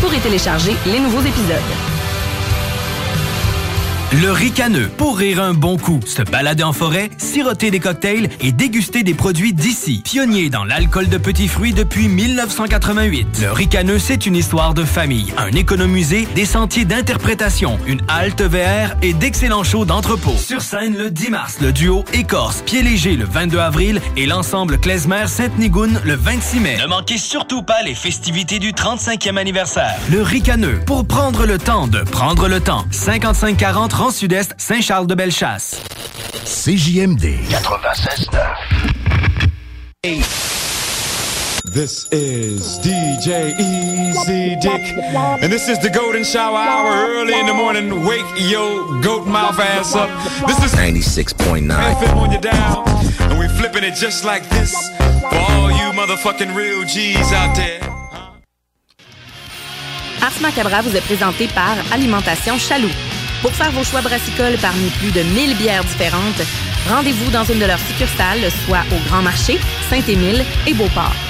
pour y télécharger les nouveaux épisodes. Le ricaneux, pour rire un bon coup, se balader en forêt, siroter des cocktails et déguster des produits d'ici. Pionnier dans l'alcool de petits fruits depuis 1988. Le ricaneux, c'est une histoire de famille, un économusée, des sentiers d'interprétation, une halte VR et d'excellents shows d'entrepôt. Sur scène le 10 mars, le duo Écorce, Pied Léger le 22 avril et l'ensemble Klezmer Sainte-Nigoune le 26 mai. Ne manquez surtout pas les festivités du 35e anniversaire. Le ricaneux, pour prendre le temps de prendre le temps. 5540 Rang Sud-Est, Saint-Charles-de-Bellechasse. CJMD 96.9. This is DJ Easy Dick, and this is the Golden Shower Hour early in the morning. Wake your goat mouth ass up. This is 96.9 FM on your dial, and we flipping it just like this for all you motherfucking real G's out there. Ars Macabra vous est présenté par Alimentation Chaloux. Pour faire vos choix brassicoles parmi plus de 1000 bières différentes, rendez-vous dans une de leurs succursales, soit au Grand Marché, Saint-Émile et Beauport.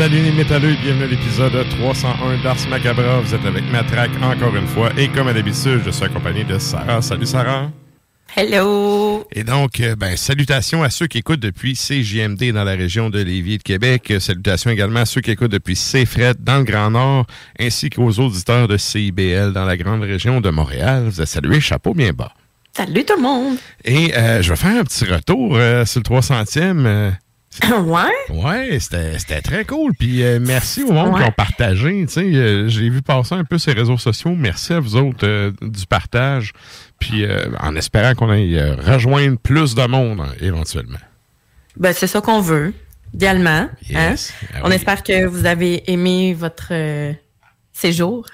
Salut les métalleux, bienvenue à l'épisode 301 d'Ars Macabra. Vous êtes avec Matraque encore une fois et comme à l'habitude, je suis accompagné de Sarah. Salut Sarah. Hello! Et donc, euh, ben, salutations à ceux qui écoutent depuis CJMD dans la région de Lévis et de Québec. Salutations également à ceux qui écoutent depuis CFRET dans le Grand Nord, ainsi qu'aux auditeurs de CIBL dans la grande région de Montréal. Vous êtes salués, chapeau bien bas. Salut tout le monde! Et euh, je vais faire un petit retour euh, sur le 300e. euh, ouais? Ouais, c'était très cool. Puis euh, merci au monde Ouais. qui ont partagé. Tu sais, euh, j'ai vu passer un peu ces réseaux sociaux. Merci à vous autres euh, du partage. Puis euh, en espérant qu'on aille rejoindre plus de monde hein, éventuellement. Ben, c'est ça qu'on veut, idéalement. Yes. hein? Ah On oui. espère que vous avez aimé votre séjour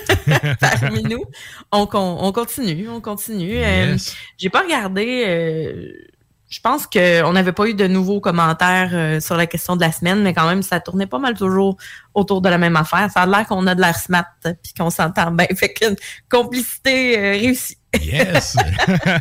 parmi nous. On, on continue, on continue. Yes. J'ai pas regardé. Je pense qu'on n'avait pas eu de nouveaux commentaires euh, sur la question de la semaine, mais quand même, ça tournait pas mal toujours autour de la même affaire. Ça a l'air qu'on a de l'air smart puis qu'on s'entend bien. Fait qu'une complicité euh, réussie. Yes!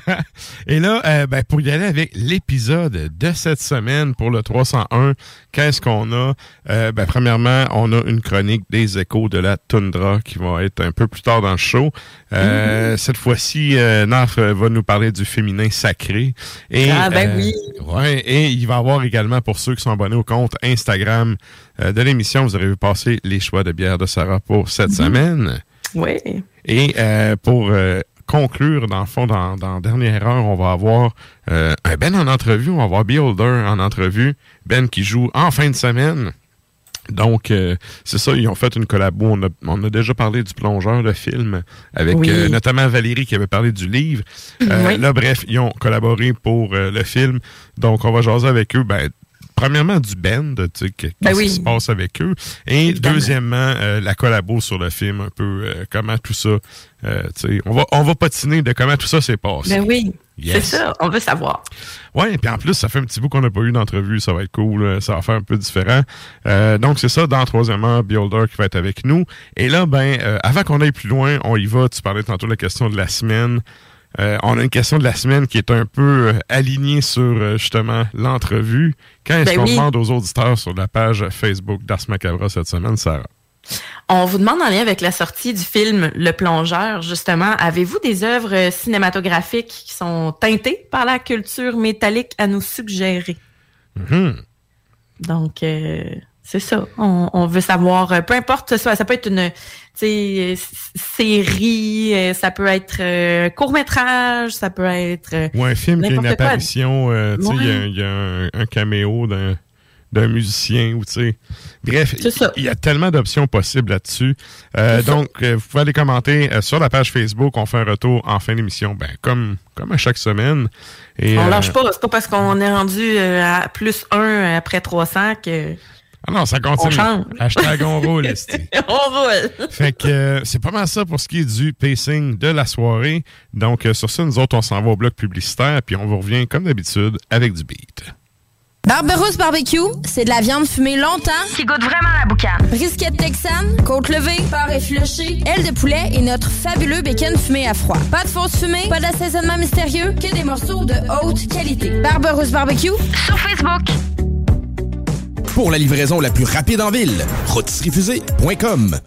Et là, euh, ben, pour y aller avec l'épisode de cette semaine pour le 301, qu'est-ce qu'on a? Euh, ben, premièrement, on a une chronique des échos de la toundra qui va être un peu plus tard dans le show. Euh, Cette fois-ci, Naf euh, va nous parler du féminin sacré. Et, Ah, ben oui. Ouais, et il va y avoir également, pour ceux qui sont abonnés au compte Instagram de l'émission, vous aurez vu passer les choix de bière de Sarah pour cette semaine. Oui. Et euh, pour euh, conclure, dans le fond, dans, dans la dernière heure, on va avoir euh, un Ben en entrevue, on va avoir Beholder en entrevue, Ben qui joue en fin de semaine. Donc, euh, c'est ça, ils ont fait une collabo. On a, on a déjà parlé du plongeur, le film, avec Oui. euh, notamment Valérie qui avait parlé du livre. Euh, Oui. Là, bref, ils ont collaboré pour le film. Donc, on va jaser avec eux. Ben, premièrement, du band, tu sais, qu'est-ce Ben oui. qui se passe avec eux? Et Évidemment. deuxièmement, euh, la collabo sur le film, un peu euh, comment tout ça, euh, tu sais, on va, on va patiner de comment tout ça s'est passé. Ben oui. Yes. C'est ça, on veut savoir. Ouais, et puis en plus, ça fait un petit bout qu'on n'a pas eu d'entrevue, ça va être cool, ça va faire un peu différent. Euh, donc c'est ça, dans le troisième heure, Beholder qui va être avec nous. Et là, ben, euh, avant qu'on aille plus loin, on y va, tu parlais tantôt de la question de la semaine. Euh, on a une question de la semaine qui est un peu euh, alignée sur euh, justement l'entrevue. Quand est-ce Ben qu'on oui. demande aux auditeurs sur la page Facebook d'Ars Macabra cette semaine, Sarah? On vous demande en lien avec la sortie du film Le Plongeur, justement, avez-vous des œuvres cinématographiques qui sont teintées par la culture métallique à nous suggérer? Mhm. Donc, euh, c'est ça. On, on veut savoir, euh, peu importe ça, ça peut être une euh, série, euh, ça peut être euh, court-métrage, ça peut être... euh, Ou un film qui a une apparition, euh, tu sais, il y Ouais. y, a un, un caméo d'un d'un musicien ou tu sais. Bref, il y a tellement d'options possibles là-dessus. Euh, donc, euh, vous pouvez aller commenter euh, sur la page Facebook. On fait un retour en fin d'émission, ben, comme, comme à chaque semaine. Et, on lâche pas, c'est pas parce qu'on est rendu euh, à plus un après 300 que Ah non, ça continue. On change. Hashtag on roule, on roule. Fait que euh, c'est pas mal ça pour ce qui est du pacing de la soirée. Donc, euh, sur ça, nous autres, on s'en va au bloc publicitaire, puis on vous revient, comme d'habitude, avec du beat. Barberousse Barbecue, c'est de la viande fumée longtemps qui goûte vraiment la boucane. Brisquette texane, côte levée, porc effiloché, aile de poulet et notre fabuleux bacon fumé à froid. Pas de fausse fumée, pas d'assaisonnement mystérieux, que des morceaux de haute qualité. Barberousse Barbecue, Sur Facebook. Pour la livraison la plus rapide en ville, rôtisseriefusée.com.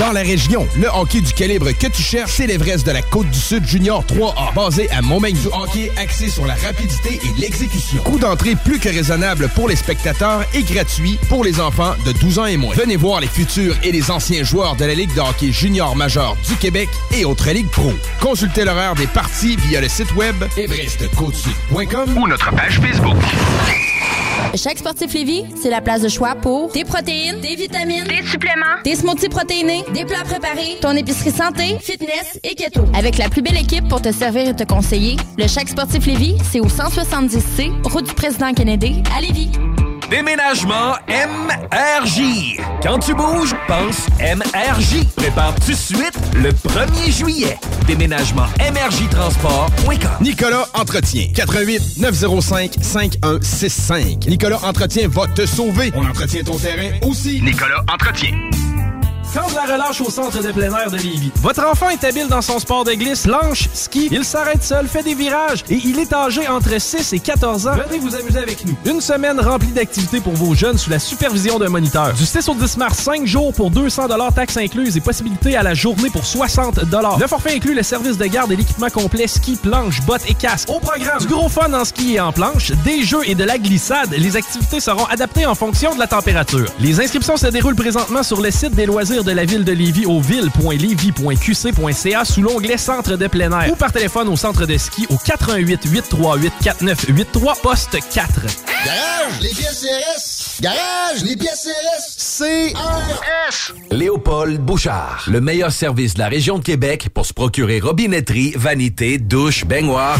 Dans la région, le hockey du calibre que tu cherches, c'est l'Everest de la Côte-du-Sud Junior 3A, basé à Montmagny. Du hockey axé sur la rapidité et l'exécution. Coût d'entrée plus que raisonnable pour les spectateurs et gratuit pour les enfants de 12 ans et moins. Venez voir les futurs et les anciens joueurs de la Ligue de hockey junior majeur du Québec et autres ligues pro. Consultez l'horaire des parties via le site web everestcôtesud.com Ou notre page Facebook. chaque sportif Lévis, c'est la place de choix pour des protéines, des vitamines, Des suppléments. des smoothies protéinés, des plats préparés, ton épicerie santé, fitness et keto. Avec la plus belle équipe pour te servir et te conseiller, le Chaque Sportif Lévis, c'est au 170C, route du président Kennedy, à Lévis. Déménagement MRJ. Quand tu bouges, pense MRJ. Prépare tout de suite le 1er juillet. Déménagement MRJtransport.com. Nicolas Entretien. 88 905 5165. Nicolas Entretien va te sauver. On entretient ton terrain aussi. Nicolas Entretien. Quand de la relâche au centre de plein air de Lévis. Votre enfant est habile dans son sport de glisse, planche, ski. Il s'arrête seul, fait des virages et il est âgé entre 6 et 14 ans. Venez vous amuser avec nous. Une semaine remplie d'activités pour vos jeunes sous la supervision d'un moniteur. Du 6 au 10 mars, 5 jours pour 200 taxes incluses et possibilité à la journée pour 60 Le forfait inclut le service de garde et l'équipement complet ski, planche, bottes et casque. Au programme, du gros fun en ski et en planche, des jeux et de la glissade. Les activités seront adaptées en fonction de la température. Les inscriptions se déroulent présentement sur le site des loisirs de la ville de Lévis au ville.lévis.qc.ca sous l'onglet Centre de plein air ou par téléphone au centre de ski au 88 838 4983 poste 4. Garage, les pièces CRS. Garage, les pièces CRS. CRS. Léopold Bouchard, le meilleur service de la région de Québec pour se procurer robinetterie, vanité, douche, baignoire.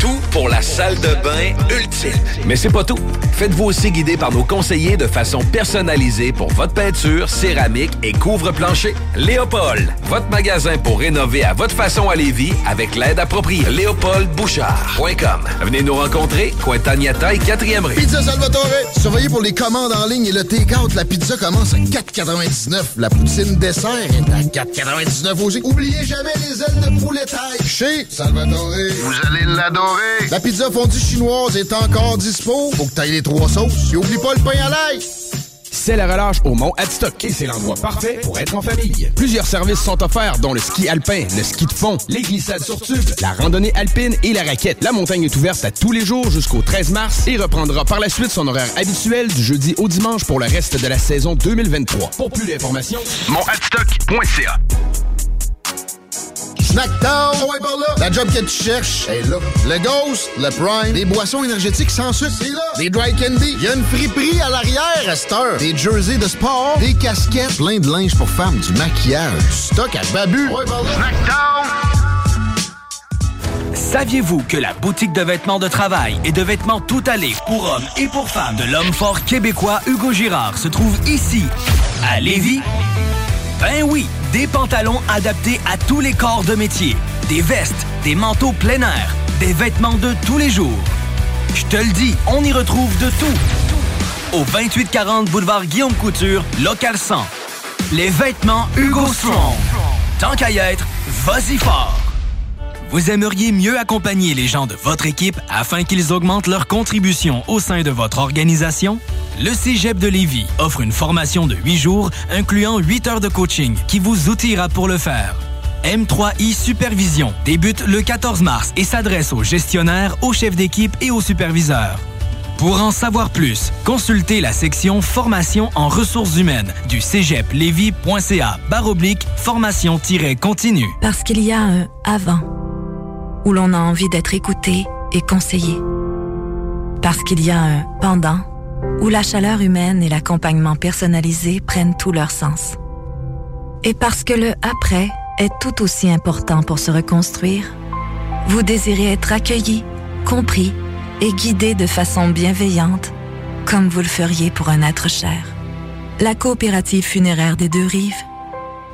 Tout pour la salle de bain ultime. Mais c'est pas tout. Faites-vous aussi guider par nos conseillers de façon personnalisée pour votre peinture, céramique et couvre-plancher. Léopold, votre magasin pour rénover à votre façon à Lévis avec l'aide appropriée. LéopoldBouchard.com. Venez nous rencontrer, Cointagnata et 4e rue. Pizza Salvatore. Surveillez pour les commandes en ligne et le take-out. La pizza commence à 4,99. La poutine dessert est à 4,99 aussi. Oubliez jamais les ailes de poulet taille. Chez Salvatore. Vous allez l'adorer. La pizza fondue chinoise est encore dispo. Faut que t'ailles les trois sauces. Et oublie pas le pain à l'ail. C'est la relâche au Mont Adstock et c'est l'endroit parfait pour être en famille. Plusieurs services sont offerts dont le ski alpin, le ski de fond, les glissades sur tube, la randonnée alpine et la raquette. La montagne est ouverte à tous les jours jusqu'au 13 mars et reprendra par la suite son horaire habituel du jeudi au dimanche pour le reste de la saison 2023. Pour plus d'informations, monadstock.ca. Snackdown, là. La job que tu cherches est là. Le Ghost, le Prime, des boissons énergétiques sans sucre, c'est là. Des dry candy, il y a une friperie à l'arrière à cette heure. Des jerseys de sport, des casquettes, plein de linge pour femmes, du maquillage, du stock à babu. Par là. Saviez-vous que la boutique de vêtements de travail et de vêtements tout allés pour hommes et pour femmes de l'homme fort québécois Hugo Girard se trouve ici, à Lévis? Ben oui, des pantalons adaptés à tous les corps de métier, des vestes, des manteaux plein air, des vêtements de tous les jours. Je te le dis, on y retrouve de tout. Au 2840 boulevard Guillaume Couture, local 100. Les vêtements Hugo Strong. Tant qu'à y être, vas-y fort! Vous aimeriez mieux accompagner les gens de votre équipe afin qu'ils augmentent leur contribution au sein de votre organisation? Le Cégep de Lévis offre une formation de 8 jours incluant 8 heures de coaching qui vous outillera pour le faire. M3I Supervision débute le 14 mars et s'adresse aux gestionnaires, aux chefs d'équipe et aux superviseurs. Pour en savoir plus, consultez la section Formation en ressources humaines du cégeplevy.ca baroblique formation-continue. Parce qu'il y a un avant où l'on a envie d'être écouté et conseillé. Parce qu'il y a un pendant où la chaleur humaine et l'accompagnement personnalisé prennent tout leur sens. Et parce que le après est tout aussi important pour se reconstruire, vous désirez être accueilli, compris et guidé de façon bienveillante, comme vous le feriez pour un être cher. La coopérative funéraire des deux rives,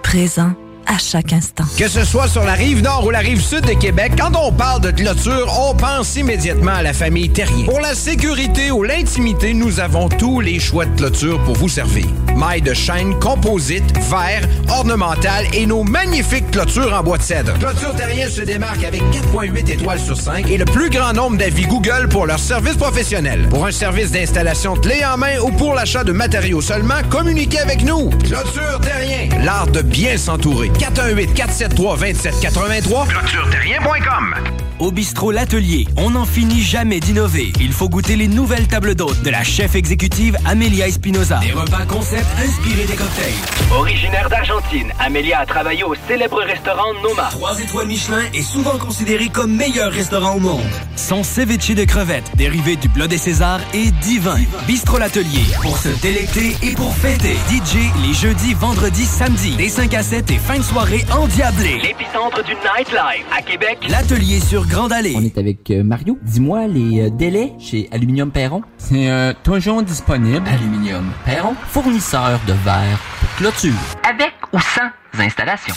présent à chaque instant. Que ce soit sur la rive nord ou la rive sud de Québec, quand on parle de clôture, on pense immédiatement à la famille Terrien. Pour la sécurité ou l'intimité, nous avons tous les choix de clôture pour vous servir. Mailles de chaîne, composite, verre, ornemental et nos magnifiques clôtures en bois de cèdre. Clôture Terrien se démarque avec 4.8 étoiles sur 5 et le plus grand nombre d'avis Google pour leur service professionnel. Pour un service d'installation clé en main ou pour l'achat de matériaux seulement, communiquez avec nous. Clôture Terrien, l'art de bien s'entourer. 418-473-2783. ClôtureTerrien.com. Au bistrot L'Atelier, on n'en finit jamais d'innover. Il faut goûter les nouvelles tables d'hôtes de la chef exécutive Amelia Espinoza. Des repas concept inspirés des cocktails. Originaire d'Argentine, Amélia a travaillé au célèbre restaurant Noma. Trois étoiles Michelin est souvent considéré comme meilleur restaurant au monde. Son ceviche de crevettes, dérivé du bleu des Césars, est divin. Bistrot L'Atelier, pour se délecter et pour fêter. DJ les jeudis, vendredis, samedis, des 5 à 7 et fin de soirée endiablée. L'épicentre du nightlife à Québec. L'Atelier sur Grande Allée. On est avec euh, Mario. Dis-moi les euh, délais chez Aluminium Perron. C'est euh, toujours disponible. Aluminium Perron, fournisseur de verre pour clôture. Avec ou sans installation.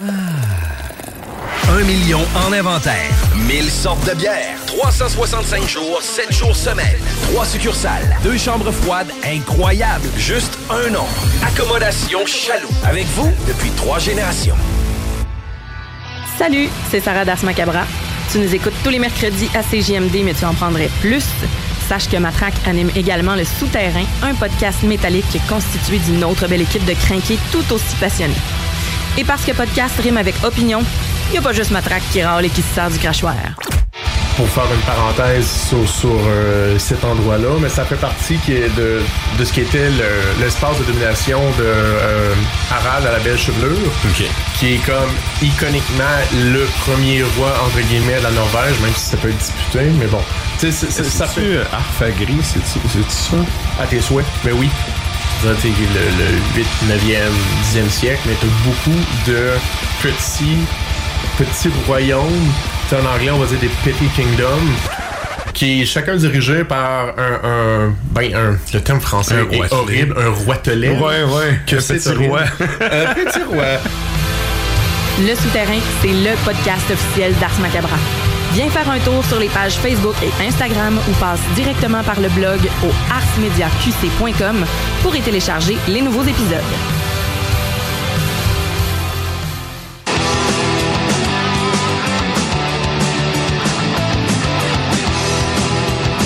Un million en inventaire. 1000 sortes de bières. 365 jours, 7 jours semaine. 3 succursales. Deux chambres froides incroyables. Juste un nom. Accommodation Chaloux. Avec vous depuis trois générations. Salut, c'est Sarah Das Macabra. Tu nous écoutes tous les mercredis à CJMD, mais tu en prendrais plus. Sache que Matraque anime également Le Souterrain, un podcast métallique constitué d'une autre belle équipe de crinqués tout aussi passionnés. Et parce que podcast rime avec opinion, il n'y a pas juste Matraque qui râle et qui se sert du crachoir. Pour faire une parenthèse sur, sur, euh, cet endroit-là, mais ça fait partie qui est de, de ce qui était le- l'espace de domination de euh, Harald à la belle chevelure, qui est comme iconiquement le premier roi entre guillemets de la Norvège, même si ça peut être disputé, mais bon. C'est- c'est- ça C'est-tu, fait euh, Arfagri, c'est-tu ça? à tes souhaits, mais oui. Le, le 8, 9e, 10e siècle, mais t'as beaucoup de petits, petits royaumes. En anglais, on va dire des petty kingdoms. Qui est chacun dirigé par un, un- ben un, le terme français Un est horrible, un roitelet. Ouais, ouais, Que un c'est petit roi. un petit roi. Le Souterrain, c'est le podcast officiel d'Ars Macabra. Viens faire un tour sur les pages Facebook et Instagram ou passe directement par le blog au arsmediaqc.com pour y télécharger les nouveaux épisodes.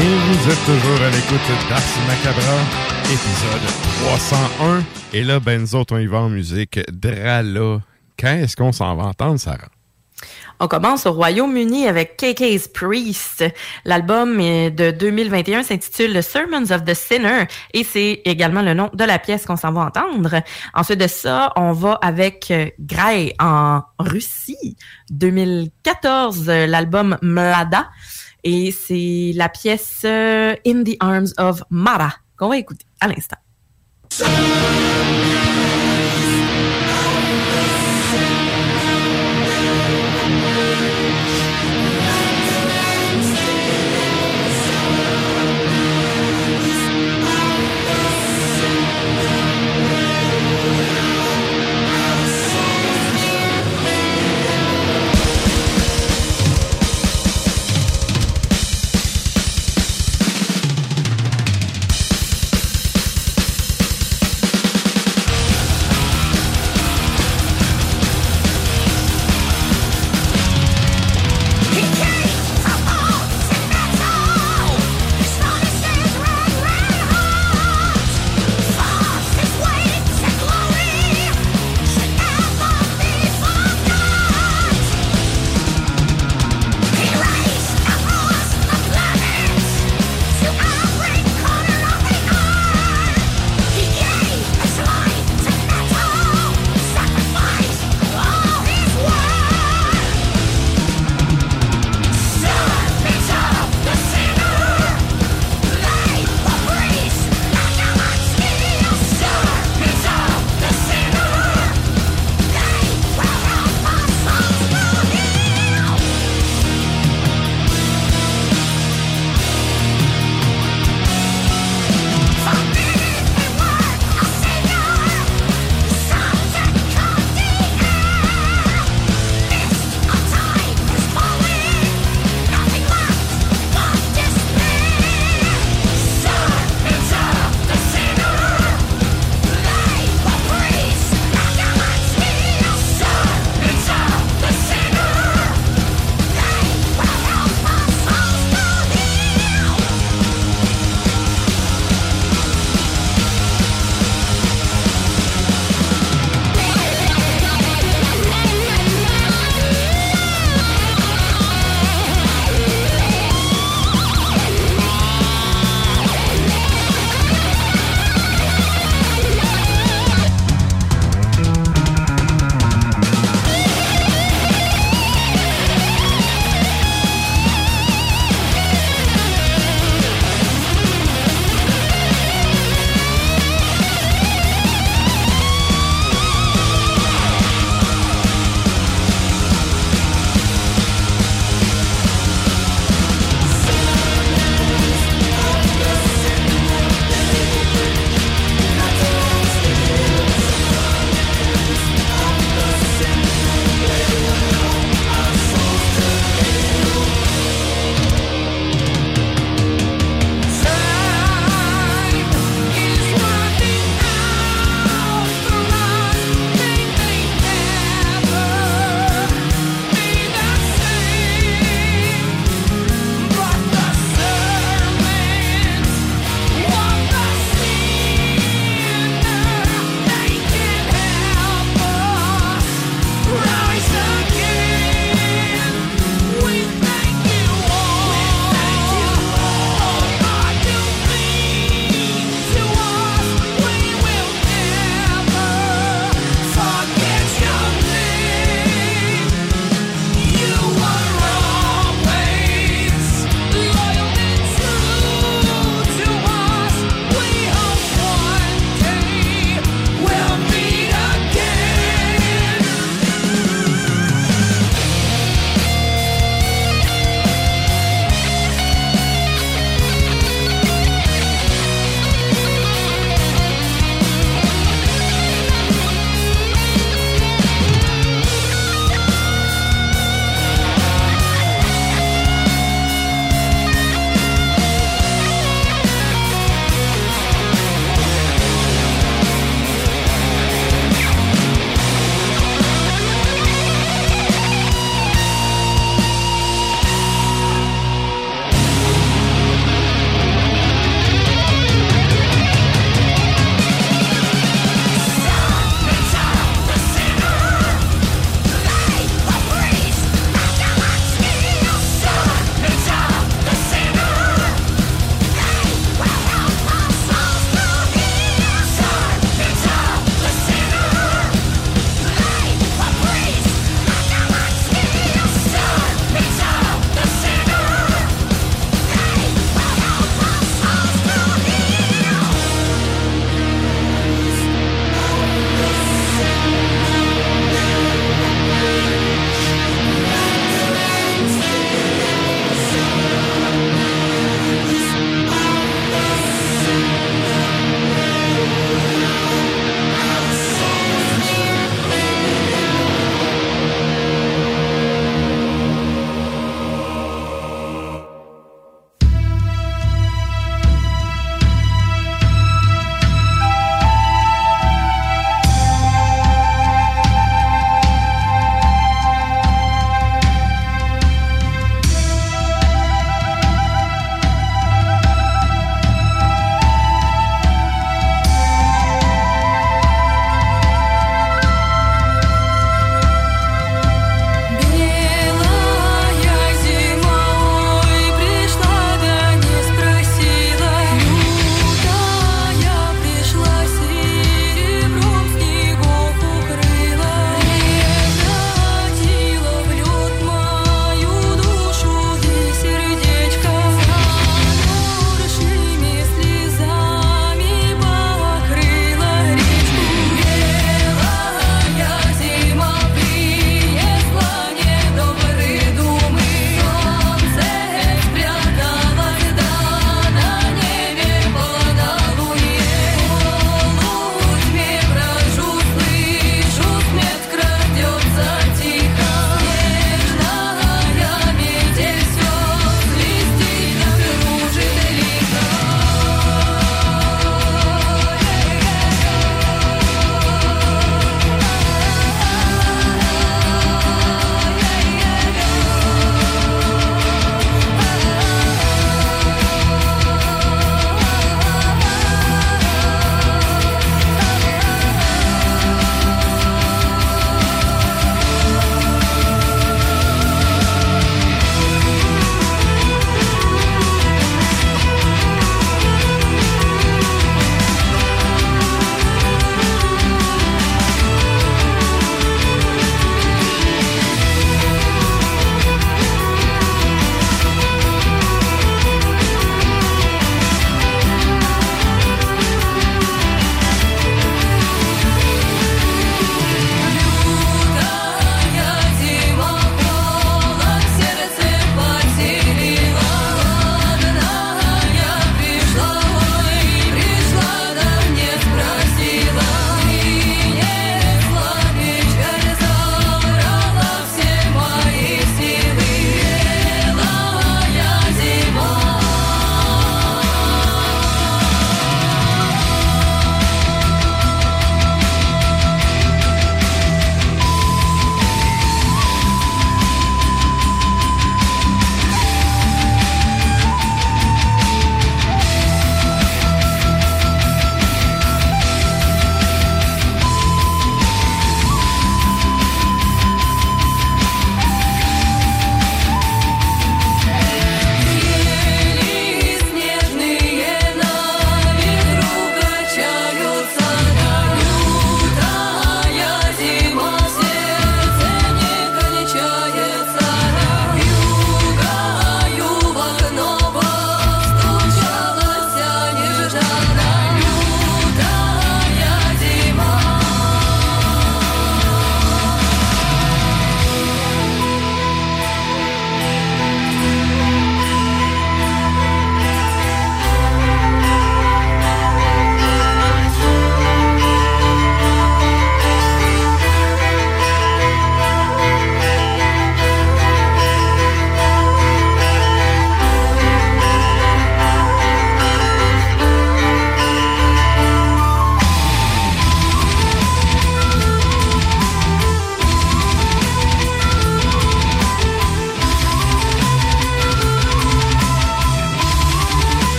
Et vous êtes toujours à l'écoute d'Ars Macabra, épisode 301. Et là, ben nous autres, on y va en musique. Drala. Qu'est-ce qu'on s'en va entendre, Sarah? On commence au Royaume-Uni avec KK's Priest. L'album de 2021 s'intitule Sermons of the Sinner et c'est également le nom de la pièce qu'on s'en va entendre. Ensuite de ça, on va avec euh, Grey en Russie. 2014, euh, l'album Mlada et c'est la pièce euh, In the Arms of Mara qu'on va écouter à l'instant.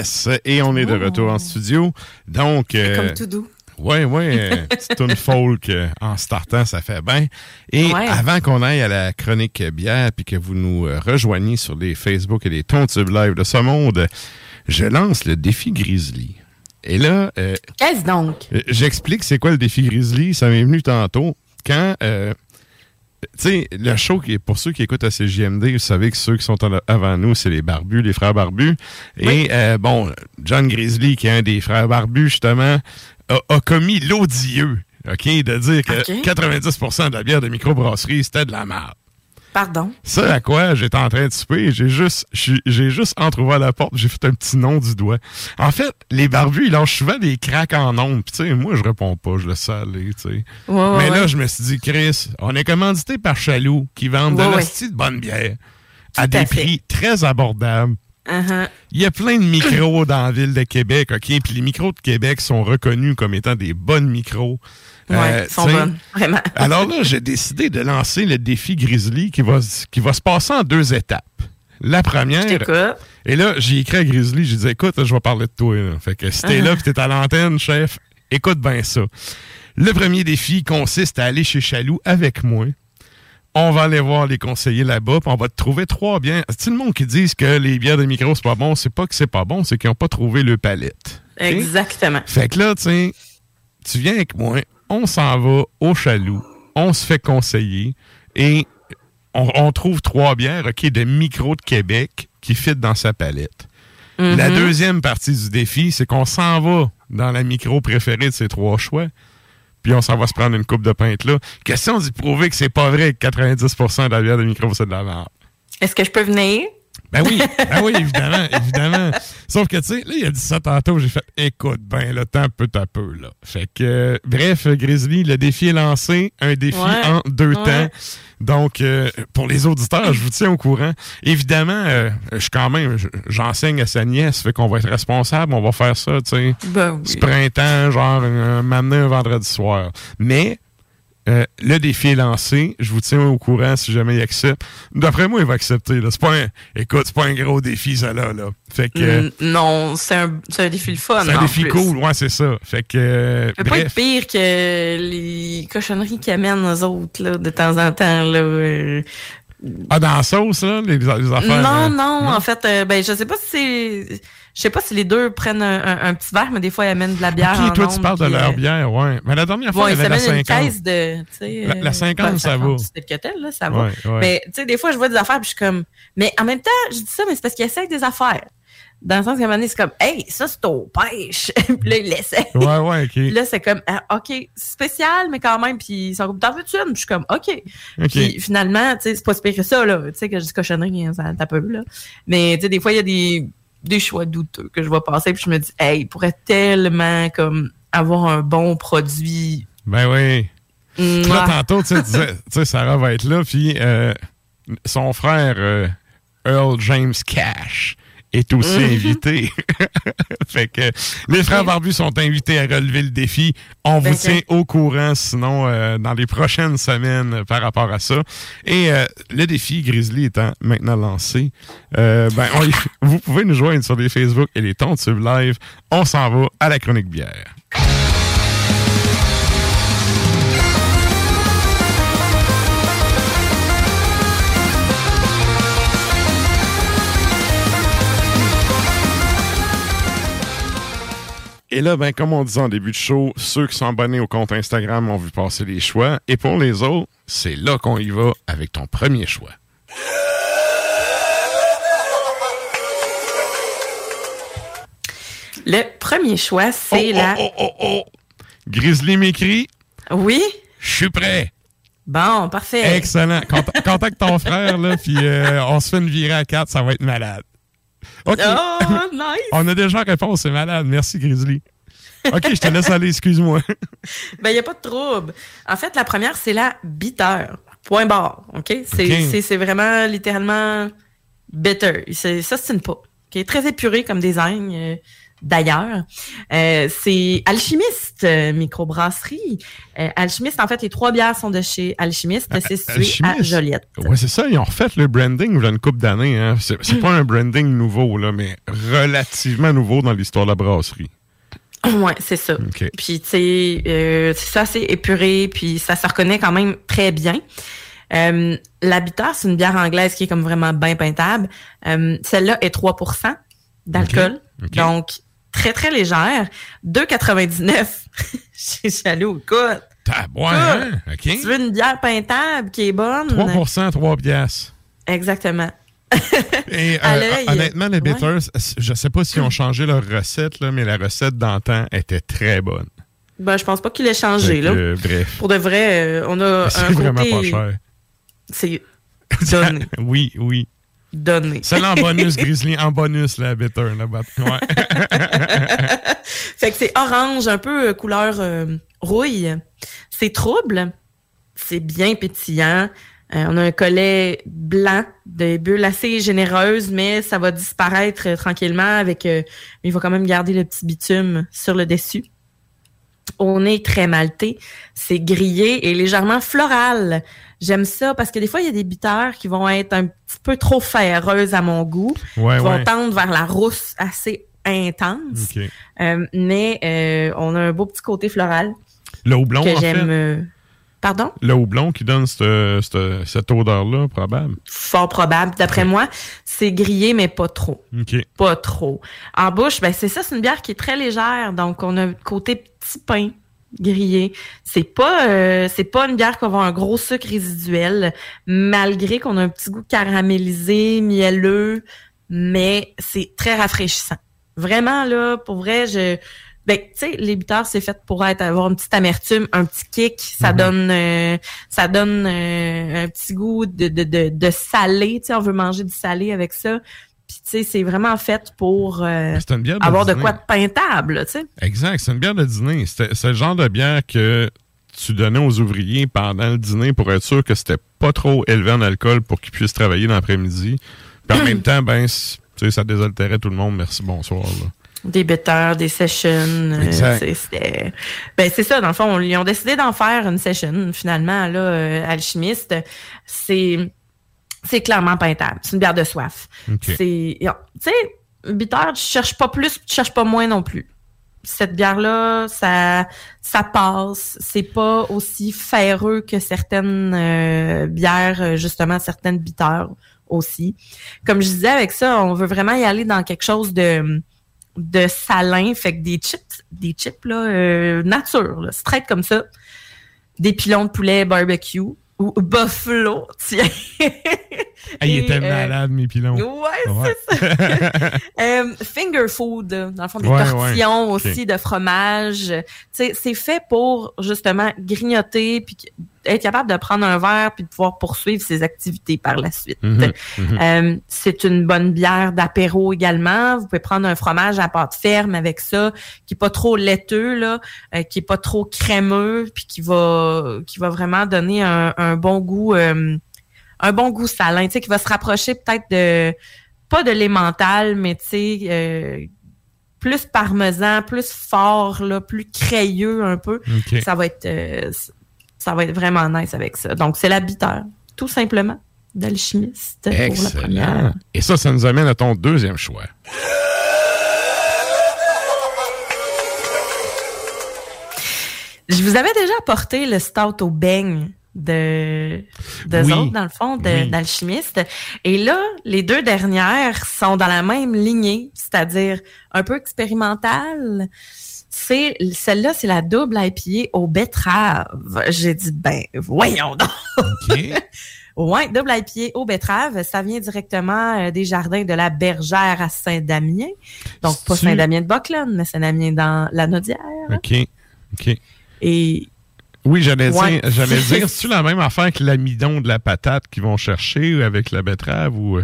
Yes, et on est de retour en studio. Donc, euh, Comme tout doux. Ouais, euh, petite tune folk euh, en startant, ça fait bien. Et Ouais. avant qu'on aille à la chronique bière puis que vous nous euh, rejoigniez sur les Facebook et les Tontubes live de ce monde, je lance le défi Grizzly. Et là, euh, Qu'est-ce donc? J'explique c'est quoi le défi Grizzly. Ça m'est venu tantôt. Quand, euh, tu sais, le show, qui est pour ceux qui écoutent à CJMD, vous savez que ceux qui sont avant nous, c'est les barbus, les frères barbus. Et euh, bon, John Grizzly, qui est un des frères barbus, justement, a, a commis l'odieux, OK, de dire que OK. 90% de la bière de microbrasserie, c'était de la merde. Pardon? Ça, à quoi j'étais en train de souper, j'ai juste, j'ai juste entrouvert la porte, j'ai fait un petit nom du doigt. En fait, les barbus, ils lâchent souvent des craques en ondes. Puis, tu sais, moi, je réponds pas, je laisse ça aller, tu sais. Ouais, ouais, Mais là, je me suis dit, Chris, on est commandité par Chaloux, qui vendent Ouais, de l'hostie de bonne bière à à des prix très abordables. Uh-huh. Il y a plein de micros dans la ville de Québec, OK? Puis les micros de Québec sont reconnus comme étant des bonnes micros. Ouais, Euh, ils sont bonnes. Vraiment. alors là, j'ai décidé de lancer le défi Grizzly qui va, s- qui va se passer en deux étapes. La première. Je. Et là, j'ai écrit à Grizzly, j'ai dit écoute, je vais parler de toi. là. Fait que si t'es Uh-huh. là et t'es à l'antenne, chef, écoute bien ça. Le premier défi consiste à aller chez Chaloux avec moi. On va aller voir les conseillers là-bas, puis on va te trouver trois bières. C'est le monde qui disent que les bières de micro, c'est pas bon? C'est pas que c'est pas bon, c'est qu'ils n'ont pas trouvé le palette. Exactement. Fait que là, tu tu viens avec moi, on s'en va au Chaloux, on se fait conseiller et on, on trouve trois bières, OK, de micro de Québec qui fit dans sa palette. Mhm. La deuxième partie du défi, c'est qu'on s'en va dans la micro préférée de ces trois choix, puis on s'en va se prendre une coupe de pinte là. Question d'y prouver que c'est pas vrai que 90% de la bière de micro, c'est de la merde. Est-ce que je peux venir? Ben oui, ben oui, évidemment, évidemment. Sauf que, tu sais, là, il a dit ça tantôt, j'ai fait, écoute, ben, le temps peut à peu, là. Fait que, euh, bref, Grizzly, le défi est lancé, un défi Ouais, en deux ouais. temps. Donc, euh, pour les auditeurs, je vous tiens au courant. Évidemment, euh, je suis quand même, je- j'enseigne à sa nièce, fait qu'on va être responsable, on va faire ça, tu sais. Ben oui. Ce printemps, genre, un, m'amener un vendredi soir. Mais, euh, le défi est lancé. Je vous tiens au courant si jamais il accepte. D'après moi, il va accepter. là. C'est pas un, écoute, c'est pas un gros défi, ça là. là. Fait que euh, Mm, Non, c'est un, c'est un défi le fun. c'est un défi plus. cool. Ouais, c'est ça. Fait que euh, Ça peut pas être pire que les cochonneries qu'ils amènent aux autres, là, de temps en temps, là. euh. Ah, dans la sauce, là, les, les affaires. non, euh, non, en fait, ben, je sais pas si c'est, je sais pas si les deux prennent un, un- un petit verre, mais des fois, ils amènent de la bière en Ok, toi, tu parles de leur euh, bière, ouais. Mais la dernière fois, Bon, il ils y avait la s'amènent une 50. caisse de. La- la euh, 50, ben, ça va. C'est que tel, là, ça va. Ouais, ouais. Mais, tu sais, des fois, je vois des affaires, puis je suis comme, mais en même temps, je dis ça, mais c'est parce qu'ils essayent des affaires. Dans le sens qu'à un moment donné, c'est comme, hey, ça, c'est au pêche. puis là, ils l'essayent. Ouais, ouais, ok. Puis là, c'est comme, ah, OK, spécial, mais quand même, puis ils sont comme, t'en veux-tu une? Puis je suis comme, OK. Puis finalement, tu sais, c'est pas si pire que ça, là. Tu sais, que je dis cochonnerie, hein, ça tape peu, là. Mais, tu sais, des fois, il y a des, des choix douteux que je vois passer, puis je me dis, hey, il pourrait tellement, comme, avoir un bon produit. Ben oui. Puis là, tantôt, tu sais, Sarah va être là, puis euh, son frère, euh, Earl James Cash, est aussi Mhm. invité. fait que les frères barbus sont invités à relever le défi. On vous Ben, tient au courant, sinon, euh, dans les prochaines semaines euh, par rapport à ça. Et euh, le défi Grizzly étant maintenant lancé, euh, ben, on vous pouvez nous joindre sur les Facebook et les Tontubes Live. On s'en va à la chronique bière. Et là, ben, comme on disait en début de show, ceux qui sont abonnés au compte Instagram ont vu passer les choix. Et pour les autres, c'est là qu'on y va avec ton premier choix. Le premier choix, c'est la. Oh, oh, oh. Grizzly m'écrit. Oui? Je suis prêt. Bon, parfait. Excellent. Cont- contacte ton frère, là, puis euh, on se fait une virée à quatre, ça va être malade. OK. Oh, nice! on a déjà réponse, c'est malade. Merci, Grizzly. OK, je te laisse aller, excuse-moi. Ben, il n'y a pas de trouble. En fait, la première, c'est la bitter. Point barre. OK? C'est vraiment littéralement bitter. Ça, c'est une pas. Très épuré comme design. D'ailleurs. Euh, c'est Alchimiste euh, microbrasserie. Euh, Alchimiste, en fait, les trois bières sont de chez Alchimiste. C'est situé à. Joliette. Ouais, c'est ça. Ils ont refait le branding il y a une couple d'années. Hein. C'est pas un branding nouveau, là, mais relativement nouveau dans l'histoire de la brasserie. Ouais, c'est ça. Puis, tu sais, c'est ça, c'est épuré, puis ça se reconnaît quand même très bien. L'habiteur, c'est une bière anglaise qui est comme vraiment bien peintable. Celle-là est 3% d'alcool. Donc, très, très légère. 2,99. J'ai allé au coude. Ouais, hein? OK. Tu veux une bière peintable qui est bonne? 3% 3 piastres. Exactement. Et, euh, honnêtement, les ouais. bitters, je sais pas s'ils ont changé leur recette, là, mais la recette d'antan était très bonne. Ben, je pense pas qu'il ait changé, là. bref. Pour de vrai, euh, on a un C'est vraiment pas cher. C'est oui, oui. Donné. Celle-là en bonus, Grizzly, en bonus, la bitter. Là, bat- ouais. fait que c'est orange, un peu euh, couleur euh, rouille. C'est trouble. C'est bien pétillant. Euh, on a un collet blanc de bulles assez généreuses, mais ça va disparaître euh, tranquillement avec. il va quand même garder le petit bitume sur le dessus. On est très maltais. C'est grillé et légèrement floral. J'aime ça parce que des fois, il y a des bitters qui vont être un petit peu trop ferreuses à mon goût. Ouais, qui vont ouais. tendre vers la rousse assez intense. Euh, mais euh, on a un beau petit côté floral Le houblon, que en j'aime. fait? euh, Pardon? Le houblon qui donne cette, cette, cette odeur-là, probable? Fort probable. D'après moi, c'est grillé, mais pas trop. Pas trop. En bouche, ben c'est ça, c'est une bière qui est très légère. Donc, on a un côté petit pain grillé. C'est pas euh, c'est pas une bière qui va avoir un gros sucre résiduel, malgré qu'on a un petit goût caramélisé, mielleux, mais c'est très rafraîchissant. Vraiment, là, pour vrai, je. Ben, tu sais, les bitters, c'est fait pour être avoir une petite amertume, un petit kick. Ça Mhm. donne euh, ça donne euh, un petit goût de, de, de, de salé. Tu sais, on veut manger du salé avec ça. Puis, tu sais, c'est vraiment fait pour euh, de avoir de quoi de peintable, tu sais. Exact, c'est une bière de dîner. C'est le genre de bière que tu donnais aux ouvriers pendant le dîner pour être sûr que c'était pas trop élevé en alcool pour qu'ils puissent travailler l'après-midi. Puis en même temps, ben, tu sais, ça désaltérait tout le monde. Merci, bonsoir. là. Des bitters, des sessions. euh, ben, c'est ça, dans le fond, ils ont décidé d'en faire une session, finalement, là, euh, alchimiste. C'est, c'est clairement peintable. C'est une bière de soif. C'est, tu sais, bitter, tu cherches pas plus, tu cherches pas moins non plus. Cette bière-là, ça, ça passe. C'est pas aussi ferreux que certaines euh, bières, justement, certaines bitters aussi. Comme je disais avec ça, on veut vraiment y aller dans quelque chose de de salin, fait que des chips, des chips là, euh, nature, là, straight comme ça, des pilons de poulet barbecue ou buffalo, tiens. Ah, il Et, était euh, malade, mes pilons. Ouais, c'est ça. Euh, finger food, dans le fond, des Ouais, tortillons ouais. aussi de fromage. C'est fait pour justement grignoter puis être capable de prendre un verre puis de pouvoir poursuivre ses activités par la suite. Mhm, mhm. Euh, c'est une bonne bière d'apéro également. Vous pouvez prendre un fromage à pâte ferme avec ça, qui est pas trop laiteux là, euh, qui est pas trop crémeux, puis qui va qui va vraiment donner un, un bon goût, euh, un bon goût salin, tu sais, qui va se rapprocher peut-être de pas de l'emmental, mais tu sais. euh, plus parmesan, plus fort, là, plus crayeux un peu. Ça va être euh, ça va être vraiment nice avec ça. Donc, c'est la bitter, tout simplement, d'alchimiste pour la première. Excellent. Et ça, ça nous amène à ton deuxième choix. Je vous avais déjà apporté le stout au beigne de, de Oui. autres, dans le fond, de- Oui. d'alchimiste. Et là, les deux dernières sont dans la même lignée, c'est-à-dire un peu expérimentale. C'est celle-là, c'est la double IPA au betterave. J'ai dit ben voyons donc. ouais, double IPA au betterave, ça vient directement euh, des jardins de la Bergère à Saint-Damien. Donc pas Saint-Damien de Boclone, mais Saint-Damien dans la Naudière. OK. OK. Et Oui, j'allais Ouais. dire, j'allais dire, c'est-tu la même affaire que l'amidon de la patate qu'ils vont chercher avec la betterave ou.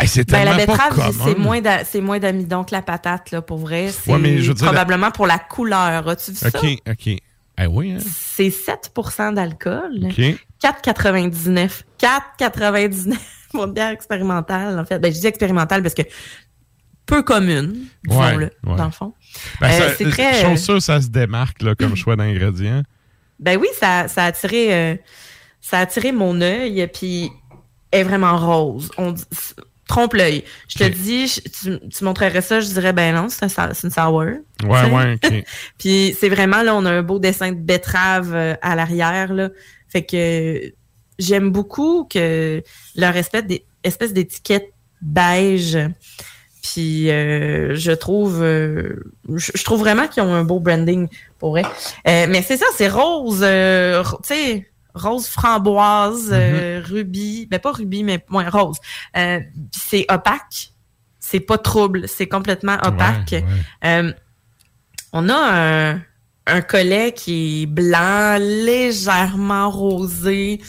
Euh? Hey, Ben, la betterave, c'est moins c'est moins d'amidon que la patate, là, pour vrai. C'est Ouais, mais je veux dire, la- probablement pour la couleur. As-tu vu ça? OK, OK. Ah oui, hein? C'est 7% d'alcool. OK. 4,99. 4,99 pour une bière expérimentale, en fait. Ben, je dis expérimentale parce que peu commune, disons-le, Ouais, ouais. dans le fond. Ben, Euh, ça- c'est très. chose sûre, ça se démarque là, comme choix d'ingrédients. Ben oui, ça, ça a attiré, euh, ça a attiré mon œil, puis elle est vraiment rose. On dit- s- trompe l'œil. Je te dis, tu, tu montrerais ça, je dirais ben non, c'est une sour. Ouais, ouais, ok. puis c'est vraiment là, on a un beau dessin de betterave euh, à l'arrière là. Fait que j'aime beaucoup que leur espèce espèce d'étiquette beige. Puis euh, je trouve euh, je, je trouve vraiment qu'ils ont un beau branding pour vrai. Euh, mais c'est ça, c'est rose, euh, tu sais, rose framboise, euh, rubis, ben pas rubis, mais moins rose. Euh, c'est opaque, c'est pas trouble, c'est complètement opaque. Ouais, Euh, on a un, un collet qui est blanc, légèrement rosé,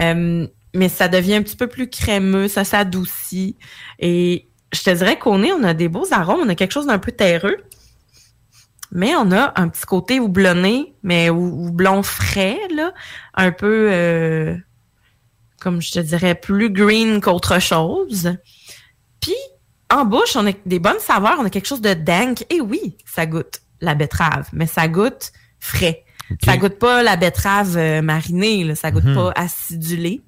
euh, mais ça devient un petit peu plus crémeux, ça s'adoucit. Et je te dirais qu'au nez, on a des beaux arômes, on a quelque chose d'un peu terreux. Mais on a un petit côté houblonné, mais hou- houblon frais, là, un peu, euh, comme je te dirais, plus green qu'autre chose. Puis, en bouche, on a des bonnes saveurs, on a quelque chose de dank. Et oui, ça goûte la betterave, mais ça goûte frais. Ça goûte pas la betterave euh, marinée, là, ça goûte Mhm. pas acidulé.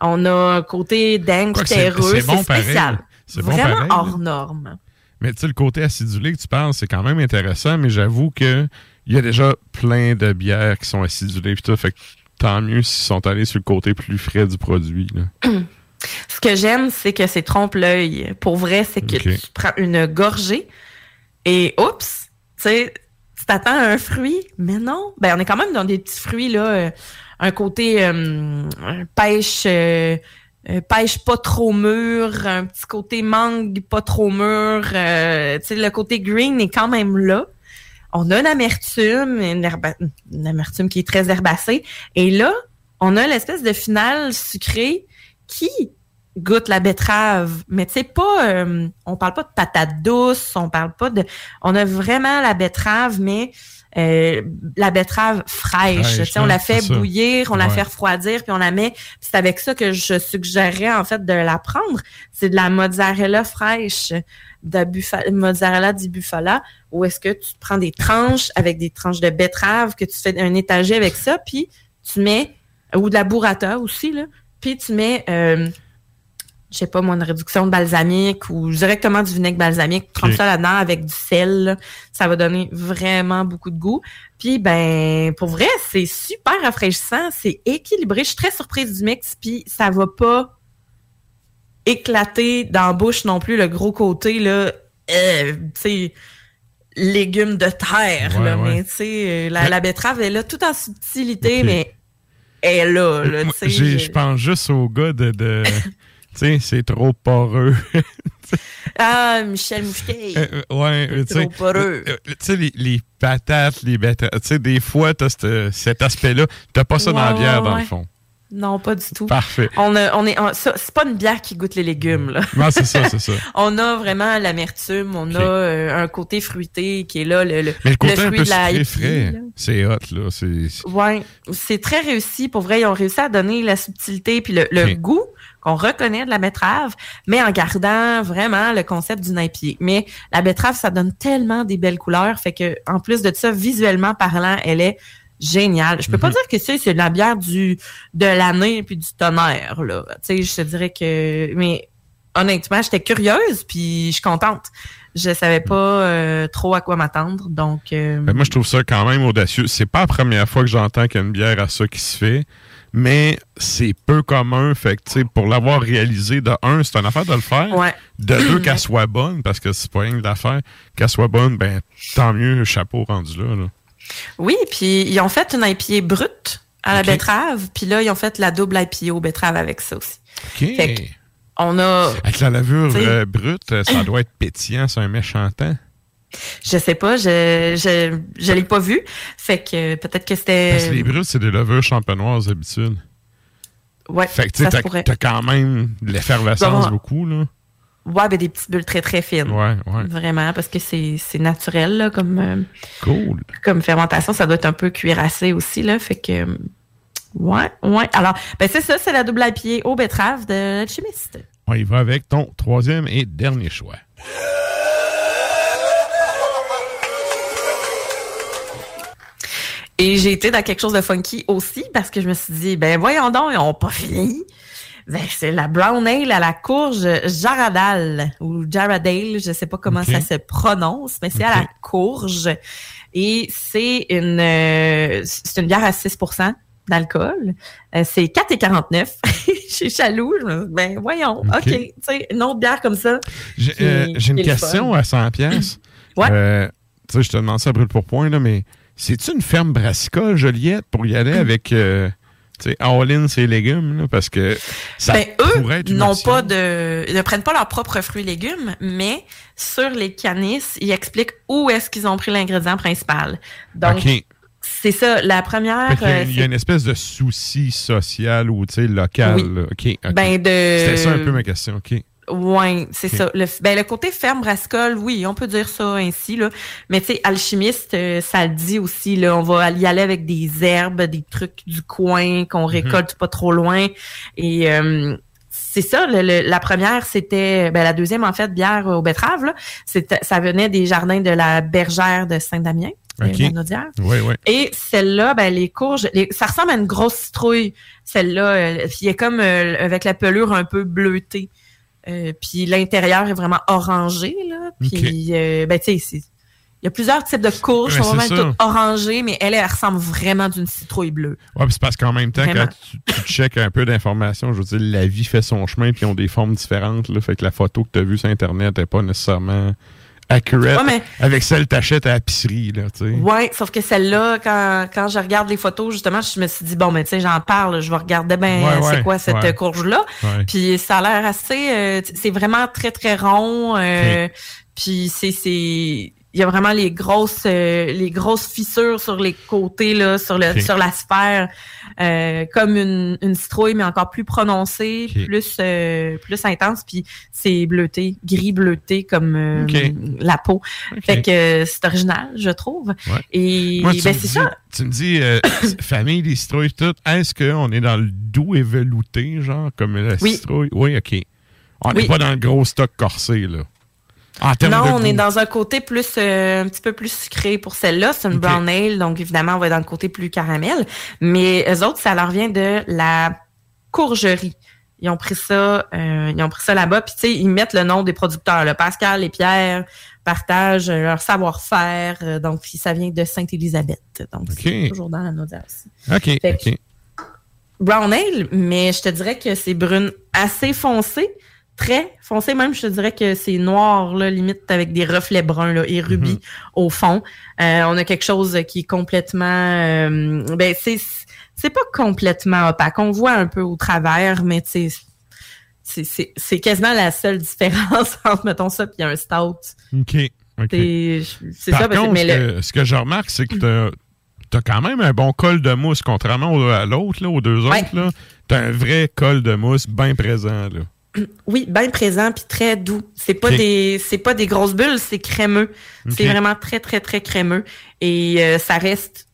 On a un côté c'est- terreux, c'est bon spécial. C'est bon Vraiment pareil, hors norme. Mais tu sais, le côté acidulé que tu parles, c'est quand même intéressant, mais j'avoue que il y a déjà plein de bières qui sont acidulées pis tout, fait que tant mieux s'ils sont allés sur le côté plus frais du produit. Là. Ce que j'aime, c'est que c'est trompe-l'œil. Pour vrai, c'est que tu prends une gorgée et oups, tu sais, tu t'attends à un fruit, mais non. Ben, on est quand même dans des petits fruits, là. euh, un côté euh, pêche, euh, euh, pêche pas trop mûr, un petit côté mangue pas trop mûr. euh, le côté green est quand même là. On a une amertume, une, herba- une amertume qui est très herbacée. Et là, on a l'espèce de finale sucrée qui goûte la betterave. Mais tu sais, pas, euh, on parle pas de patate douce, on parle pas de, on a vraiment la betterave, mais euh, la betterave fraîche. On la fait bouillir, on la fait refroidir, puis on la met. C'est avec ça que je suggérerais en fait de la prendre. C'est de la mozzarella fraîche, de buffa- mozzarella di bufala, où est-ce que tu prends des tranches avec des tranches de betterave, que tu fais un étagé avec ça, puis tu mets ou de la burrata aussi là, puis tu mets euh, je sais pas moi une réduction de balsamique ou directement du vinaigre balsamique, trempe ça là-dedans avec du sel, là. ça va donner vraiment beaucoup de goût. Puis ben pour vrai, c'est super rafraîchissant, c'est équilibré, je suis très surprise du mix puis ça va pas éclater dans la bouche non plus le gros côté là euh, tu sais légumes de terre Ouais, là, ouais. mais tu sais euh, la, betterave elle est là tout en subtilité Ok. mais elle est là, là tu sais je- pense juste au gars de. sais, c'est trop poreux. Ah, Michel Moucheté. Euh, ouais, tu sais, trop poreux. euh, euh, tu sais, les, les patates, les betteraves, tu sais, des fois, t'as cet aspect-là. T'as pas ça dans la bière, dans ouais. le fond. Non, pas du tout. Parfait. On, a- on est, on- c'est pas une bière qui goûte les légumes, là. Non, c'est ça, c'est ça. on a vraiment l'amertume, on a euh, un côté fruité qui est là, le, le, Mais le côté un fruit peu de la frais, c'est hot, là. C'est, c'est- Ouais, c'est très réussi. Pour vrai, ils ont réussi à donner la subtilité puis le, le goût qu'on reconnaît de la betterave, mais en gardant vraiment le concept du napier. Mais la betterave, ça donne tellement des belles couleurs, fait que en plus de ça, visuellement parlant, elle est géniale. Je peux pas Mhm. dire que c'est c'est la bière du de l'année puis du tonnerre là. Tu sais, je te dirais que mais honnêtement, j'étais curieuse puis je suis contente. Je savais pas euh, trop à quoi m'attendre, donc euh, Ben, moi, je trouve ça quand même audacieux. C'est pas la première fois que j'entends qu'il y a une bière à ça qui se fait, mais c'est peu commun. Fait que, tu sais, pour l'avoir réalisé, de un, c'est une affaire de le faire. Ouais. De deux, qu'elle soit bonne, parce que c'est pas rien que d'affaire. Qu'elle soit bonne, ben, tant mieux, chapeau rendu là. là. Oui, puis ils ont fait une IPA brute à la betterave, puis là, ils ont fait la double IPA aux betteraves avec ça aussi. OK. Fait que on a, Avec la levure euh, brute, euh, ça doit être pétillant, c'est un méchant temps. je sais pas, je je, je l'ai pas vu, fait que peut-être que Parce que c'était les brutes, c'est des levures champenoises d'habitude. ouais, Fait que, tu t'as pourrait. t'as quand même de l'effervescence Bon. beaucoup, là. Ouais, ben des petites bulles très très fines. Ouais, ouais. Vraiment, parce que c'est naturel là, comme, euh, cool. comme fermentation. Ça doit être un peu cuirassé aussi, là. Fait que. Ouais, ouais. Alors, ben c'est ça, c'est la double à pied aux betteraves de l'alchimiste. On y va avec ton troisième et dernier choix. Et j'ai été dans quelque chose de funky aussi parce que je me suis dit, ben voyons donc, ils n'ont pas fini. Ben, c'est la brown ale à la courge Jaradal ou Jaradale, je sais pas comment ça se prononce, mais c'est à la courge. Et c'est une euh, c'est une bière à 6% d'alcool. Euh, c'est 4,49. Je suis jaloux. Je me dis, ben voyons, Ok. Tu sais, une autre bière comme ça. J'ai euh, une question fun. à 100 pièces. Ouais. Euh, tu sais, je te demande ça à brûle pour point, là, mais c'est-tu une ferme brassicole, Joliette, pour y aller avec, all-in légumes, là, parce que ça ben, eux pourrait n'ont pas de, ils ne prennent pas leurs propres fruits et légumes, mais sur les canisses, ils expliquent où est-ce qu'ils ont pris l'ingrédient principal. Donc, c'est ça. La première, y a- euh, il y a une espèce de souci social ou, tu sais, local. Oui. Ben, de- C'était ça un peu ma question. OK. Ouais, c'est ça. Le, ben, le côté ferme brassicole, oui, on peut dire ça ainsi, là. Mais tu sais, alchimiste, euh, ça le dit aussi, là. On va y aller avec des herbes, des trucs du coin qu'on récolte pas trop loin. Et euh, c'est ça, le- le- la première, c'était, ben, la deuxième, en fait, bière aux betteraves, là. C'était, ça venait des jardins de la bergère de Saint-Damien. euh, OK. la Naudière. Oui, oui. Et celle-là, ben, les courges, les- ça ressemble à une grosse citrouille, celle-là. euh, puis est comme euh, avec la pelure un peu bleutée. Euh, puis l'intérieur est vraiment orangé, là. Puis, euh, ben, tu sais, il y a plusieurs types de courges, sont vraiment toutes orangées, mais elle, elle ressemble vraiment d'une citrouille bleue. Ouais, puis c'est parce qu'en même temps, Vraiment. quand tu, tu checkes un peu d'informations, je veux dire, la vie fait son chemin, puis ils ont des formes différentes. Là, fait que la photo que tu as vue sur Internet n'est pas nécessairement accurate Ouais, mais- avec celle que t'achètes à la pisserie. Là, tu sais. Ouais, sauf que celle-là, quand, quand je regarde les photos, justement, je me suis dit, bon, mais tu sais, j'en parle, je vais regarder ben, Ouais, c'est ouais, quoi cette courge-là? Puis ça a l'air assez, euh, c'est vraiment très, très rond. euh, Puis c'est, c'est, il y a vraiment les grosses, euh, les grosses fissures sur les côtés, là, sur le, sur la sphère, euh, comme une, une citrouille, mais encore plus prononcée, plus, euh, plus intense. Puis c'est bleuté, gris bleuté comme la peau. Fait que c'est original, je trouve. Ouais. Et Moi, ben me c'est dis- ça. Tu me dis, famille des citrouilles, tout. Est-ce qu'on est dans le doux et velouté, genre, comme la Oui. citrouille? Oui, OK. On n'est Oui. pas dans le gros stock corsé, là. Termes Non, on est dans un côté plus euh, un petit peu plus sucré pour celle-là. C'est une brown ale, donc évidemment, on va être dans le côté plus caramel. Mais eux autres, ça leur vient de la courgerie. Ils ont pris ça, euh, ils ont pris ça là-bas. Puis tu sais, ils mettent le nom des producteurs. Là. Pascal et Pierre partagent leur savoir-faire. Euh, donc, puis ça vient de Sainte-Élisabeth. Donc, c'est toujours dans la. OK, Fait OK. brown ale, mais je te dirais que c'est brune assez foncée, très foncée même. Je te dirais que c'est noir, là, limite avec des reflets bruns là, et rubis Mhm. au fond. Euh, on a quelque chose qui est complètement, euh, ben c'est c'est pas complètement opaque. On voit un peu au travers, mais c'est c'est c'est quasiment la seule différence entre mettons ça puis un stout. OK. C'est ça, parce contre, mais ce, le- que, ce que je remarque, c'est que t'as as quand même un bon col de mousse, contrairement au- à l'autre, là, aux deux Ouais. autres. T'as un vrai col de mousse bien présent. Là. Oui, bien présent puis très doux. C'est pas des c'est pas des grosses bulles, c'est crémeux. C'est vraiment très très très crémeux et euh, ça reste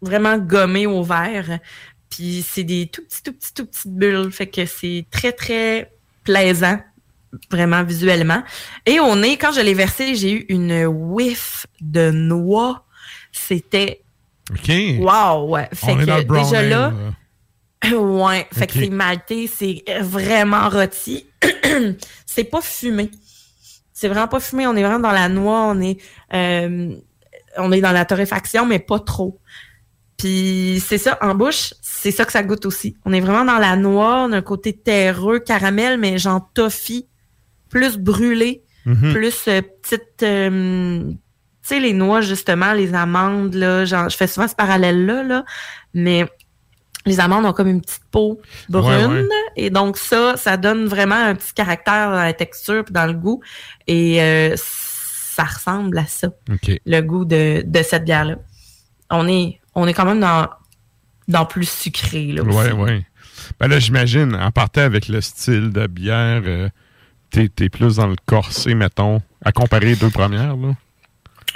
vraiment gommé au verre. Puis c'est des tout petits tout petits tout petites bulles, fait que c'est très très plaisant vraiment visuellement. Et au nez, quand je l'ai versé, j'ai eu une whiff de noix. C'était OK. wow, ouais. Fait On est que dans le brown déjà là. Ouais, fait que c'est maltais, c'est vraiment rôti. c'est pas fumé. C'est vraiment pas fumé. On est vraiment dans la noix. On est, euh, on est dans la torréfaction, mais pas trop. Puis c'est ça, en bouche, c'est ça que ça goûte aussi. On est vraiment dans la noix, on a un côté terreux, caramel, mais genre toffee, plus brûlé, Mhm. plus euh, petite... euh, tu sais, les noix, justement, les amandes, là, genre, je fais souvent ce parallèle-là, là, mais les amandes ont comme une petite peau brune. Ouais, ouais. Et donc, ça, ça donne vraiment un petit caractère dans la texture puis dans le goût. Et euh, ça ressemble à ça, le goût de, de cette bière-là. On est, on est quand même dans, dans plus sucré, là, aussi. Ouais, ouais. Ben là, j'imagine, en partant avec le style de bière, euh, t'es es plus dans le corsé, mettons, à comparer les deux premières, là.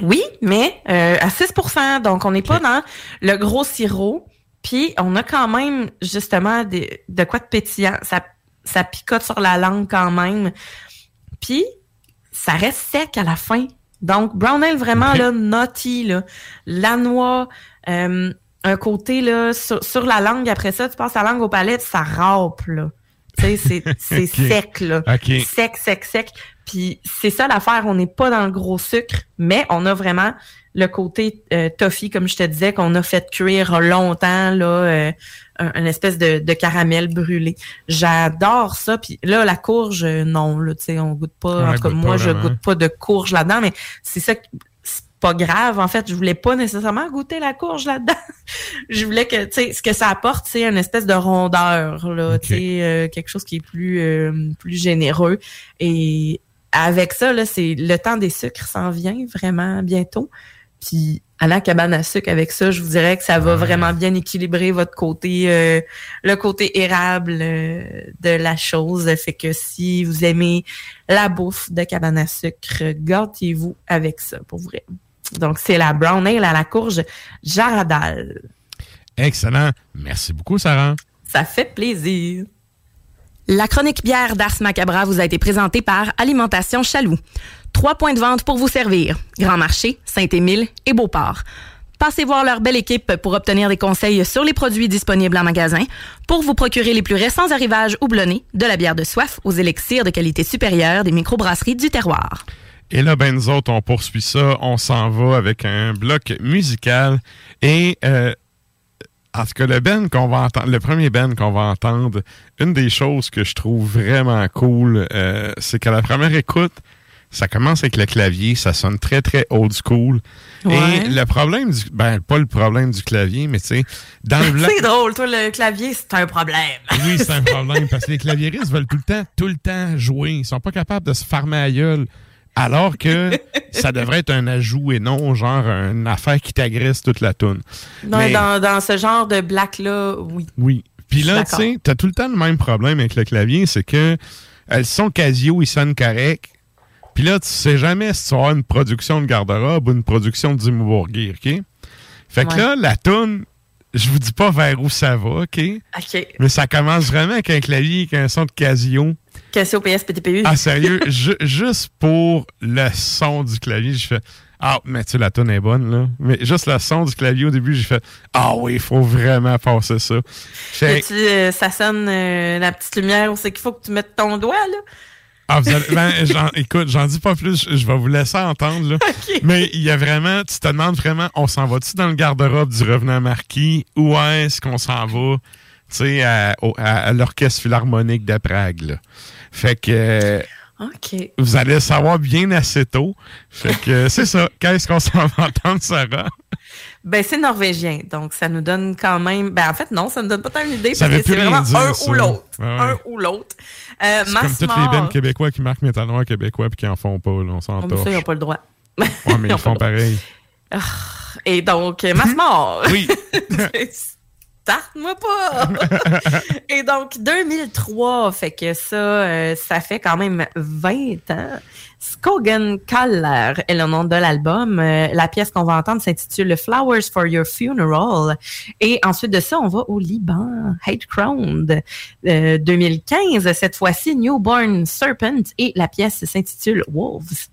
Oui, mais euh, à 6% donc on n'est pas dans le gros sirop. Puis on a quand même justement des- de quoi de pétillant. Ça, ça picote sur la langue quand même. Puis ça reste sec à la fin. Donc brown ale vraiment là nutty là, la noix. euh, un côté là sur, sur la langue. Après ça, tu passes la langue au palais, ça râpe là. Tu sais, c'est sec là, sec, sec, sec. Puis c'est ça l'affaire, on n'est pas dans le gros sucre, mais on a vraiment le côté euh, toffee, comme je te disais, qu'on a fait cuire longtemps là, euh, un, une espèce de, de caramel brûlé. J'adore ça. Puis là, la courge, euh, non, là, tu sais, on goûte pas. On la en tout cas, goûte moi, je goûte pas de courge là-dedans, mais c'est ça. C'est pas grave. En fait, je voulais pas nécessairement goûter la courge là-dedans. je voulais que, tu sais, ce que ça apporte, c'est une espèce de rondeur, là, tu sais, euh, quelque chose qui est plus, euh, plus généreux. Et avec ça, là, c'est le temps des sucres s'en vient vraiment bientôt. Puis à la cabane à sucre avec ça, je vous dirais que ça va vraiment bien équilibrer votre côté, euh, le côté érable euh, de la chose. Fait que si vous aimez la bouffe de cabane à sucre, gâtez-vous avec ça, pour vrai. Donc c'est la brown ale à la courge Jaradal. Excellent. Merci beaucoup, Sarah. Ça fait plaisir. La chronique bière d'Ars Macabra vous a été présentée par Alimentation Chaloux. Trois points de vente pour vous servir. Grand Marché, Saint-Émile et Beauport. Passez voir leur belle équipe pour obtenir des conseils sur les produits disponibles en magasin, pour vous procurer les plus récents arrivages houblonnés, de la bière de soif aux élixirs de qualité supérieure des microbrasseries du terroir. Et là, ben, nous autres, on poursuit ça. On s'en va avec un bloc musical. Et, euh, en tout cas, le band qu'on va entendre, le premier band qu'on va entendre, une des choses que je trouve vraiment cool, euh, c'est qu'à la première écoute, ça commence avec le clavier, ça sonne très, très old school. Ouais. Et le problème du, ben, pas le problème du clavier, mais tu sais, dans le. C'est drôle, toi, le clavier, c'est un problème. Oui, c'est un problème parce que les claviéristes veulent tout le temps, tout le temps jouer. Ils sont pas capables de se farmer à gueule. Alors que ça devrait être un ajout et non genre une affaire qui t'agresse toute la toune. Dans, Mais- dans, dans ce genre de black-là, oui. Oui. Puis là, tu sais, t'as tout le temps le même problème avec le clavier, c'est que euh, le son Casio, il sonne correct. Puis là, tu sais jamais si tu vas avoir une production de garde-robe ou une production de Borgir, OK? Fait que Ouais. là, la toune, je vous dis pas vers où ça va, OK? OK. Mais ça commence vraiment avec un clavier, avec un son de Casio. Casio PS PTPU. Ah, sérieux? Ju- juste pour le son du clavier, j'ai fait Ah, mais tu sais, la tonne est bonne, là. Mais juste le son du clavier au début, j'ai fait Ah oui, il faut vraiment passer ça. Fait- Et tu, euh, ça sonne euh, la petite lumière où c'est qu'il faut que tu mettes ton doigt, là? Ah, vous allez- ben, j'en- écoute, j'en dis pas plus, je, je vais vous laisser entendre, là. Mais il y a vraiment, tu te demandes vraiment, on s'en va-tu dans le garde-robe du revenant marquis? Ou est-ce qu'on s'en va, tu sais, à, à- à l'Orchestre Philharmonique de Prague, là? Fait que. OK. Vous allez le savoir bien assez tôt. Fait que c'est ça. Qu'est-ce qu'on s'en va entendre, Sarah? Ben, c'est norvégien. Donc, ça nous donne quand même. Ben, en fait, non, ça nous donne pas tant une idée Ça parce que c'est vraiment dire, un ou l'autre. Ouais. Un ou l'autre. Euh, C'est comme toutes les bands québécois qui marquent Métal Noir québécois puis qui en font pas, là. On s'en Ah, mais ça, ils n'ont torche. pas le droit. Ouais, mais Ils ont ils font pareil. droit. Et donc, euh, Masse Mort. Oui. Starte-moi pas! Et donc, 2003, fait que ça, euh, ça fait quand même 20 ans. Skogan Kaller est le nom de l'album. Euh, la pièce qu'on va entendre s'intitule Flowers for Your Funeral. Et ensuite de ça, on va au Liban, Hate Crowned. Euh, 2015, cette fois-ci, Newborn Serpent. Et la pièce s'intitule Wolves.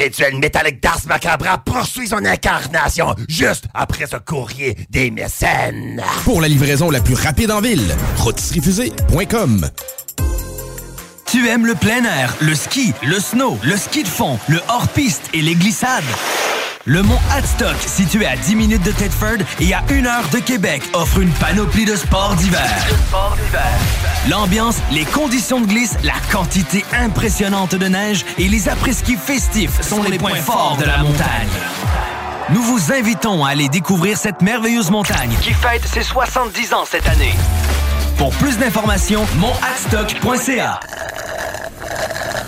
Rituel métallique d'Ars Macabra poursuit son incarnation juste après ce courrier des mécènes. Pour la livraison la plus rapide en ville, rôtisseriefusée.com. Tu aimes le plein air, le ski, le snow, le ski de fond, le hors-piste et les glissades? Le mont Hadstock, situé à 10 minutes de Thetford et à 1 heure de Québec, offre une panoplie de sports d'hiver. L'ambiance, les conditions de glisse, la quantité impressionnante de neige et les après-ski festifs sont les points forts de la montagne. Nous vous invitons à aller découvrir cette merveilleuse montagne qui fête ses 70 ans cette année. Pour plus d'informations, monadstock.ca.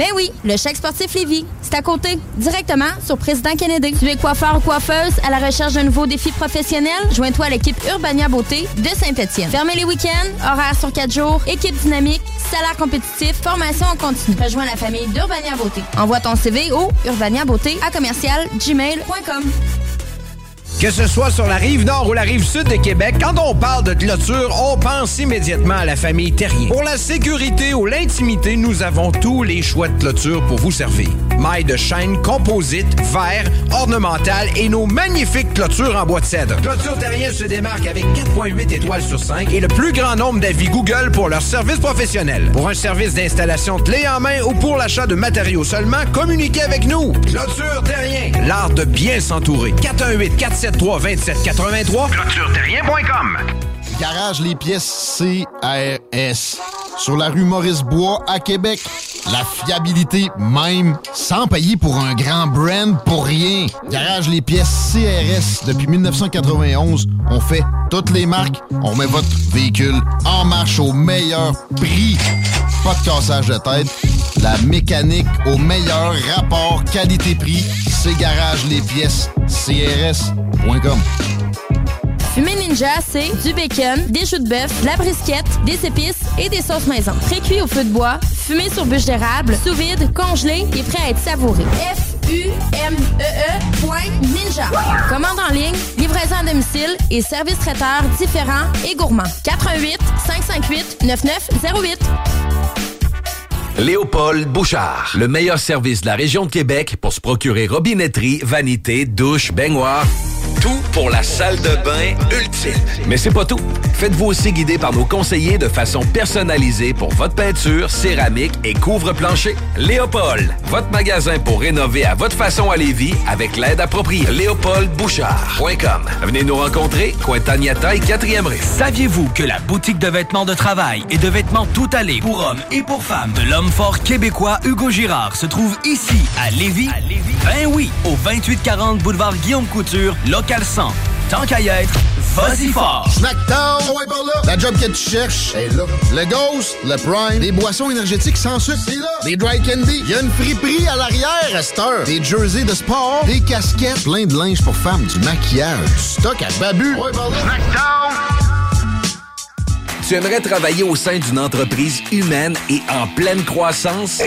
Ben oui, le chèque sportif Lévis. C'est à côté, directement sur Président Kennedy. Tu es coiffeur ou coiffeuse à la recherche d'un nouveau défi professionnel? Joins-toi à l'équipe Urbania Beauté de Saint-Étienne. Fermez les week-ends, horaires sur 4 jours, équipe dynamique, salaire compétitif, formation en continu. Rejoins la famille d'Urbania Beauté. Envoie ton CV au urbaniabeauté à commercial gmail.com. Que ce soit sur la rive nord ou la rive sud de Québec, quand on parle de clôture, on pense immédiatement à la famille Terrien. Pour la sécurité ou l'intimité, nous avons tous les choix de clôture pour vous servir. Mailles de chaîne, composite, verre, ornemental et nos magnifiques clôtures en bois de cèdre. Clôture Terrien se démarque avec 4.8 étoiles sur 5 et le plus grand nombre d'avis Google pour leur service professionnel. Pour un service d'installation clé en main ou pour l'achat de matériaux seulement, communiquez avec nous. Clôture Terrien, l'art de bien s'entourer. 418 473 2783 clôtureterrien.com Garage les pièces CRS. Sur la rue Maurice-Bois à Québec. La fiabilité même, sans payer pour un grand brand pour rien. Garage les pièces CRS. Depuis 1991, on fait toutes les marques. On met votre véhicule en marche au meilleur prix. Pas de cassage de tête. La mécanique au meilleur rapport qualité-prix. C'est Garage les pièces CRS.com. Fumée Ninja, c'est du bacon, des choux de bœuf, de la brisquette, des épices et des sauces maison. Pré-cuit au feu de bois, fumé sur bûche d'érable, sous vide, congelé et prêt à être savouré. F-U-M-E-E point Ninja. Commande en ligne, livraison à domicile et service traiteur différents et gourmands. 88 558 9908. Léopold Bouchard, le meilleur service de la région de Québec pour se procurer robinetterie, vanité, douche, baignoire. Tout pour la salle de bain ultime. Mais c'est pas tout. Faites-vous aussi guider par nos conseillers de façon personnalisée pour votre peinture, céramique et couvre-plancher. Léopold, votre magasin pour rénover à votre façon à Lévis avec l'aide appropriée. LéopoldBouchard.com. Venez nous rencontrer, Cointagnata et 4e rue. Saviez-vous que la boutique de vêtements de travail et de vêtements tout allés pour hommes et pour femmes de l'homme fort québécois Hugo Girard se trouve ici à Lévis? Ben oui, au 2840 boulevard Guillaume Couture, local 100. Tant qu'à y être, vas-y fort! Snackdown, ouais, par là. La job que tu cherches est là. Le Ghost, le Prime, des boissons énergétiques sans sucre, c'est là. Des dry candy, il y a une friperie à l'arrière à cette heure. Des jerseys de sport, des casquettes, plein de linge pour femmes, du maquillage, du stock à babu. Ouais, par là. Tu aimerais travailler au sein d'une entreprise humaine et en pleine croissance?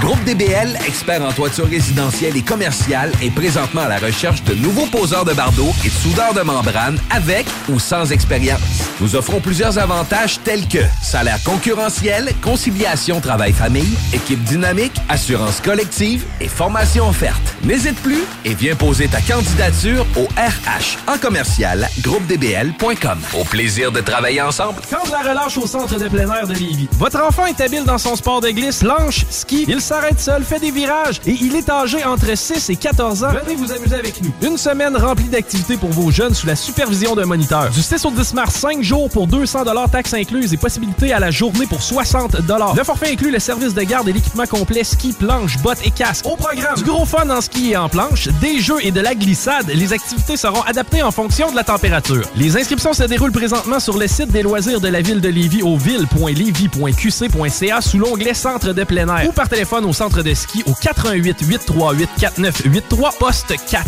Groupe DBL, expert en toiture résidentielle et commerciale, est présentement à la recherche de nouveaux poseurs de bardeaux et de soudeurs de membrane avec ou sans expérience. Nous offrons plusieurs avantages tels que salaire concurrentiel, conciliation travail-famille, équipe dynamique, assurance collective et formation offerte. N'hésite plus et viens poser ta candidature au RH en commercial groupedbl.com. Au plaisir de travailler ensemble. Quand de la relâche au centre de plein air de Lévis. Votre enfant est habile dans son sport de glisse, planche, ski. Il s'arrête seul, fait des virages et il est âgé entre 6 et 14 ans. Venez vous amuser avec nous. Une semaine remplie d'activités pour vos jeunes sous la supervision d'un moniteur. Du 6 au 10 mars, 5 jours pour 200 taxes incluses et possibilité à la journée pour 60 Le forfait inclut le service de garde et l'équipement complet ski, planche, bottes et casque. Au programme, du gros fun en ski et en planche, des jeux et de la glissade. Les activités seront adaptées en fonction de la température. Les inscriptions se déroulent présentement sur le site des loisirs de la ville de Lévis au ville.lévis.qc.ca sous l'onglet Centre de plein air ou par téléphone au centre de ski au 88 838 4983 poste 4.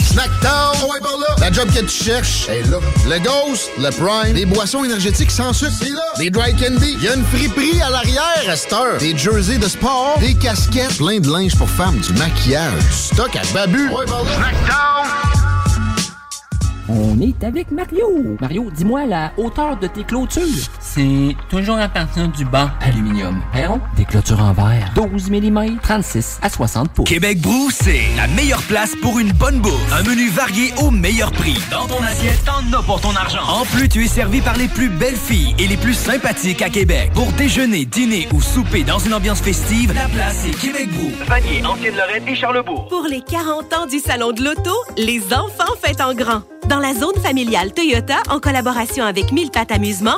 Snackdown, ouais. La job que tu cherches, est là. Le Ghost, le Prime, des boissons énergétiques sans sucre, c'est là. Des dry candy, il y a une friperie à l'arrière à cette heure. Des jerseys de sport, des casquettes, plein de linge pour femmes, du maquillage, du stock à babu. Ouais, par. Snackdown! On est avec Mario. Mario, dis-moi la hauteur de tes clôtures. C'est toujours à partir du banc aluminium. Perron, des clôtures en verre. 12 mm, 36 à 60 pouces. Québec Brou, c'est la meilleure place pour une bonne bouffe. Un menu varié au meilleur prix. Dans ton assiette, t'en as pour ton argent. En plus, tu es servi par les plus belles filles et les plus sympathiques à Québec. Pour déjeuner, dîner ou souper dans une ambiance festive, la place est Québec Brou. Vanier, Ancienne-Lorraine et Charlebourg. Pour les 40 ans du Salon de l'Auto, les enfants fêtent en grand. Dans la zone familiale Toyota, en collaboration avec Mille Pattes Amusement,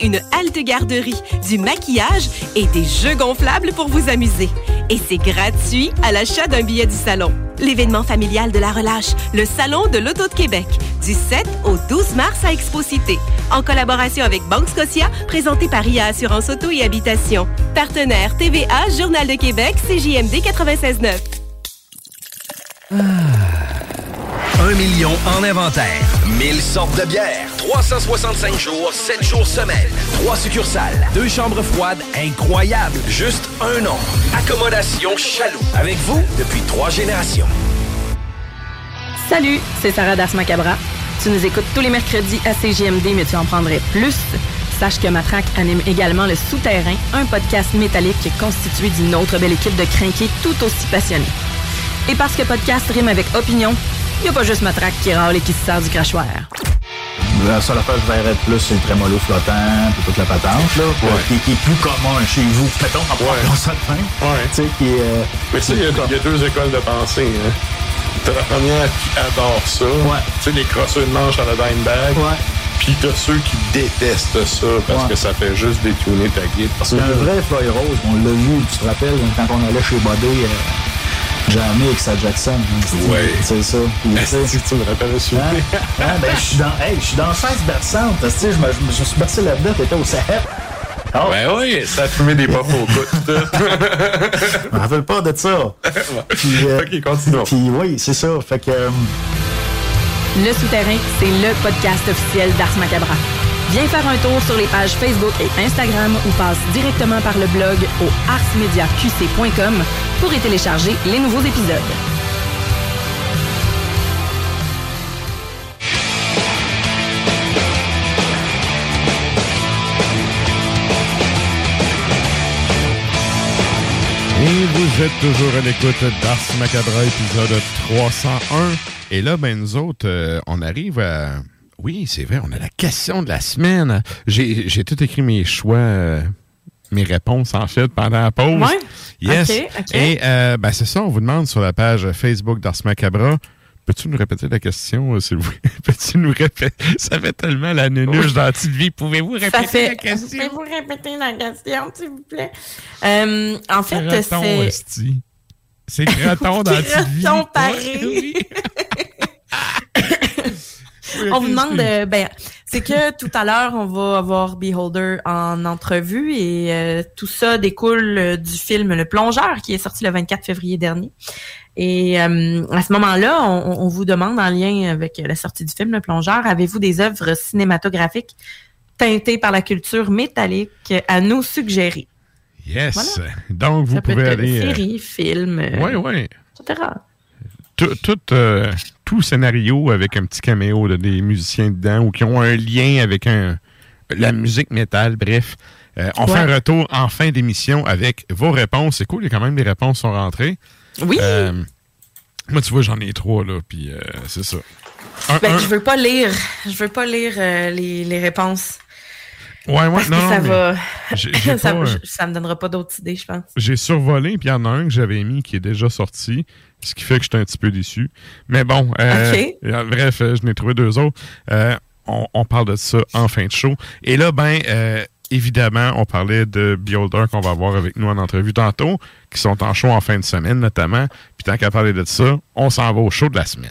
une halte garderie, du maquillage et des jeux gonflables pour vous amuser. Et c'est gratuit à l'achat d'un billet du salon. L'événement familial de la relâche, le Salon de l'Auto de Québec, du 7 au 12 mars à Expo Cité. En collaboration avec Banque Scotia, présenté par IA Assurance Auto et Habitation. Partenaire TVA, Journal de Québec, CJMD 96.9. Un million en inventaire. 1000 sortes de bières. 365 jours, 7 jours semaine. 3 succursales. Deux chambres froides incroyables. Juste un nom. Accommodation Chaloux. Avec vous depuis trois générations. Salut, c'est Sarah Das Macabra. Tu nous écoutes tous les mercredis à CGMD, mais tu en prendrais plus. Sache que Matraque anime également Le Souterrain, un podcast métallique constitué d'une autre belle équipe de crinqués tout aussi passionnés. Et parce que podcast rime avec opinion, il n'y a pas juste Matraque qui râle et qui se sert du crachoir. La seule affaire que je verrais de plus, c'est le trémolo flottant, puis toute la patente, là, Ouais. qui, qui est plus commun chez vous. Mettons, en ouais. ça de même. Ouais. Tu sais, qui est... euh, Mais tu sais, il y, a- il y a deux écoles de pensée. Hein. T'as la première qui adore ça. Tu sais, les crosseurs de manche à la Dimebag. Puis t'as ceux qui détestent ça parce Ouais. que ça fait juste détuner ta guide. Parce qu'un vrai Floyd Rose, on l'a vu, tu te rappelles, quand on allait chez Bodé, euh, jamais avec sa Jackson. hein, c'est- Ouais. C'est ça. Puis, tu me rappelles aussi. Hein? Hein, ben, je suis dans, hey, je suis dans 16 berçantes. Tu sais, je me, je suis bercé là-dedans, t'étais au Sahel. Ben oui, ça a fumé des pop au bout. Je me rappelle pas de ça. Puis, euh, ok, continue. Puis oui, c'est ça. Fait que. euh, Le Souterrain, c'est le podcast officiel d'Ars Macabra. Viens faire un tour sur les pages Facebook et Instagram ou passe directement par le blog au arsmediaqc.com pour y télécharger les nouveaux épisodes. Et vous êtes toujours à l'écoute d'Ars Macabra, épisode 301. Et là, ben, nous autres, euh, on arrive à... Oui, c'est vrai, on a la question de la semaine. J'ai tout écrit mes choix, euh, mes réponses, en fait, pendant la pause. Ouais. Yes. Et euh, ben, c'est ça, on vous demande sur la page Facebook d'Ars Macabra, Peux-tu nous répéter la question, euh, s'il vous plaît? Peux-tu nous répéter? Ça fait tellement la nunuche dans la petite vie. Pouvez-vous répéter fait. la question? Pouvez-vous répéter la question, s'il vous plaît? En fait, c'est. C'est graton dans la petite vie. Graton Ouais, pareil. on vous demande, euh, ben, c'est que tout à l'heure, on va avoir Beholder en entrevue et euh, tout ça découle euh, du film Le Plongeur qui est sorti le 24 février dernier. Et euh, à ce moment-là, on, on vous demande en lien avec la sortie du film Le Plongeur, avez-vous des œuvres cinématographiques teintées par la culture métallique à nous suggérer? Yes. Donc, vous ça peut pouvez être aller. séries, films, Oui, oui. etc. tout, tout, euh, tout scénario avec un petit caméo de des musiciens dedans ou qui ont un lien avec un, la musique métal, bref. Euh, on Ouais. fait un retour en fin d'émission avec vos réponses. C'est cool, il y a quand même des réponses sont rentrées. Oui. Euh, moi, tu vois, j'en ai trois, là, puis euh, c'est ça. Un- Ben, un- je veux pas lire, je veux pas lire les, les réponses. Ouais, ouais, Parce que non, ça mais va. ça, pas, euh, ça me donnera pas d'autres idées, je pense. J'ai survolé, puis il y en a un que j'avais mis qui est déjà sorti, ce qui fait que j'étais un petit peu déçu. Mais bon, euh, euh, bref, je n'ai trouvé deux autres. Euh, on, on parle de ça en fin de show. Et là, ben, évidemment, on parlait de Beholder qu'on va avoir avec nous en entrevue tantôt, qui sont en show en fin de semaine notamment. Puis tant qu'à parler de ça, on s'en va au show de la semaine.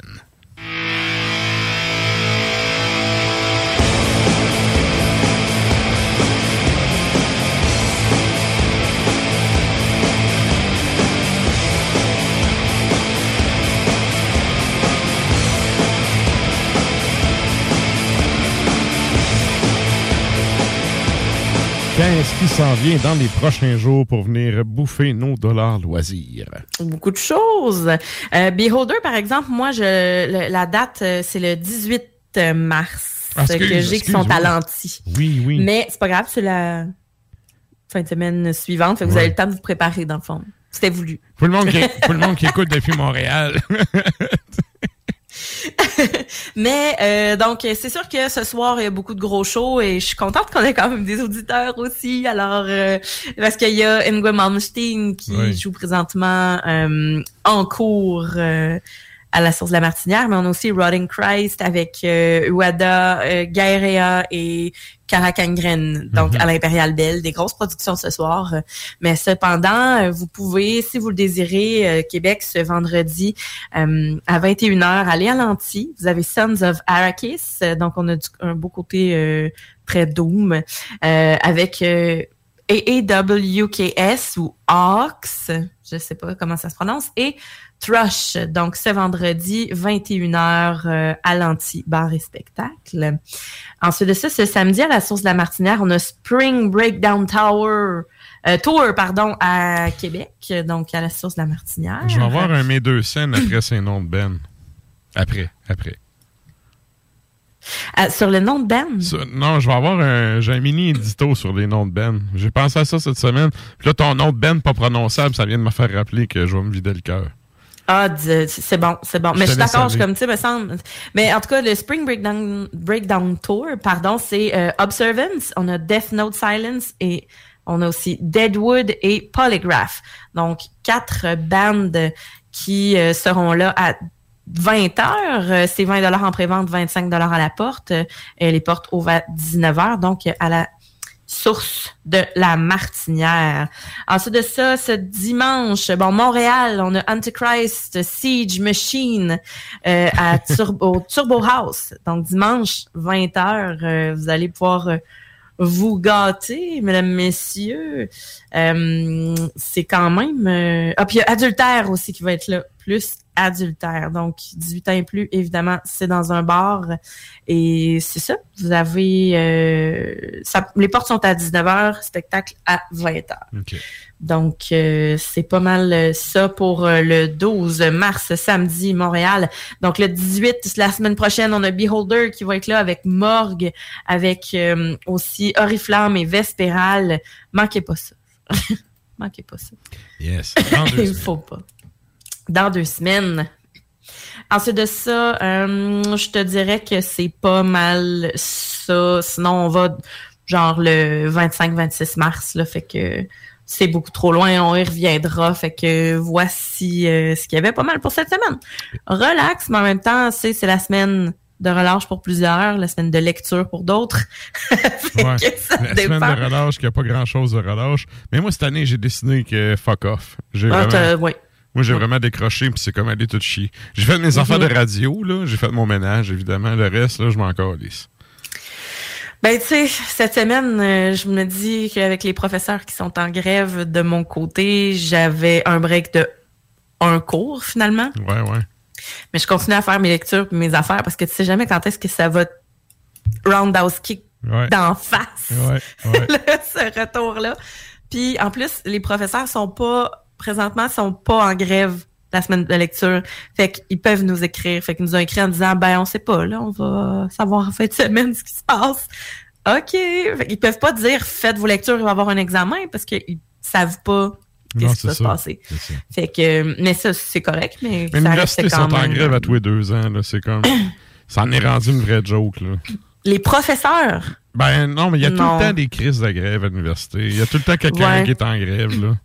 Qu'est-ce qui s'en vient dans les prochains jours pour venir bouffer nos dollars loisirs? Beaucoup de choses. Euh, Beholder, par exemple, moi, je la date, euh, c'est le 18 mars Ah, excuse, que j'ai qui sont excuse, oui. Oui, oui. Mais c'est pas grave, c'est la fin de semaine suivante. Fait que vous avez le temps de vous préparer, dans le fond. C'était voulu. Pour le monde qui, pour le monde qui écoute depuis Montréal. Mais euh, donc, c'est sûr que ce soir, il y a beaucoup de gros shows et je suis contente qu'on ait quand même des auditeurs aussi. Alors, euh, parce qu'il y a Ingrid Malmsteen qui Oui. joue présentement euh, en cours euh, à la source de la Martinière, mais on a aussi Rotting Christ avec euh, Uada, euh, Gaïrea et Karakangren, donc Mhm. à l'Impérial Belle, des grosses productions ce soir. Mais cependant, euh, vous pouvez, si vous le désirez, euh, Québec ce vendredi euh, à 21h, aller à l'anti. Vous avez Sons of Arrakis, donc on a du- un beau côté euh, très doom, euh, avec euh, AAWKS ou Ox, je sais pas comment ça se prononce, et Thrush, donc ce vendredi, 21h euh, à l'anti, bar et spectacle. Ensuite de ça, ce samedi à la source de la Martinière, on a Spring Breakdown Tower, euh, Tour, pardon, à Québec, donc à la source de la Martinière. Je vais avoir un mes deux scènes après ces noms de Ben. Après, après. Ah, sur le nom de Ben? Non, je vais avoir un, j'ai un mini édito sur les noms de Ben. J'ai pensé à ça cette semaine. Puis là, ton nom de Ben pas prononçable, ça vient de me faire rappeler que je vais me vider le cœur. Ah, c'est bon, c'est bon. Mais je suis d'accord, je suis comme, tu sais, me semble. Mais en tout cas, le Spring Breakdown, Breakdown Tour, pardon, c'est euh, Observance, on a Death Note Silence et on a aussi Deadwood et Polygraph. Donc, quatre bandes qui euh, seront là à 20 heures. Euh, C'est 20 dollars en prévente, 25 dollars à la porte. Et les portes ouvrent à 19 heures, donc à la source de la Martinière. Ensuite de ça, ce dimanche, bon, Montréal, on a Antichrist Siege Machine euh, à Turbo, Turbo House. Donc, dimanche, 20h, vous allez pouvoir euh, vous gâter, mesdames, messieurs. Euh, c'est quand même... euh, Ah, puis il y a Adultère aussi qui va être là. Plus adultère. Donc, 18 ans et plus, évidemment, c'est dans un bar. Et c'est ça. Vous avez... euh, ça, les portes sont à 19h, spectacle à 20h. Donc, euh, c'est pas mal euh, ça pour le 12 mars, samedi, Montréal. Donc, le 18, la semaine prochaine, on a Beholder qui va être là avec Morgue, avec euh, aussi Oriflamme et Vespéral. Manquez pas ça. Manquez pas ça. Yes. Il faut pas. Dans deux semaines. Ensuite de ça, euh, je te dirais que c'est pas mal ça. Sinon, on va genre le 25-26 mars, là, fait que c'est beaucoup trop loin, on y reviendra. Fait que voici euh, ce qu'il y avait pas mal pour cette semaine. Relax, mais en même temps, c'est c'est la semaine de relâche pour plusieurs, la semaine de lecture pour d'autres. Ouais. La dépend. semaine de relâche, qu'il n'y a pas grand-chose de relâche. Mais moi, cette année, j'ai décidé que fuck off. J'ai Ah, t'as- vraiment... ouais. Moi, j'ai vraiment décroché, puis c'est comme aller tout chier. J'ai fait mes Mhm. de radio, là. J'ai fait mon ménage, évidemment. Le reste, là, je m'en calisse. Ben, tu sais, cette semaine, euh, je me dis qu'avec les professeurs qui sont en grève de mon côté, j'avais un break de un cours, finalement. Ouais, ouais. Mais je continue à faire mes lectures et mes affaires parce que tu sais jamais quand est-ce que ça va roundhouse kick Ouais. d'en face. Ouais, ouais. ce retour-là. Puis, en plus, les professeurs sont pas, présentement, sont pas en grève la semaine de lecture. Fait qu'ils peuvent nous écrire. Fait qu'ils nous ont écrit en disant, ben, on sait pas, là, on va savoir en fin de semaine ce qui se passe. OK. Fait qu'ils peuvent pas dire, faites vos lectures, il va y avoir un examen parce qu'ils savent pas qu'est-ce qui va se passer. Fait que, mais ça, c'est correct, mais, Mais ça sont en grève à tous les deux ans, là. C'est comme... Ça en est rendu une vraie joke, là. Les professeurs, Ben non, mais il y a tout le temps des crises de grève à l'université. Il y a tout le temps quelqu'un Ouais. qui est en grève, là.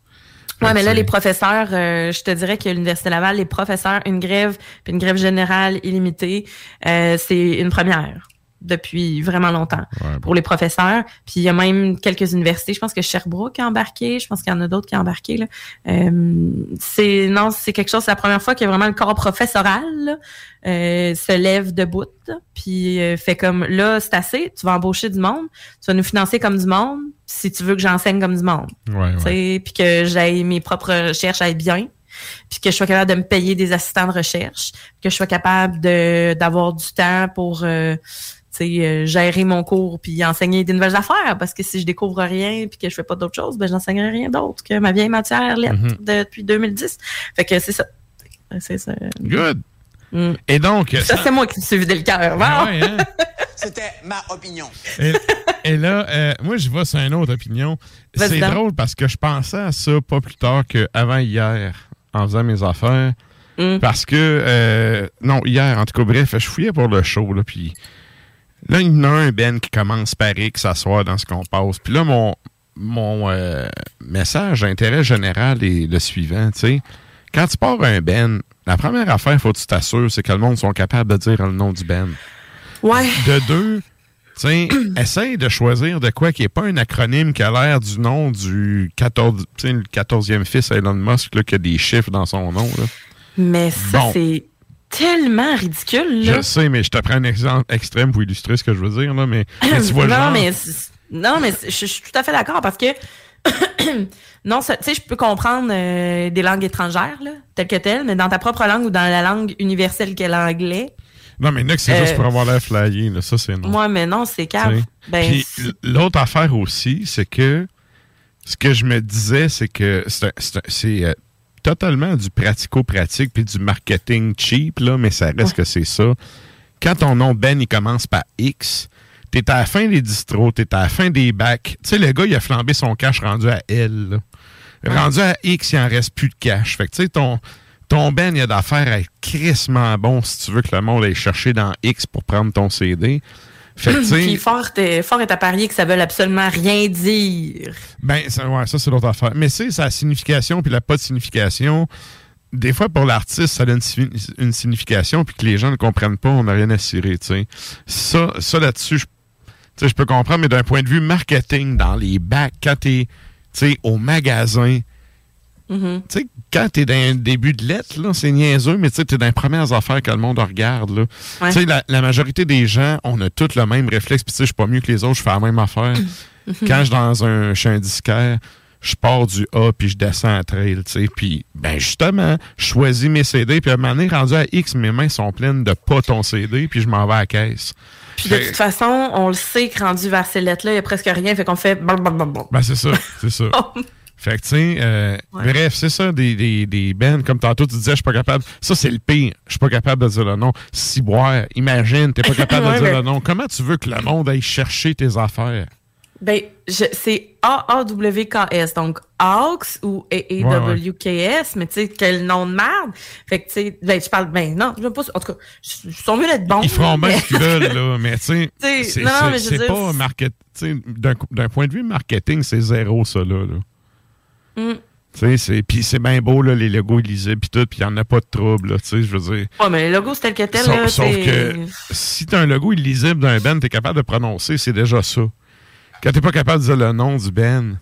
Ouais, mais là, les professeurs, euh, je te dirais que l'Université Laval, les professeurs, une grève, puis une grève générale illimitée, euh, c'est une première depuis vraiment longtemps pour les professeurs. Puis il y a même quelques universités, je pense que Sherbrooke a embarqué, je pense qu'il y en a d'autres qui ont embarqué. Là. Euh, c'est non, c'est quelque chose, c'est la première fois que vraiment le corps professoral là, euh, se lève debout, puis euh, fait comme là, c'est assez, tu vas embaucher du monde, tu vas nous financer comme du monde, si tu veux que j'enseigne comme du monde. Ouais, Tu sais, puis que j'aille mes propres recherches aillent bien, puis que je sois capable de me payer des assistants de recherche, que je sois capable de d'avoir du temps pour euh, sais, euh, gérer mon cours puis enseigner des nouvelles affaires. Parce que si je découvre rien puis que je fais pas d'autres choses, ben j'enseignerai rien d'autre que ma vieille matière lettre Mhm. depuis 2010. Fait que c'est ça. C'est ça. Good. Mm. Et donc. Ça, c'est moi qui me suis vidé le cœur. Ah ouais, hein? C'était ma opinion. Et, et là, euh, moi, je vais sur une autre opinion. C'est drôle parce que je pensais à ça pas plus tard qu'avant hier, en faisant mes affaires. Mm. Parce que, euh, non, hier, en tout cas, bref, je fouillais pour le show, là, puis là, il y en a un Ben qui commence par X s'asseoir dans ce qu'on passe. Puis là, mon, mon euh, message d'intérêt général est le suivant, tu sais. Quand tu pars un Ben, la première affaire, faut que tu t'assures, c'est que le monde sont capables de dire le nom du Ben. Ouais. De deux, essaye de choisir de quoi qui n'est pas un acronyme qui a l'air du nom du 14, tu sais, le 14e fils Elon Musk, là, qui a des chiffres dans son nom. Là. Mais ça, Bon. c'est tellement ridicule. Là. Je sais, mais je te prends un exemple extrême pour illustrer ce que je veux dire, là, mais, mais tu vois le non, genre. mais non, mais je, je suis tout à fait d'accord parce que non, tu sais, je peux comprendre euh, des langues étrangères, là, telles que telles, mais dans ta propre langue ou dans la langue universelle qu'est l'anglais, Non, mais là, c'est juste Euh, pour avoir l'air flyé, là, ça, c'est non. moi, mais non, c'est. T'sais. Ben, Puis l'autre affaire aussi, c'est que ce que je me disais, c'est que c'est totalement du pratico-pratique puis du marketing cheap, là, mais ça reste que c'est ça. Quand ton nom Ben, il commence par X, t'es à la fin des distros, t'es à la fin des bacs. Tu sais, le gars, il a flambé son cash rendu à L. Rendu à X, il en reste plus de cash. Fait que, tu sais, ton, ton Ben, il a d'affaires à être crissement bon si tu veux que le monde aille chercher dans X pour prendre ton CD. Fait que, Puis fort, est- fort est à parier que ça veut absolument rien dire. Ben, ça, ouais, ça c'est l'autre affaire. Mais c'est sa signification puis la pas de signification. Des fois, pour l'artiste, ça donne une, une signification puis que les gens ne comprennent pas, on n'a rien à cirer, tu sais. Ça, ça là-dessus, je, peux comprendre, mais d'un point de vue marketing, dans les bacs, quand t'es, tu sais, au magasin, Mhm. tu sais, quand t'es dans un début de lettre, là, c'est niaiseux, mais tu sais, t'es dans les premières affaires que le monde regarde, là. Ouais. Tu sais, la, la majorité des gens, on a tous le même réflexe, puis tu sais, je suis pas mieux que les autres, je fais la même affaire. Mhm. Quand je suis dans un, chez un disquaire, je pars du A, puis je descends à trail, tu sais, puis, ben, justement, je choisis mes CD, puis à un moment donné, rendu à X, mes mains sont pleines de pas ton CD, puis je m'en vais à la caisse. Puis de toute façon, on le sait que rendu vers ces lettres-là, il n'y a presque rien, fait qu'on fait. Ben, c'est ça, c'est ça. Fait que, tu sais, euh, Ouais. bref, c'est ça, des, des, des bands, comme tantôt, tu disais, je suis pas capable. Ça, c'est le pire. Je suis pas capable de dire le nom. Ciboire, imagine, t'es pas capable Ouais, de dire mais- le nom. Comment tu veux que le monde aille chercher tes affaires? Ben, c'est A-A-W-K-S, donc AUX ou A-A-W-K-S, mais tu sais, quel nom de merde? Fait que, tu sais, ben, je parle, ben, non, je veux pas, en tout cas, ils sont mieux d'être bons. Ils feront bien ce qu'ils veulent, là, mais tu sais, c'est pas market. tu sais, D'un d'un point de vue marketing, c'est zéro, ça, là. là. Mm. Tu Puis c'est bien beau, là, les logos illisibles, puis tout, puis il n'y en a pas de trouble, tu je veux dire. Ouais, mais le logo, c'est tel que tel, Sauf, là, sauf que si t'as un logo illisible d'un Ben, t'es capable de prononcer, c'est déjà ça. Quand t'es pas capable de dire le nom du Ben.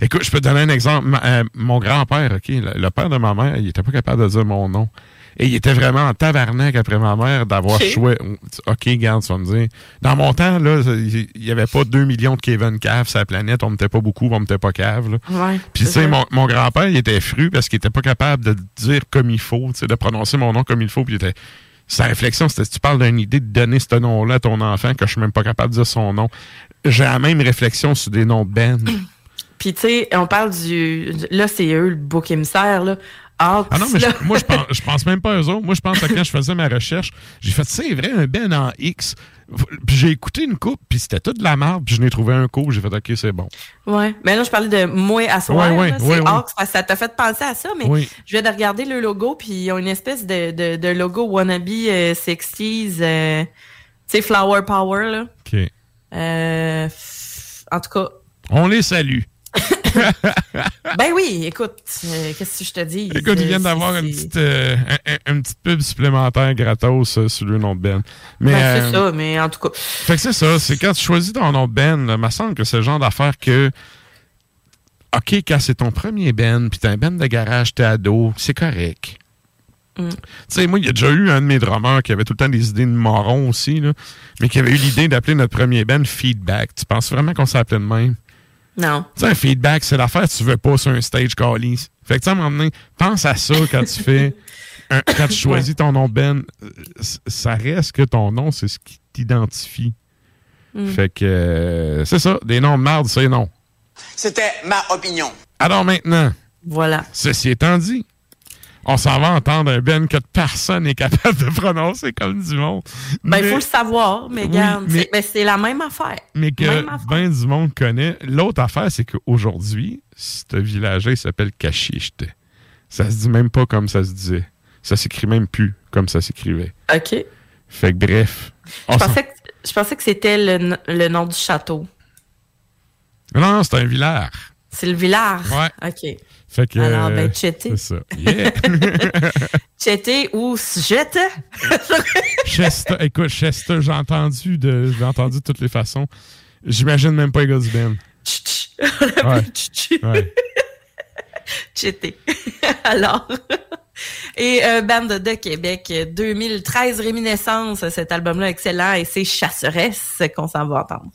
Écoute, je peux te donner un exemple. Ma- euh, mon grand-père, OK, le, le père de ma mère, il était pas capable de dire mon nom. Et il était vraiment en tabarnak après ma mère d'avoir Ok. choisi. OK, garde, tu vas me dire. Dans mon temps, là, il il y avait pas 2 millions de Kevin Cave sur la planète. On n'était pas beaucoup, on n'était pas cave. Là. Ouais, Puis, tu sais, mon, mon grand-père, il était fru parce qu'il était pas capable de dire comme il faut, de prononcer mon nom comme il faut. Puis, il était. Sa réflexion, c'était si tu parles d'une idée de donner ce nom-là à ton enfant, que je suis même pas capable de dire son nom. J'ai la même réflexion sur des noms de Ben. Puis, tu sais, on parle du. Là, c'est eux, le bouc émissaire, là. Ah non, mais je- moi, je pense, je pense même pas à eux autres. Moi, je pense à quand je faisais ma recherche, j'ai fait, c'est vrai, un Ben en X. Puis j'ai écouté une coupe, puis c'était toute de la merde, puis je n'ai trouvé un coup, j'ai fait, OK, c'est bon. Ouais. Mais là, je parlais de moi à soir. Ouais, ouais, ouais, que ça t'a fait penser à ça, mais Oui. je viens de regarder le logo, puis ils ont une espèce de, de, de logo wannabe euh, 60s, euh, tu sais, Flower Power, là. OK. Euh, en tout cas, On les salue. Ben oui, écoute, euh, qu'est-ce que je te dis? Écoute, ils viennent d'avoir c'est- une petite, euh, un- un- une petite pub supplémentaire gratos euh, sur le nom de Ben. Mais, Ben, euh, c'est ça, mais en tout cas. Fait que c'est ça, c'est quand tu choisis ton nom de Ben, il me semble que c'est le genre d'affaire que. OK, quand c'est ton premier Ben, puis t'as un Ben de garage, t'es ado, c'est correct. Mm. Tu sais, moi, il y a déjà eu un de mes drummers qui avait tout le temps des idées de moron aussi, là, mais qui avait eu l'idée d'appeler notre premier band Feedback. Tu penses vraiment qu'on s'appelait de même? Non. Tu sais, un feedback, c'est l'affaire que tu veux pas sur un stage callis. Fait que, tu sais, à un moment donné, pense à ça quand tu fais. un- quand tu choisis ton nom Ben, euh, ça reste que ton nom, c'est ce qui t'identifie. Mm. Fait que euh, c'est ça, des noms de marde, c'est non. C'était ma opinion. Alors maintenant, Voilà. ceci étant dit, on s'en va entendre un Ben que personne n'est capable de prononcer comme du monde. Ben, il faut le savoir, mais Oui, regarde, mais- c'est- mais c'est la même affaire. mais que Même affaire. ben du monde connaît. L'autre affaire, c'est qu'aujourd'hui, ce village-là, il s'appelle Cachichte. Ça se dit même pas comme ça se disait. Ça s'écrit même plus comme ça s'écrivait. OK. Fait que bref. Je pensais que, je pensais que c'était le, le nom du château. Non, non, c'est un village. C'est le village. Ouais. OK. Fait que. Alors, ben, Tchété. C'est ça. Yeah. Ou Jette. Chester, écoute, Chester, j'ai entendu de, j'ai entendu de toutes les façons. J'imagine même pas les gars du Ben. Ouais. Ouais. Tchété. Alors. Et euh, Band de Québec, euh, 2013 Réminiscence, cet album-là excellent, et c'est Chasseresse qu'on s'en va entendre.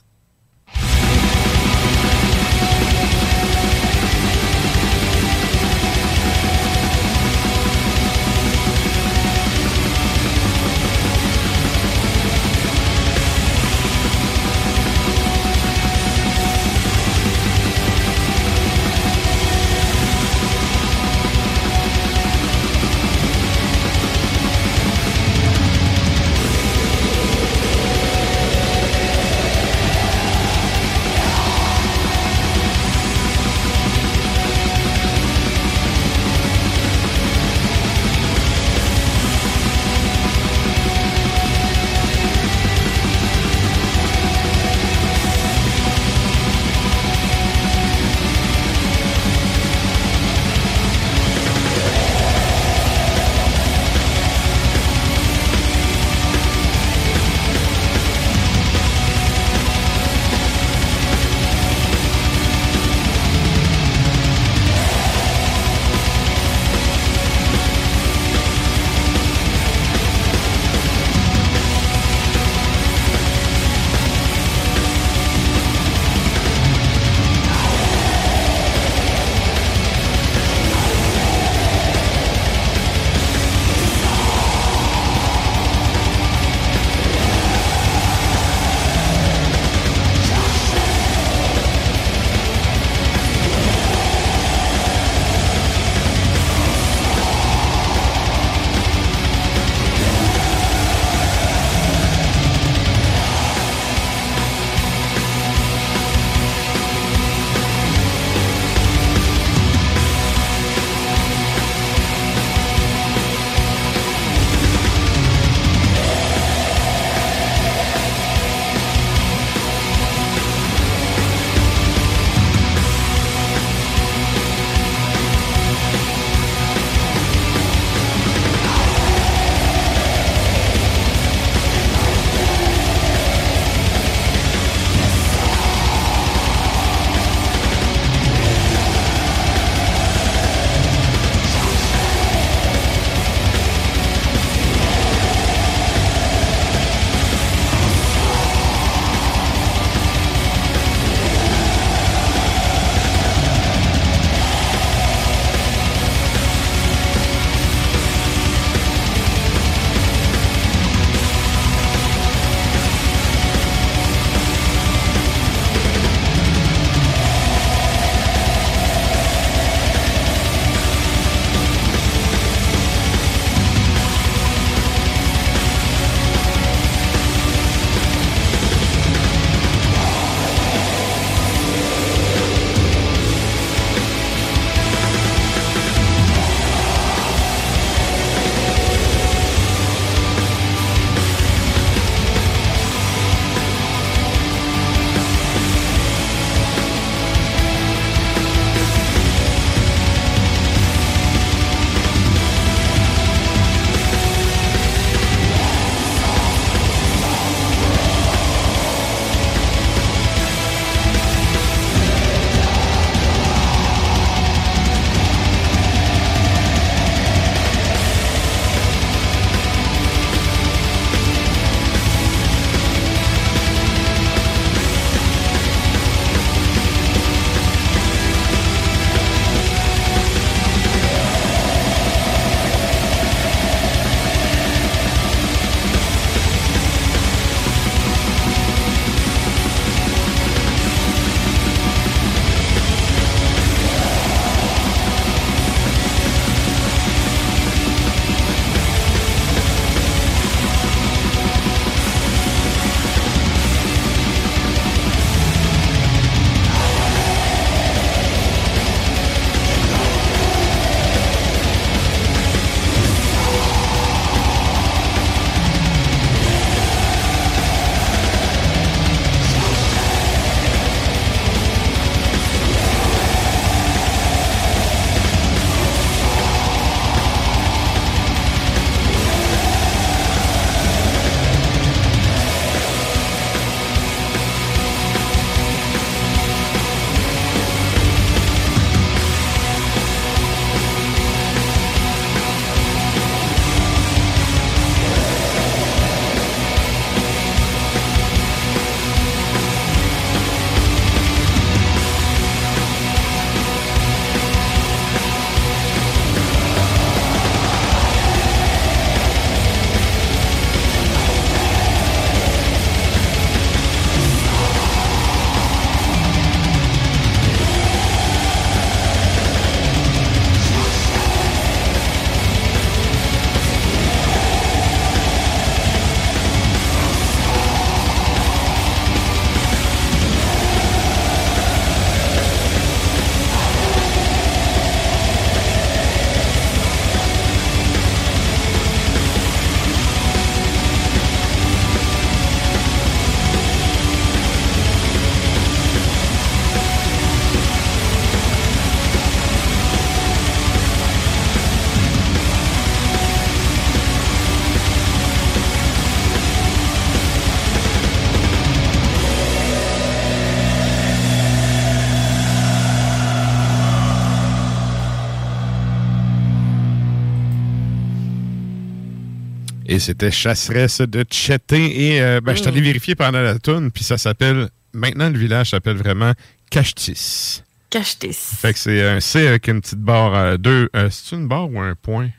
C'était Chasseresse de Cheté. Et euh, ben, je suis allé vérifier pendant la tune, puis ça s'appelle. Maintenant, le village s'appelle vraiment Cachtis. Cachetis. Fait que c'est un C avec une petite barre. euh, deux. euh, c'est une barre ou un point?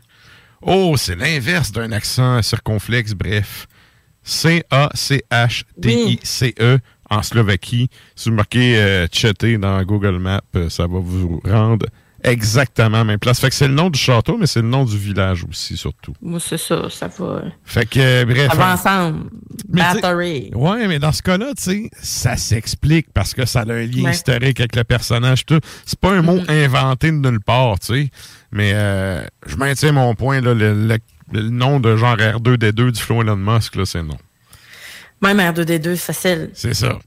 Oh, c'est l'inverse d'un accent circonflexe, bref. C-A-C-H-T-I-C-E en Slovaquie. Si vous marquez euh, Cheté dans Google Maps, euh, ça va vous rendre exactement même place. Fait que c'est le nom du château, mais c'est le nom du village aussi, surtout. Moi, c'est ça, ça va. Fait que, euh, bref. Ça va hein. ensemble. Mais Battery. Ouais, mais dans ce cas-là, tu sais, ça s'explique parce que ça a un lien Ouais. historique avec le personnage. tout. C'est pas un mot Mm-hmm. inventé de nulle part, tu sais. Mais euh, je maintiens mon point, là, le, le- le nom de genre R2D2 du Flow Elon Musk, là, c'est non. Même R2D2, facile. C'est ça.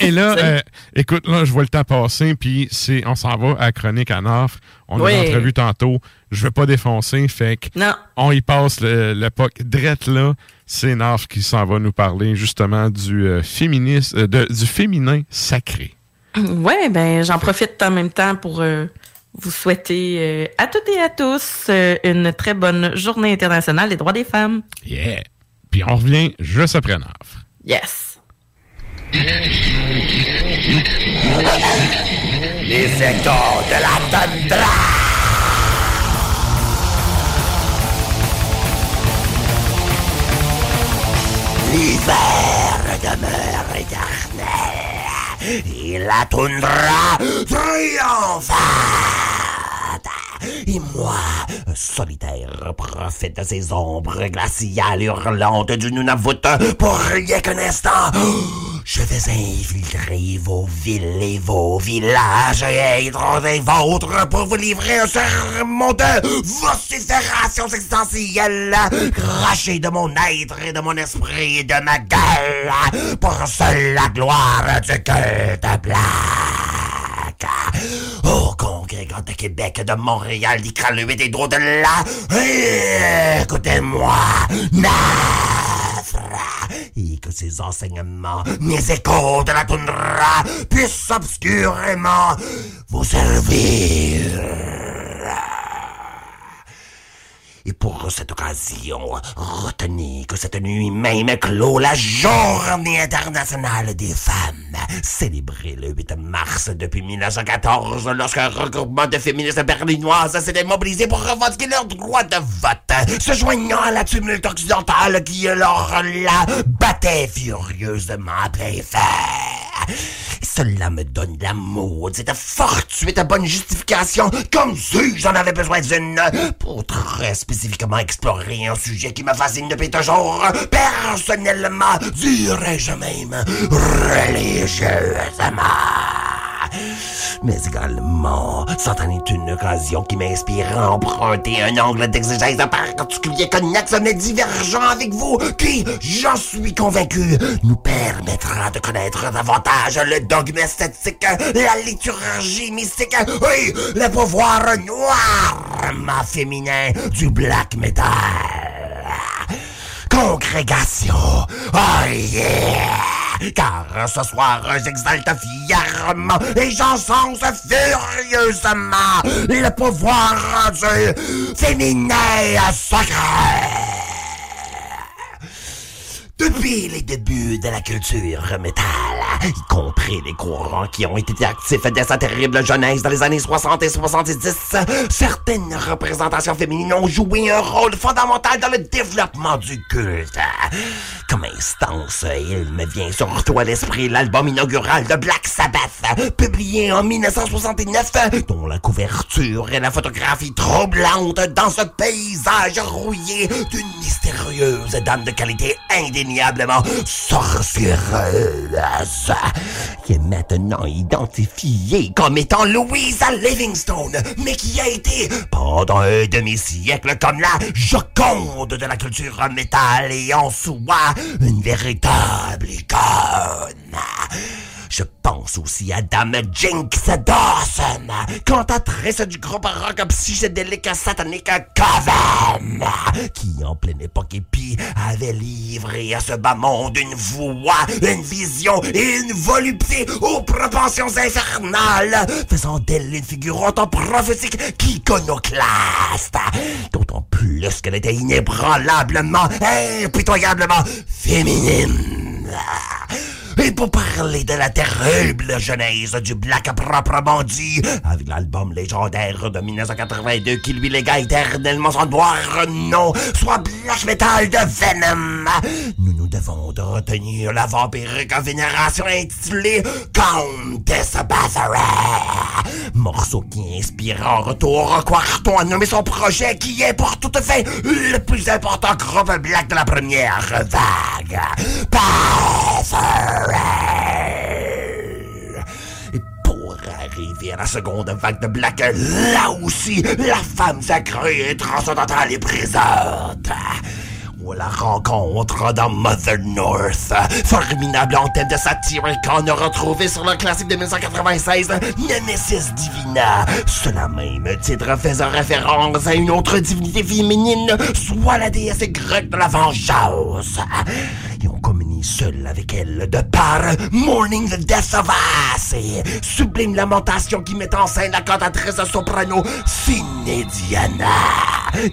Et, et là, euh, écoute, là, je vois le temps passer, puis c'est, on s'en va à Chronique à Nafre. On Oui. a une entrevue tantôt. Je veux pas défoncer, fait que Non. on y passe le- l'époque drette là. C'est Nafre qui s'en va nous parler justement du euh, féministe, euh, de- du féminin sacré. Ouais, ben j'en profite en même temps pour vous souhaiter à toutes et à tous une très bonne journée internationale des droits des femmes. Yeah. Puis on revient juste après Nafre. Yes. Les échos de la tundra. L'hiver demeure éternel et la toundra triomphante. Et moi, solitaire, profite de ces ombres glaciales hurlantes du Nunavut pour rien qu'un instant. Je vais infiltrer vos villes et vos villages et être des vôtres pour vous livrer un sermon de vocifération existentielle, craché de mon être et de mon esprit et de ma gueule, pour seule la gloire du culte Ô congrégants de Québec, de Montréal, d'Iqaluit et d'au-delà, écoutez-moi, Nafra, et que ces enseignements, mes échos de la toundra, puissent obscurément vous servir. Et pour cette occasion, retenez que cette nuit même clôt la Journée internationale des femmes, célébrée le 8 mars depuis 1914, lorsqu'un regroupement de féministes berlinoises s'était mobilisé pour revendiquer leur droit de vote, se joignant à la tumulte occidentale qui, alors là, battait furieusement à plein fer. Cela me donne la maudite fortuite bonne justification, comme si j'en avais besoin d'une, pour très spécifiquement explorer un sujet qui me fascine depuis toujours, personnellement, dirais-je même, religieusement. Mais également, c'en est une occasion qui m'inspire à emprunter un angle d'exégèse particulier connexe mais divergent avec vous, qui, j'en suis convaincu, nous permettra de connaître davantage le dogme esthétique, la liturgie mystique, oui, le pouvoir noir, féminin du black metal. Congrégation, oh yeah! Car ce soir, j'exalte fièrement et j'encense furieusement le pouvoir du féminin sacré. Depuis les débuts de la culture métal, y compris les courants qui ont été actifs dès sa terrible jeunesse dans les années 60 et 70, certaines représentations féminines ont joué un rôle fondamental dans le développement du culte. Comme instance, il me vient surtout à l'esprit l'album inaugural de Black Sabbath, publié en 1969, dont la couverture et la photographie troublante dans ce paysage rouillé d'une mystérieuse dame de qualité indéniablement qui est maintenant identifiée comme étant Louisa Livingstone, mais qui a été pendant un demi-siècle comme la Joconde de la culture métal et en soi une véritable icône. Je pense aussi à Dame Jinx Dawson, cantatrice du groupe rock psychédélique satanique Coven, qui en pleine époque épi avait livré à ce bas monde une voix, une vision et une volupté aux propensions infernales, faisant d'elle une figure autant prophétique qu'iconoclaste, d'autant plus qu'elle était inébranlablement, impitoyablement féminine. Et pour parler de la terrible genèse du black proprement dit, avec l'album légendaire de 1982 qui lui légua éternellement son noir nom, soit black metal de Venom, nous nous devons de retenir la vampirique vénération intitulée Countess Bathory. Morceau qui inspire en retour Quarton à nommer son projet qui est pour toute fin le plus important groupe black de la première vague. Pour arriver à la seconde vague de Black, là aussi, la femme sacrée et transcendantale est présente. La rencontre dans Mother North, formidable antenne de satire qu'on a retrouvé sur le classique de 1996, Nemesis Divina. Cela même titre faisant référence à une autre divinité féminine, soit la déesse grecque de la vengeance. Et on communie seul avec elle de par Morning the Death of Us et sublime lamentation qui met en scène la cantatrice soprano Diana,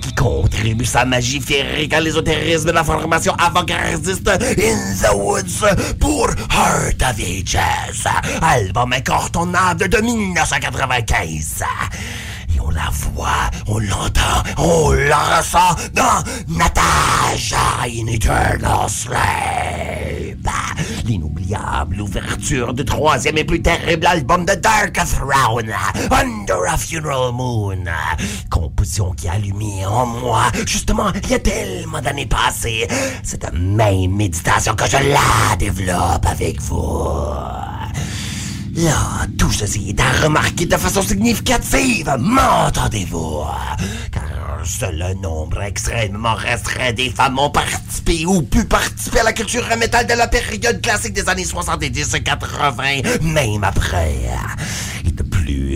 qui contribue sa magie féerique à l'ésotérisme de la formation avant-gardiste In the Woods pour Heart of Ages, album incontournable de 1995. Et on la voit, on l'entend, on la ressent dans Natasha in Eternal Slave. L'inoubliable ouverture du troisième et plus terrible album de Dark Throne, Under a Funeral Moon. Composition qui a allumé en moi, justement, il y a tellement d'années passées, cette même méditation que je la développe avec vous. Là, tout ceci est à remarquer de façon significative, m'entendez-vous? Car seul un nombre extrêmement restreint des femmes ont participé ou pu participer à la culture métal de la période classique des années 70 et 80, même après.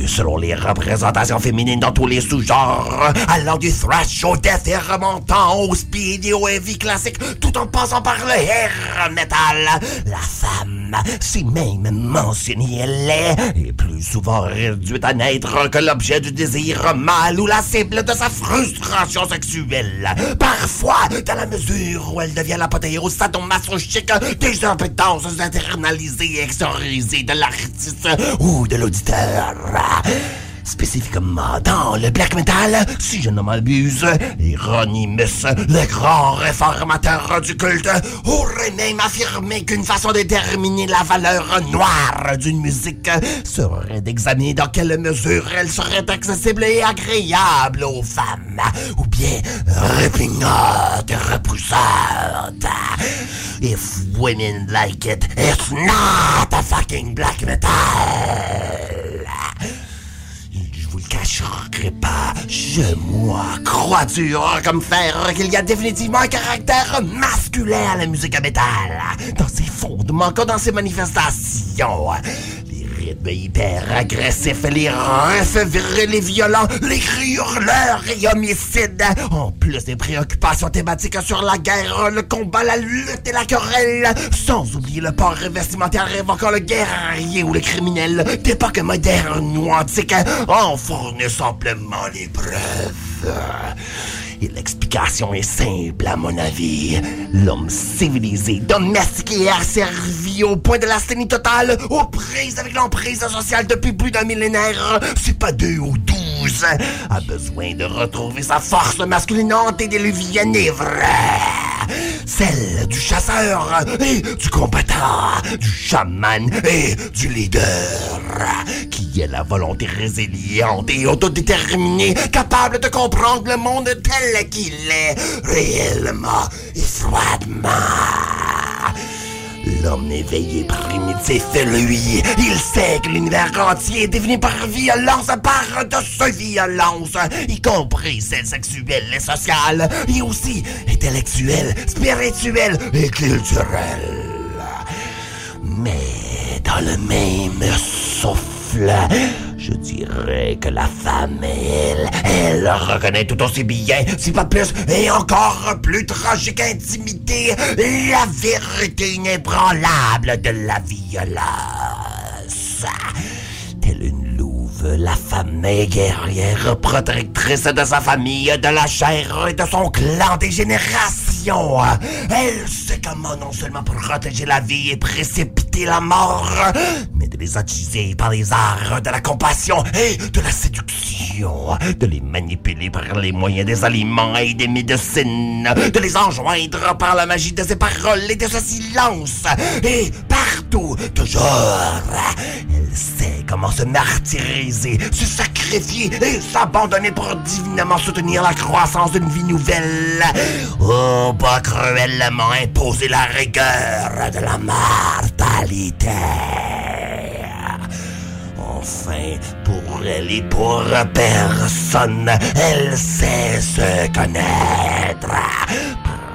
Selon les représentations féminines dans tous les sous-genres, allant du thrash au death et remontant au speed et au heavy classique, tout en passant par le hair metal, la femme, si même mentionnée elle est, est plus souvent réduite à n'être que l'objet du désir mâle ou la cible de sa frustration sexuelle. Parfois, dans la mesure où elle devient l'apothéose sadomasochistique des impétences internalisées et exorcisées de l'artiste ou de l'auditeur. Spécifiquement dans le black metal, si je ne m'abuse, Hieronymus, le grand réformateur du culte, aurait même affirmé qu'une façon de déterminer la valeur noire d'une musique serait d'examiner dans quelle mesure elle serait accessible et agréable aux femmes, ou bien répugnante et repoussante. If women like it, it's not a fucking black metal. Cacherai pas, je, moi, crois dur comme fer qu'il y a définitivement un caractère masculin à la musique métal, dans ses fondements comme dans ses manifestations. Les rythmes hyper agressifs, les refs et violents, les hurleurs et homicides, en plus des préoccupations thématiques sur la guerre, le combat, la lutte et la querelle, sans oublier le port vestimentaire évoquant le guerrier ou le criminel d'époque moderne ou antique, en fournissent amplement les preuves. Et l'explication est simple à mon avis. L'homme civilisé, domestiqué et asservi au point de la totale, aux prises avec l'emprise sociale depuis plus d'un millénaire, c'est pas deux ou douze, a besoin de retrouver sa force masculine antédiluvienne et vraie. Celle du chasseur et du combattant, du chaman et du leader, qui est la volonté résiliente et autodéterminée, capable de comprendre le monde tel qu'il est, réellement et froidement. L'homme éveillé primitif, lui, il sait que l'univers entier est défini par violence, par de ce violence, y compris celle sexuelle et sociale, et aussi intellectuelle, spirituelle et culturelle. Mais Mais dans le même souffle, je dirais que la femme, elle, elle reconnaît tout aussi bien, si pas plus, et encore plus tragique intimité, la vérité inébranlable de la violence. Telle une louve, la femme est guerrière, protectrice de sa famille, de la chair et de son clan des générations. Elle sait comment non seulement protéger la vie et précipiter la mort, mais de les attiser par les arts de la compassion et de la séduction, de les manipuler par les moyens des aliments et des médecines, de les enjoindre par la magie de ses paroles et de ce silence, et partout, toujours, elle sait comment se martyriser, se sacrifier et s'abandonner pour divinement soutenir la croissance d'une vie nouvelle, ou pas cruellement imposer la rigueur de la mortalité. Enfin, pour elle et pour personne, elle sait se connaître.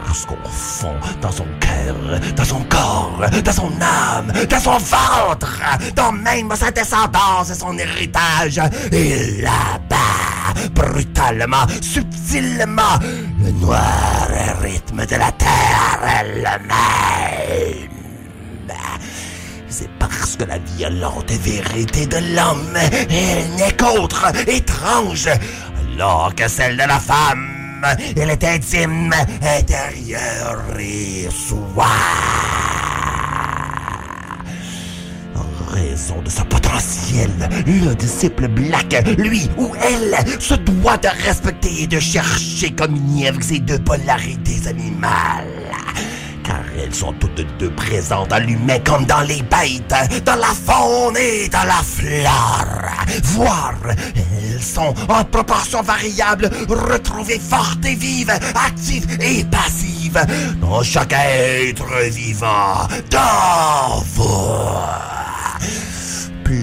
Parce qu'au fond, dans son cœur, dans son corps, dans son âme, dans son ventre, dans même sa descendance et son héritage, et là-bas, brutalement, subtilement, le noir rythme de la terre elle-même. C'est parce que la violente vérité de l'homme, elle n'est qu'autre, étrange, alors que celle de la femme, elle est intime, intérieure et soi. Raison de son potentiel, le disciple Black, lui ou elle, se doit de respecter et de chercher communier avec ces deux polarités animales. Car elles sont toutes deux présentes dans l'humain comme dans les bêtes, dans la faune et dans la flore. Voire, elles sont en proportion variable, retrouvées fortes et vives, actives et passives dans chaque être vivant, dans vous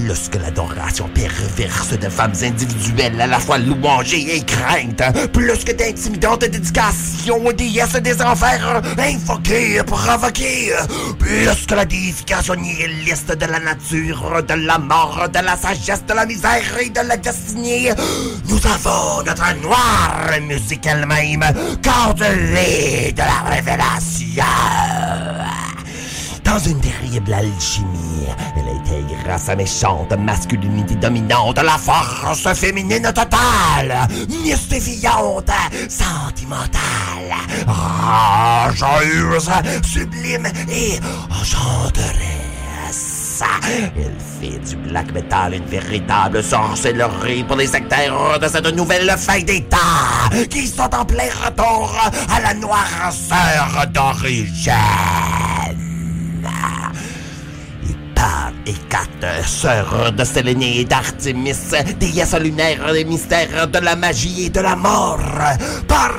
plus que l'adoration perverse de femmes individuelles à la fois louangées et craintes, plus que d'intimidantes dédications aux déesses des enfers invoquées, provoquées, plus que la déification nihiliste de la nature, de la mort, de la sagesse, de la misère et de la destinée, nous avons notre noire musique elle-même, cordelée de la révélation. Dans une terrible alchimie, elle intègre à sa méchante masculinité dominante la force féminine totale, mystifiante, sentimentale, rageuse, sublime et enchanteresse. Elle fait du black metal une véritable sorcellerie pour les sectaires de cette nouvelle fin d'État qui sont en plein retour à la noirceur d'origine. Par et quatre sœurs de Sélénée et d'Artémis, déesses lunaires des mystères de la magie et de la mort. Par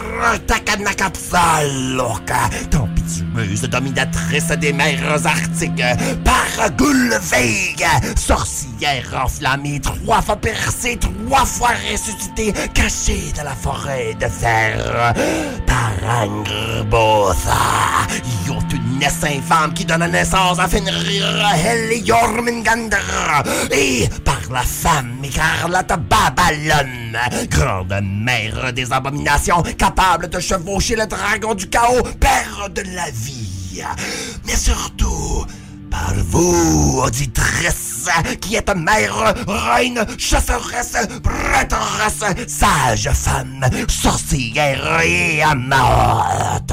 Takanakapsaloka, tempétueuse dominatrice des mers arctiques. Par Gulveig, sorcière enflammée, trois fois percée, trois fois ressuscitée, cachée dans la forêt de fer. Par Angrbosa, Yotunès infâme qui donne naissance à Fenrir, Heliormingandr, et par la femme écarlate Babylone, grande mère des abominations, capable de chevaucher le dragon du chaos, père de la vie. Mais surtout, par vous, auditrice, qui êtes mère, reine, chasseresse, prêtresse, sage femme, sorcière et amante.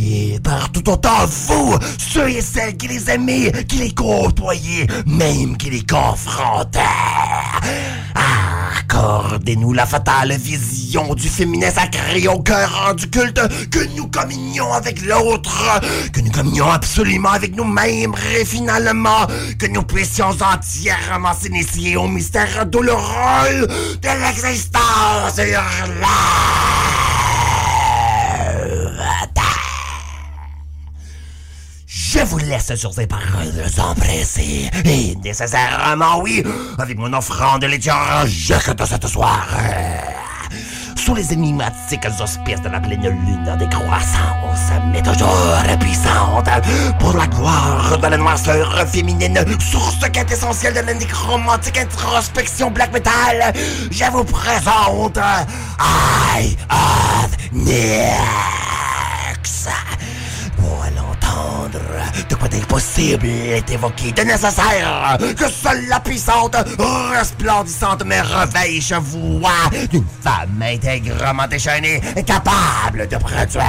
Et partout autant vous, ceux et celles qui les aimaient, qui les côtoyaient, même qui les confrontaient. Accordez-nous la fatale vision du féminin sacré au cœur du culte, que nous communions avec l'autre, que nous communions absolument avec nous-mêmes et finalement que nous puissions entièrement s'initier au mystère douloureux de l'existence Je vous laisse sur ces paroles empressées. Et nécessairement, oui, avec mon offrande laitière, je de cette soirée. sous les énigmatiques auspices de la pleine lune des croissances, mais toujours puissante pour la gloire de la noirceur féminine, source quête essentielle de la nécromantique introspection black metal. Je vous présente Eye of. Pour de quoi d'impossible est évoqué, de nécessaire, que seule la puissante, resplendissante merveille voix d'une femme intégrement déchaînée, capable de produire.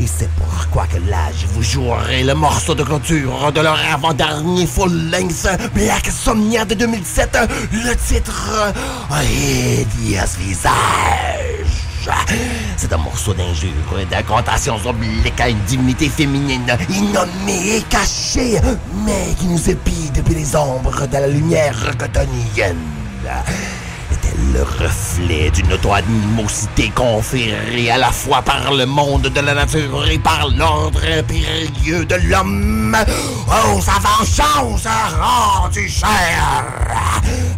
Et c'est pourquoi que là, je vous jouerai le morceau de clôture de leur avant-dernier full-length Black Somnia de 2007, le titre Hideous Visage. C'est un morceau d'injure et d'incantations obliques à une divinité féminine innommée et cachée, mais qui nous épie depuis les ombres de la lumière cotonienne. Est-elle le reflet d'une animosité conférée à la fois par le monde de la nature et par l'ordre impérieux de l'homme? Oh, sa vengeance rendue chère!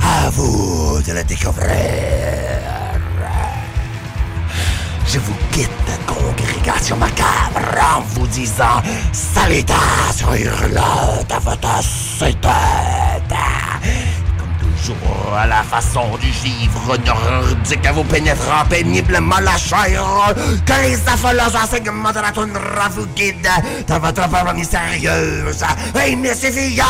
À vous de la découvrir! Je vous quitte, congrégation macabre, en vous disant salutations hurlantes à votre tête. Comme toujours, à la façon du givre nordique, vous pénétrant péniblement la chair, que les affolants enseignements de la toundra vous guident dans votre parole mystérieuse et mystifiante?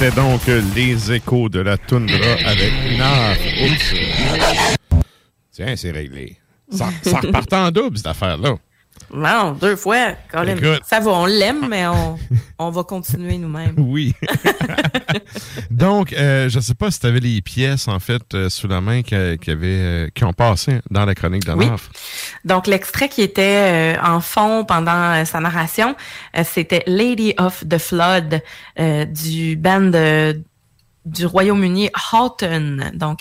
C'était donc les échos de la toundra avec Naf. Oups. Tiens, c'est réglé. Ça, ça repartait en double, cette affaire-là. Non, deux fois. Colin. Ça va, on l'aime, mais on, on va continuer nous-mêmes. Oui. Donc, euh, je ne sais pas si tu avais les pièces, en fait, euh, sous la main qui, qui, avaient, euh, qui ont passé dans la chronique de Oui. Donc, l'extrait qui était euh, en fond pendant euh, sa narration, euh, c'était Lady of the Flood euh, du band euh, du Royaume-Uni Houghton, donc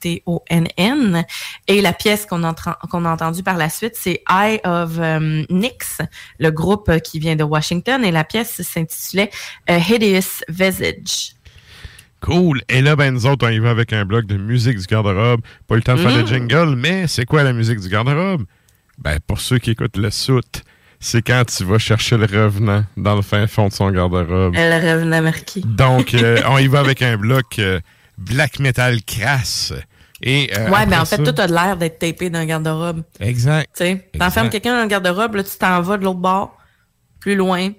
H-A-W-T-O-N-N. Et la pièce qu'on entend- qu'on a entendue par la suite, c'est Eye of um, Nyx, le groupe euh, qui vient de Washington. Et la pièce s'intitulait A Hideous Visage. Cool. Et là, ben, nous autres, on y va avec un bloc de musique du garde-robe. Pas eu le temps de faire Mm. le jingle, mais c'est quoi la musique du garde-robe? Ben, pour ceux qui écoutent le soute, c'est quand tu vas chercher le revenant dans le fin fond de son garde-robe. Elle revenait marquée. Donc, euh, on y va avec un bloc euh, black metal crasse. Et, euh, ouais, mais en fait, ça- tout a l'air d'être tapé d'un garde-robe. Exact. Tu sais, t'enfermes quelqu'un dans le garde-robe, là, tu t'en vas de l'autre bord, plus loin,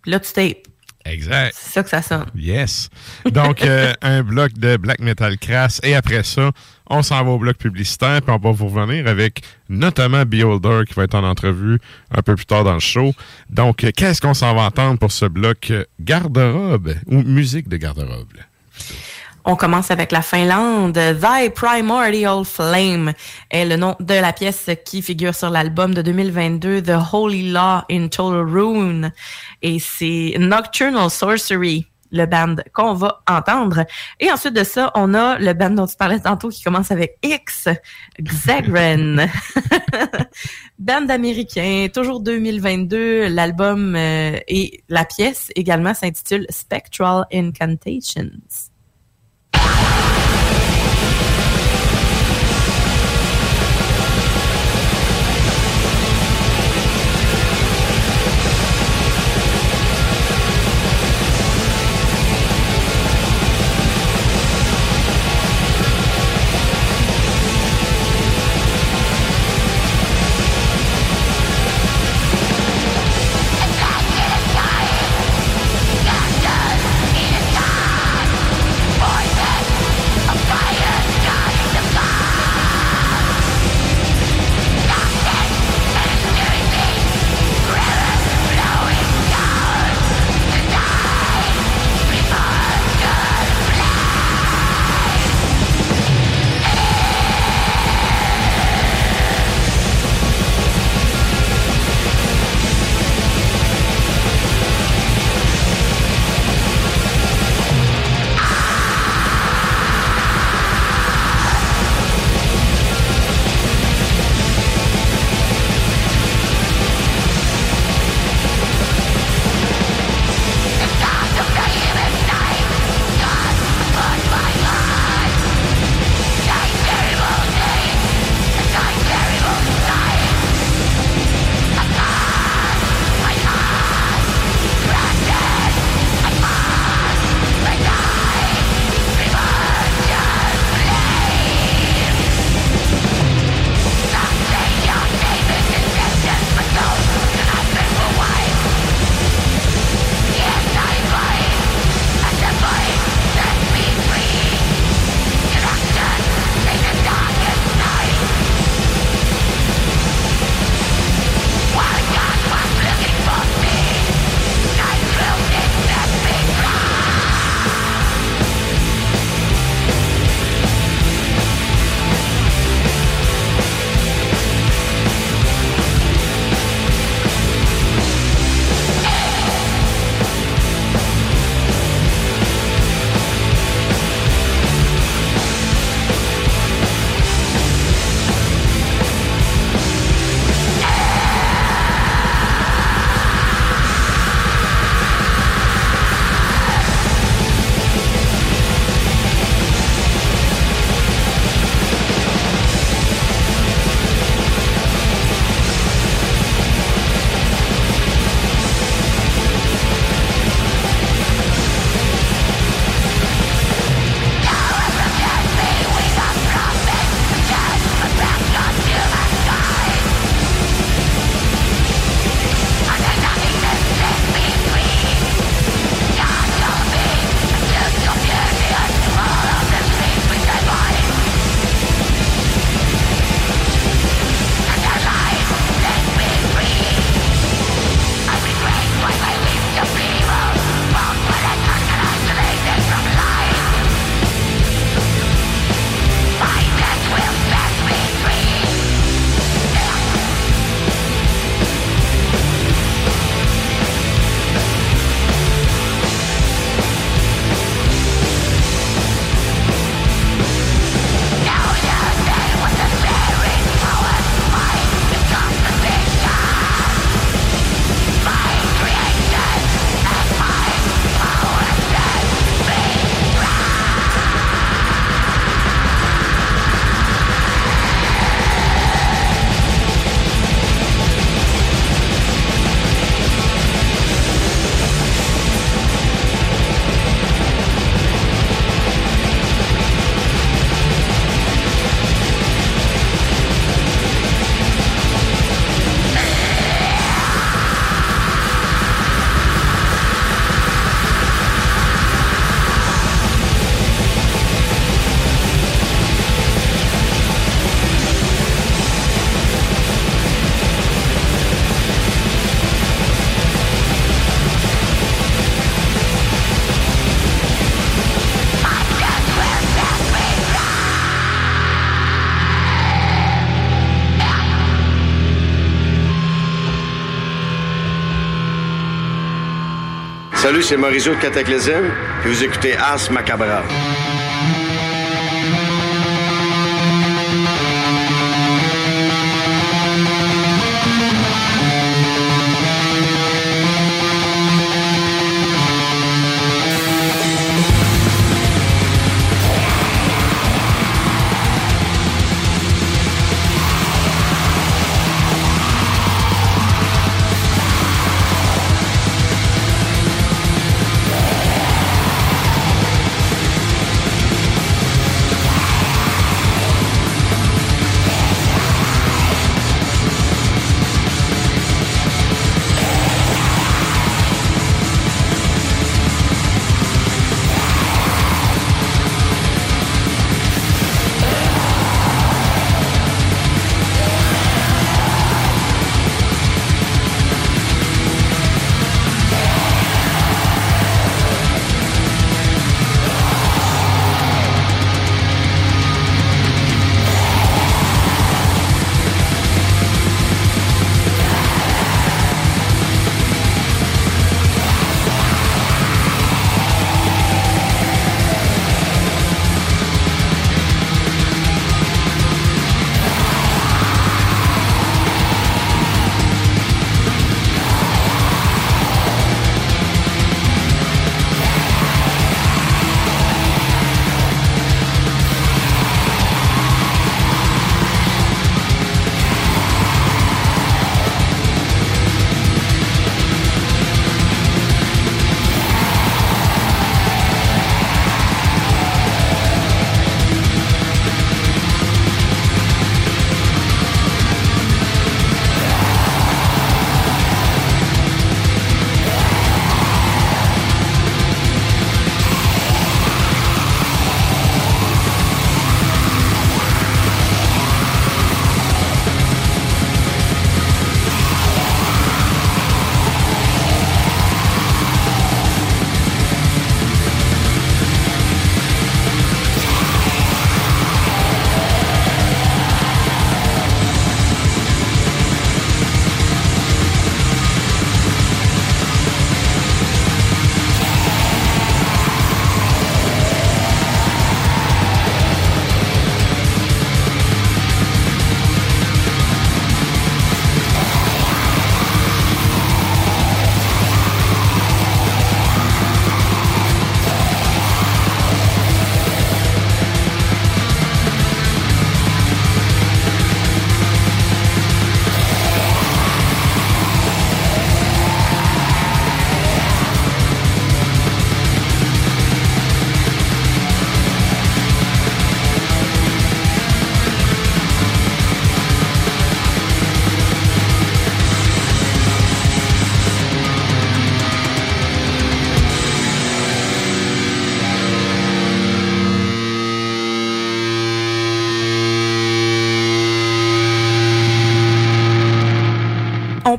puis là, tu tapes. Exact. C'est ça que ça sonne. Yes. Donc, un bloc de black metal crasse. Et après ça, on s'en va au bloc publicitaire. Puis on va vous revenir avec notamment Beholder qui va être en entrevue un peu plus tard dans le show. Donc, qu'est-ce qu'on s'en va entendre pour ce bloc euh, garde-robe ou musique de garde-robe? On commence avec la Finlande. Thy Primordial Flame est le nom de la pièce qui figure sur l'album de 2022 The Holy Law in Total Ruin. Et c'est Nocturnal Sorcery, le band qu'on va entendre. Et ensuite de ça, on a le band dont tu parlais tantôt qui commence avec X, Xagren. band américain, toujours 2022. L'album euh, et la pièce également s'intitule Spectral Incantations. Salut, c'est Mauricio de Cataclysm, puis vous écoutez Ars Macabra.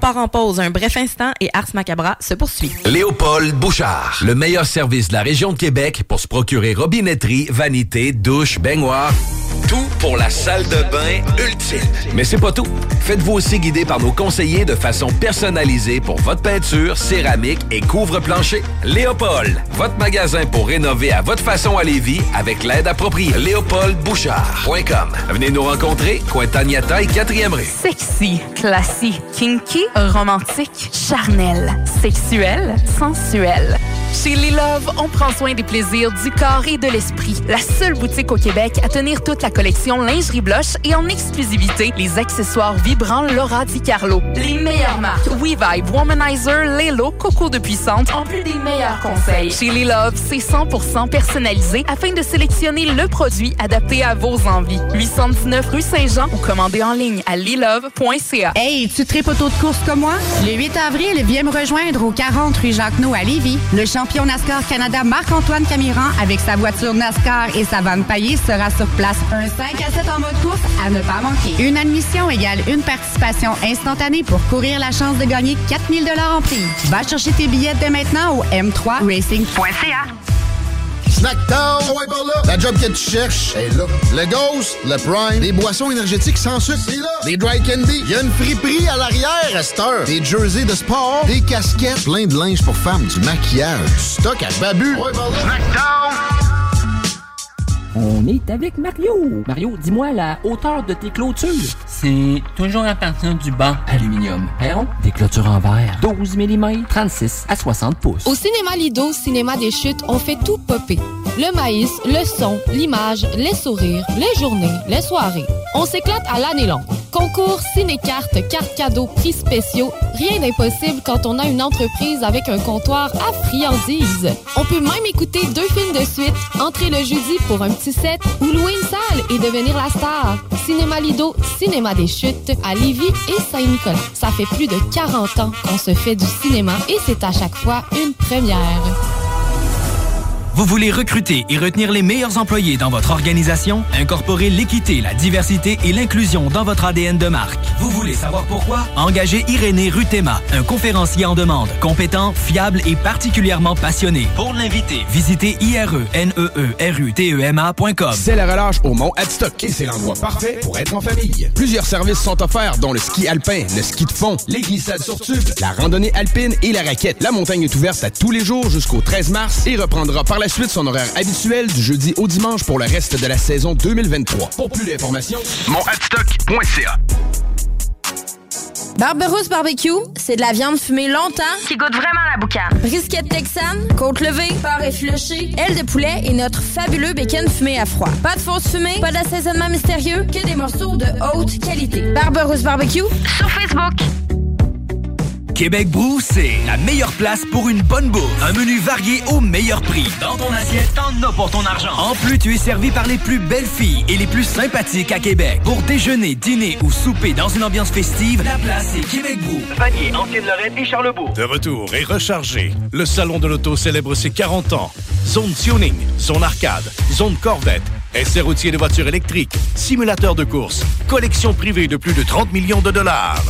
Part en pause un bref instant et Ars Macabra se poursuit. Léopold Bouchard, le meilleur service de la région de Québec pour se procurer robinetterie, vanité, douche, baignoire. Tout pour la salle de bain ultime. Mais c'est pas tout. Faites-vous aussi guider par nos conseillers de façon personnalisée pour votre peinture, céramique et couvre-plancher. Léopold, votre magasin pour rénover à votre façon à Lévis avec l'aide appropriée. LéopoldBouchard.com. Venez nous rencontrer, Cointagnata et 4e rue. Sexy, classique, kinky, romantique, charnel, sexuel, sensuel. Chez Les Love, on prend soin des plaisirs du corps et de l'esprit. La seule boutique au Québec à tenir toute la collection lingerie blush et en exclusivité les accessoires vibrants Laura Di Carlo. Les meilleures marques WeVibe, Womanizer, Lelo, Coco de Puissante, en plus des meilleurs conseils. Chez Les Love, c'est 100% personnalisé afin de sélectionner le produit adapté à vos envies. 819 rue Saint-Jean ou commandez en ligne à lilove.ca. Hey, tu tripes auto de course comme moi? Le 8 avril, viens me rejoindre au 40 rue Jacques-No à Lévis. Champion NASCAR Canada Marc-Antoine Camiran avec sa voiture NASCAR et sa vanne paillée sera sur place. Un 5 à 7 en mode course à ne pas manquer. Une admission égale une participation instantanée pour courir la chance de gagner 4000 en prix. Va chercher tes billets dès maintenant au m3racing.ca. Snacktown, là. La job que tu cherches est là. Le Ghost, le Prime, des boissons énergétiques sans sucre, c'est là. Des dry candy, il y a une friperie à l'arrière à cette heure. Des jerseys de sport, des casquettes, plein de linge pour femmes, du maquillage, du stock à babu. Snacktown. On est avec Mario. Mario, dis-moi la hauteur de tes clôtures. C'est toujours à partir du banc aluminium. Perron, des clôtures en verre. 12 mm, 36 à 60 pouces. Au cinéma Lido, cinéma des chutes, on fait tout popper. Le maïs, le son, l'image, les sourires, les journées, les soirées. On s'éclate à l'année longue. Concours, ciné-cartes, cartes cadeaux, prix spéciaux. Rien d'impossible quand on a une entreprise avec un comptoir à friandises. On peut même écouter deux films de suite, entrer le jeudi pour un petit ou louer une salle et devenir la star. Cinéma Lido, Cinéma des Chutes à Lévis et Saint-Nicolas. Ça fait plus de 40 ans qu'on se fait du cinéma et c'est à chaque fois une première. Vous voulez recruter et retenir les meilleurs employés dans votre organisation? Incorporez l'équité, la diversité et l'inclusion dans votre ADN de marque. Vous voulez savoir pourquoi? Engagez Irénée Rutema, un conférencier en demande, compétent, fiable et particulièrement passionné. Pour l'inviter, visitez ireneerutema.com. C'est la relâche au Mont Adstock et c'est l'endroit parfait pour être en famille. Plusieurs services sont offerts, dont le ski alpin, le ski de fond, les glissades sur tube, la randonnée alpine et la raquette. La montagne est ouverte à tous les jours jusqu'au 13 mars et reprendra par la suite son horaire habituel du jeudi au dimanche pour le reste de la saison 2023. Pour plus d'informations, monadstock.ca. Barberousse Barbecue, c'est de la viande fumée longtemps qui goûte vraiment la boucane. Brisquette texane, côte levée, porc effiloché, aile de poulet et notre fabuleux bacon fumé à froid. Pas de fausse fumée, pas d'assaisonnement mystérieux, que des morceaux de haute qualité. Barberousse Barbecue sur Facebook. Québec Brou, c'est la meilleure place pour une bonne bouffe. Un menu varié au meilleur prix. Dans ton assiette, t'en as pour ton argent. En plus, tu es servi par les plus belles filles et les plus sympathiques à Québec. Pour déjeuner, dîner ou souper dans une ambiance festive, la place est Québec Brou. Vanier, Ancienne-Lorraine et Charlebourg. De retour et rechargé, le Salon de l'Auto célèbre ses 40 ans. Zone tuning, zone arcade, zone Corvette, essai routier de voitures électriques, simulateur de course, collection privée de plus de 30 millions de dollars.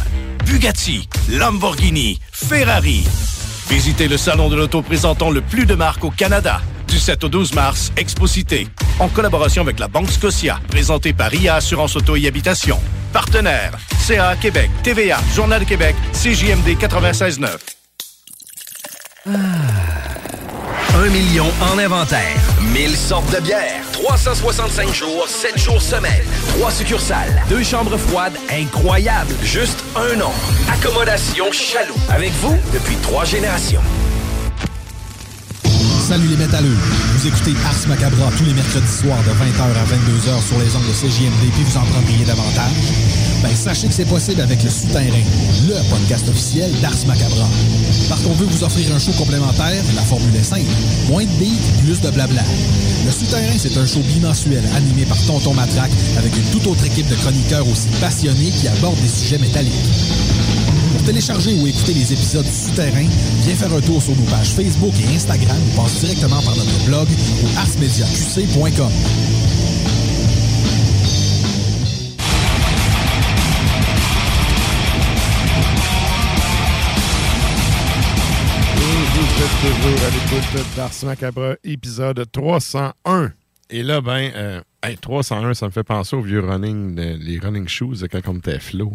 Bugatti, Lamborghini, Ferrari. Visitez le Salon de l'Auto présentant le plus de marques au Canada. Du 7 au 12 mars, Exposité, en collaboration avec la Banque Scotia, présenté par IA Assurance Auto et Habitation. Partenaire, CA Québec, TVA, Journal de Québec, CJMD 96.9. Un million en inventaire. 1000 sortes de bières. 365 jours, 7 jours semaine. 3 succursales. Deux chambres froides incroyables. Juste un nom. Accommodation Chaloux. Avec vous depuis trois générations. Salut les métalleux. Vous écoutez Ars Macabra tous les mercredis soirs de 20h à 22h sur les ondes de CJMD puis vous en prendriez davantage. Ben, sachez que c'est possible avec le Souterrain, le podcast officiel d'Ars Macabra. Parce qu'on veut vous offrir un show complémentaire, la formule est simple. Moins de billes, plus de blabla. Le Souterrain, c'est un show bimensuel animé par Tonton Matraque avec une toute autre équipe de chroniqueurs aussi passionnés qui abordent des sujets métalliques. Télécharger ou écouter les épisodes du Souterrain, viens faire un tour sur nos pages Facebook et Instagram ou passe directement par notre blog au arsmediaqc.com. Toujours à l'écoute d'Ars Macabre, épisode 301. Et là, ben, euh, hey, 301, ça me fait penser aux vieux running, les running shoes quand on était flow.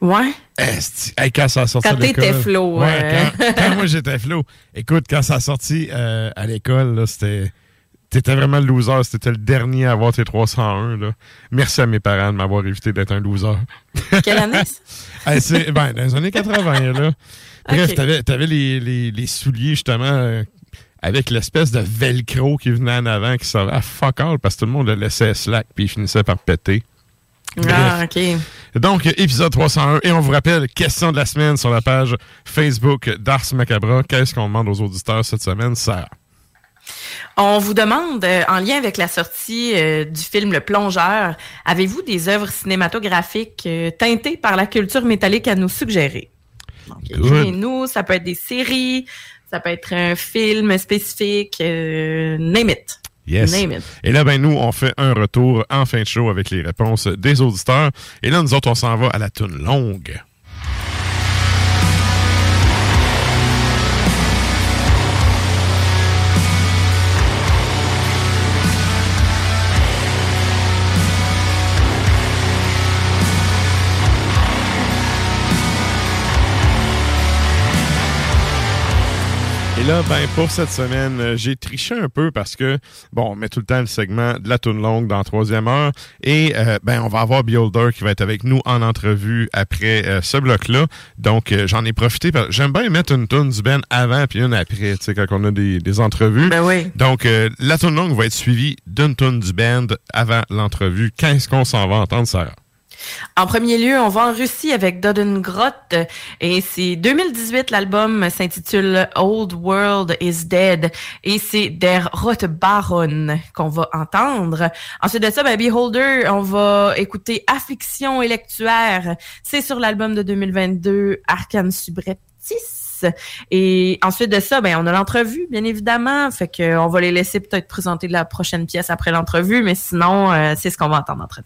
Ouais. Hey, quand ça a sorti Quand à l'école. flow, Ouais, euh. quand, quand moi j'étais flow. Écoute, quand ça a sorti euh, à l'école, là, c'était. T'étais vraiment le loser. C'était le dernier à avoir tes 301. Là. Merci à mes parents de m'avoir évité d'être un loser. Quelle année? Hey, c'est- ben, dans les années 80, là. Bref, t'avais, t'avais les, les, les souliers, justement, euh, avec l'espèce de velcro qui venait en avant, qui servait à fuck all, parce que tout le monde le laissait slack, puis il finissait par péter. Ah, OK. Donc, épisode 301. Et on vous rappelle, question de la semaine sur la page Facebook d'Ars Macabra. Qu'est-ce qu'on demande aux auditeurs cette semaine, Sarah? On vous demande, euh, en lien avec la sortie euh, du film Le Plongeur, avez-vous des œuvres cinématographiques euh, teintées par la culture métallique à nous suggérer? Donc, écrivez-nous, ça peut être des séries, ça peut être un film spécifique, name it. Yes. Name it. Et là, ben, nous, on fait un retour en fin de show avec les réponses des auditeurs. Et là, nous autres, on s'en va à la toune longue. Et là, ben, pour cette semaine, euh, j'ai triché un peu parce que, bon, on met tout le temps le segment de la toune longue dans la troisième heure. Et, euh, ben, on va avoir Beholder qui va être avec nous en entrevue après euh, ce bloc-là. Donc, euh, j'en ai profité. parce- J'aime bien mettre une toune du Ben avant puis une après, tu sais, quand on a des, des entrevues. Ben oui. Donc, la toune longue va être suivie d'une toune du band avant l'entrevue. Qu'est-ce qu'on s'en va entendre, Sarah? En premier lieu, on va en Russie avec Dodengrot et c'est 2018. L'album s'intitule Old World is Dead et c'est Der Rote Baron qu'on va entendre. Ensuite de ça, ben, Beholder, on va écouter Affliction électuaire. C'est sur l'album de 2022 Arcane Subreptice. Et ensuite de ça, ben, on a l'entrevue, bien évidemment. Fait que on va les laisser peut-être présenter la prochaine pièce après l'entrevue, mais sinon, euh, c'est ce qu'on va entendre entre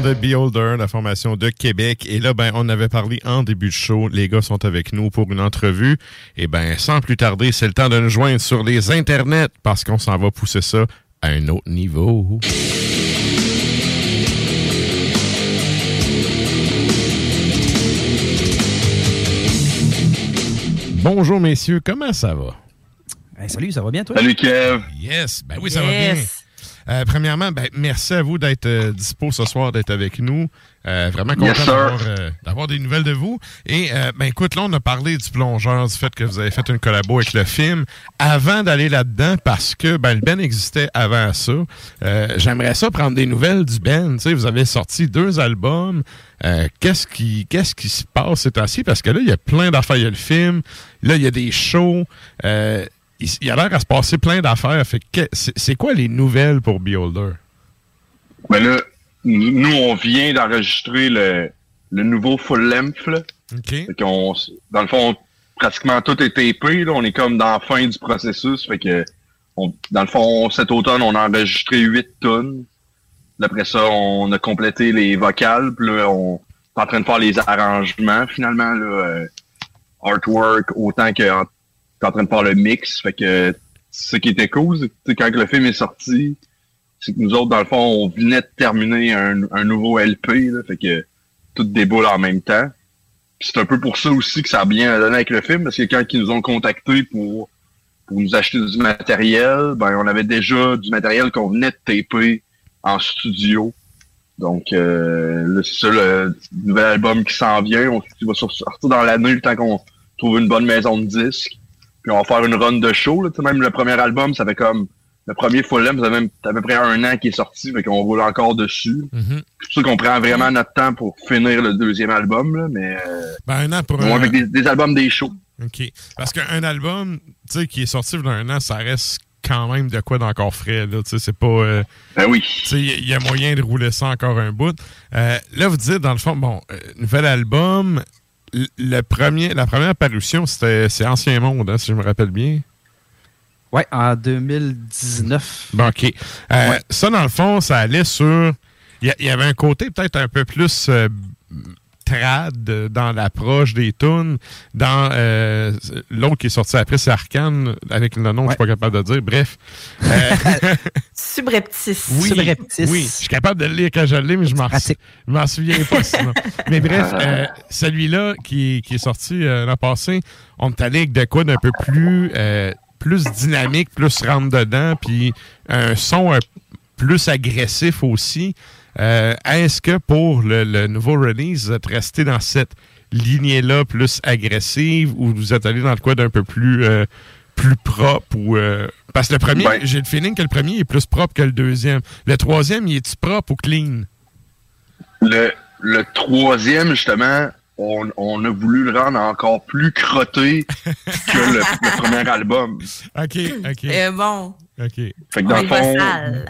vient d'entendre Beholder, la formation de Québec. Et là, ben, on avait parlé en début de show. Les gars sont avec nous pour une entrevue. Et ben, sans plus tarder, c'est le temps de nous joindre sur les internets parce qu'on s'en va pousser ça à un autre niveau. Bonjour messieurs, comment ça va? salut, ça va bien toi? Salut Kev. Yes, ben oui, ça va bien. Euh, premièrement, ben, merci à vous d'être euh, dispo ce soir, d'être avec nous. Euh, vraiment content Yes, d'avoir, euh, d'avoir des nouvelles de vous. Et euh, ben écoute, là, on a parlé du plongeur, du fait que vous avez fait une collabo avec le film. Avant d'aller là-dedans, parce que ben, le Ben existait avant ça, euh, j'aimerais ça prendre des nouvelles du Ben. Vous avez sorti deux albums. Euh, qu'est-ce qui qu'est-ce qui se passe ces temps-ci? Parce que là, il y a plein d'affaires. Il y a le film, là, il y a des shows. Il, il y a l'air à se passer plein d'affaires. Fait que c'est quoi les nouvelles pour Beholder? Ben là, nous, on vient d'enregistrer le, le nouveau full length. Là. Fait dans le fond, pratiquement tout est tapé. Là. On est comme dans la fin du processus. Fait que on- dans le fond, cet automne, on a enregistré 8 tonnes. Après ça, on a complété les vocales. Puis là, on est en train de faire les arrangements finalement. Là, euh, artwork, autant que t'es en train de faire le mix. Fait que ce qui était cool, c'est quand le film est sorti, c'est que nous autres, dans le fond, on venait de terminer un, un nouveau LP, là, fait que tout déboule en même temps. C'est un peu pour ça aussi que ça a bien donné avec le film, parce que quand ils nous ont contactés pour, pour nous acheter du matériel, ben on avait déjà du matériel qu'on venait de taper en studio. Donc euh, c'est ça le nouvel album qui s'en vient. On va sortir dans l'année le temps qu'on trouve une bonne maison de disques. Puis on va faire une run de show. Là. Tu sais, Même le premier album, ça fait comme le premier full length, ça fait même à peu près un an qui est sorti, fait qu'on roule encore dessus. C'est pour ça qu'on prend vraiment notre temps pour finir le deuxième album, là, mais euh, Ben, un an pour un- avec des, des albums des shows. OK. Parce qu'un album, tu sais, qui est sorti il y a un an, ça reste quand même de quoi d'encore frais, là. Tu sais, c'est pas. euh, ben oui. Tu sais, il y a moyen de rouler ça encore un bout. Euh, là, vous dites, dans le fond, bon, euh, nouvel album. Le premier, la première parution, c'était c'est Ancien Monde, hein, si je me rappelle bien. Ouais, en 2019. Bon, OK. Euh, Ça, dans le fond, ça allait sur. Il y, a- il y avait un côté peut-être un peu plus euh, trad dans l'approche des tunes. Dans euh, l'autre qui est sorti après, c'est Arcane, avec le nom que je suis pas capable de dire. Bref. Euh, Subreptice. Oui, oui, je suis capable de le lire quand je le lis, mais je m'en je m'en souviens pas sinon. Mais bref, euh, celui-là qui, qui est sorti euh, l'an passé, on est allé avec de quoi d'un peu plus euh, plus dynamique, plus rentre dedans, puis un son un plus agressif aussi. Euh, Est-ce que pour le, le nouveau release, vous êtes resté dans cette lignée-là plus agressive ou vous êtes allé dans le quoi d'un peu plus euh, plus propre ou euh, parce que le premier, Ben- j'ai le feeling que le premier est plus propre que le deuxième. Le troisième, il est-tu propre ou clean? Le, le troisième, justement, on, on a voulu le rendre encore plus crotté que le, le premier album. OK, OK. Euh, bon. OK. Fait que On dans y le va fond, sale.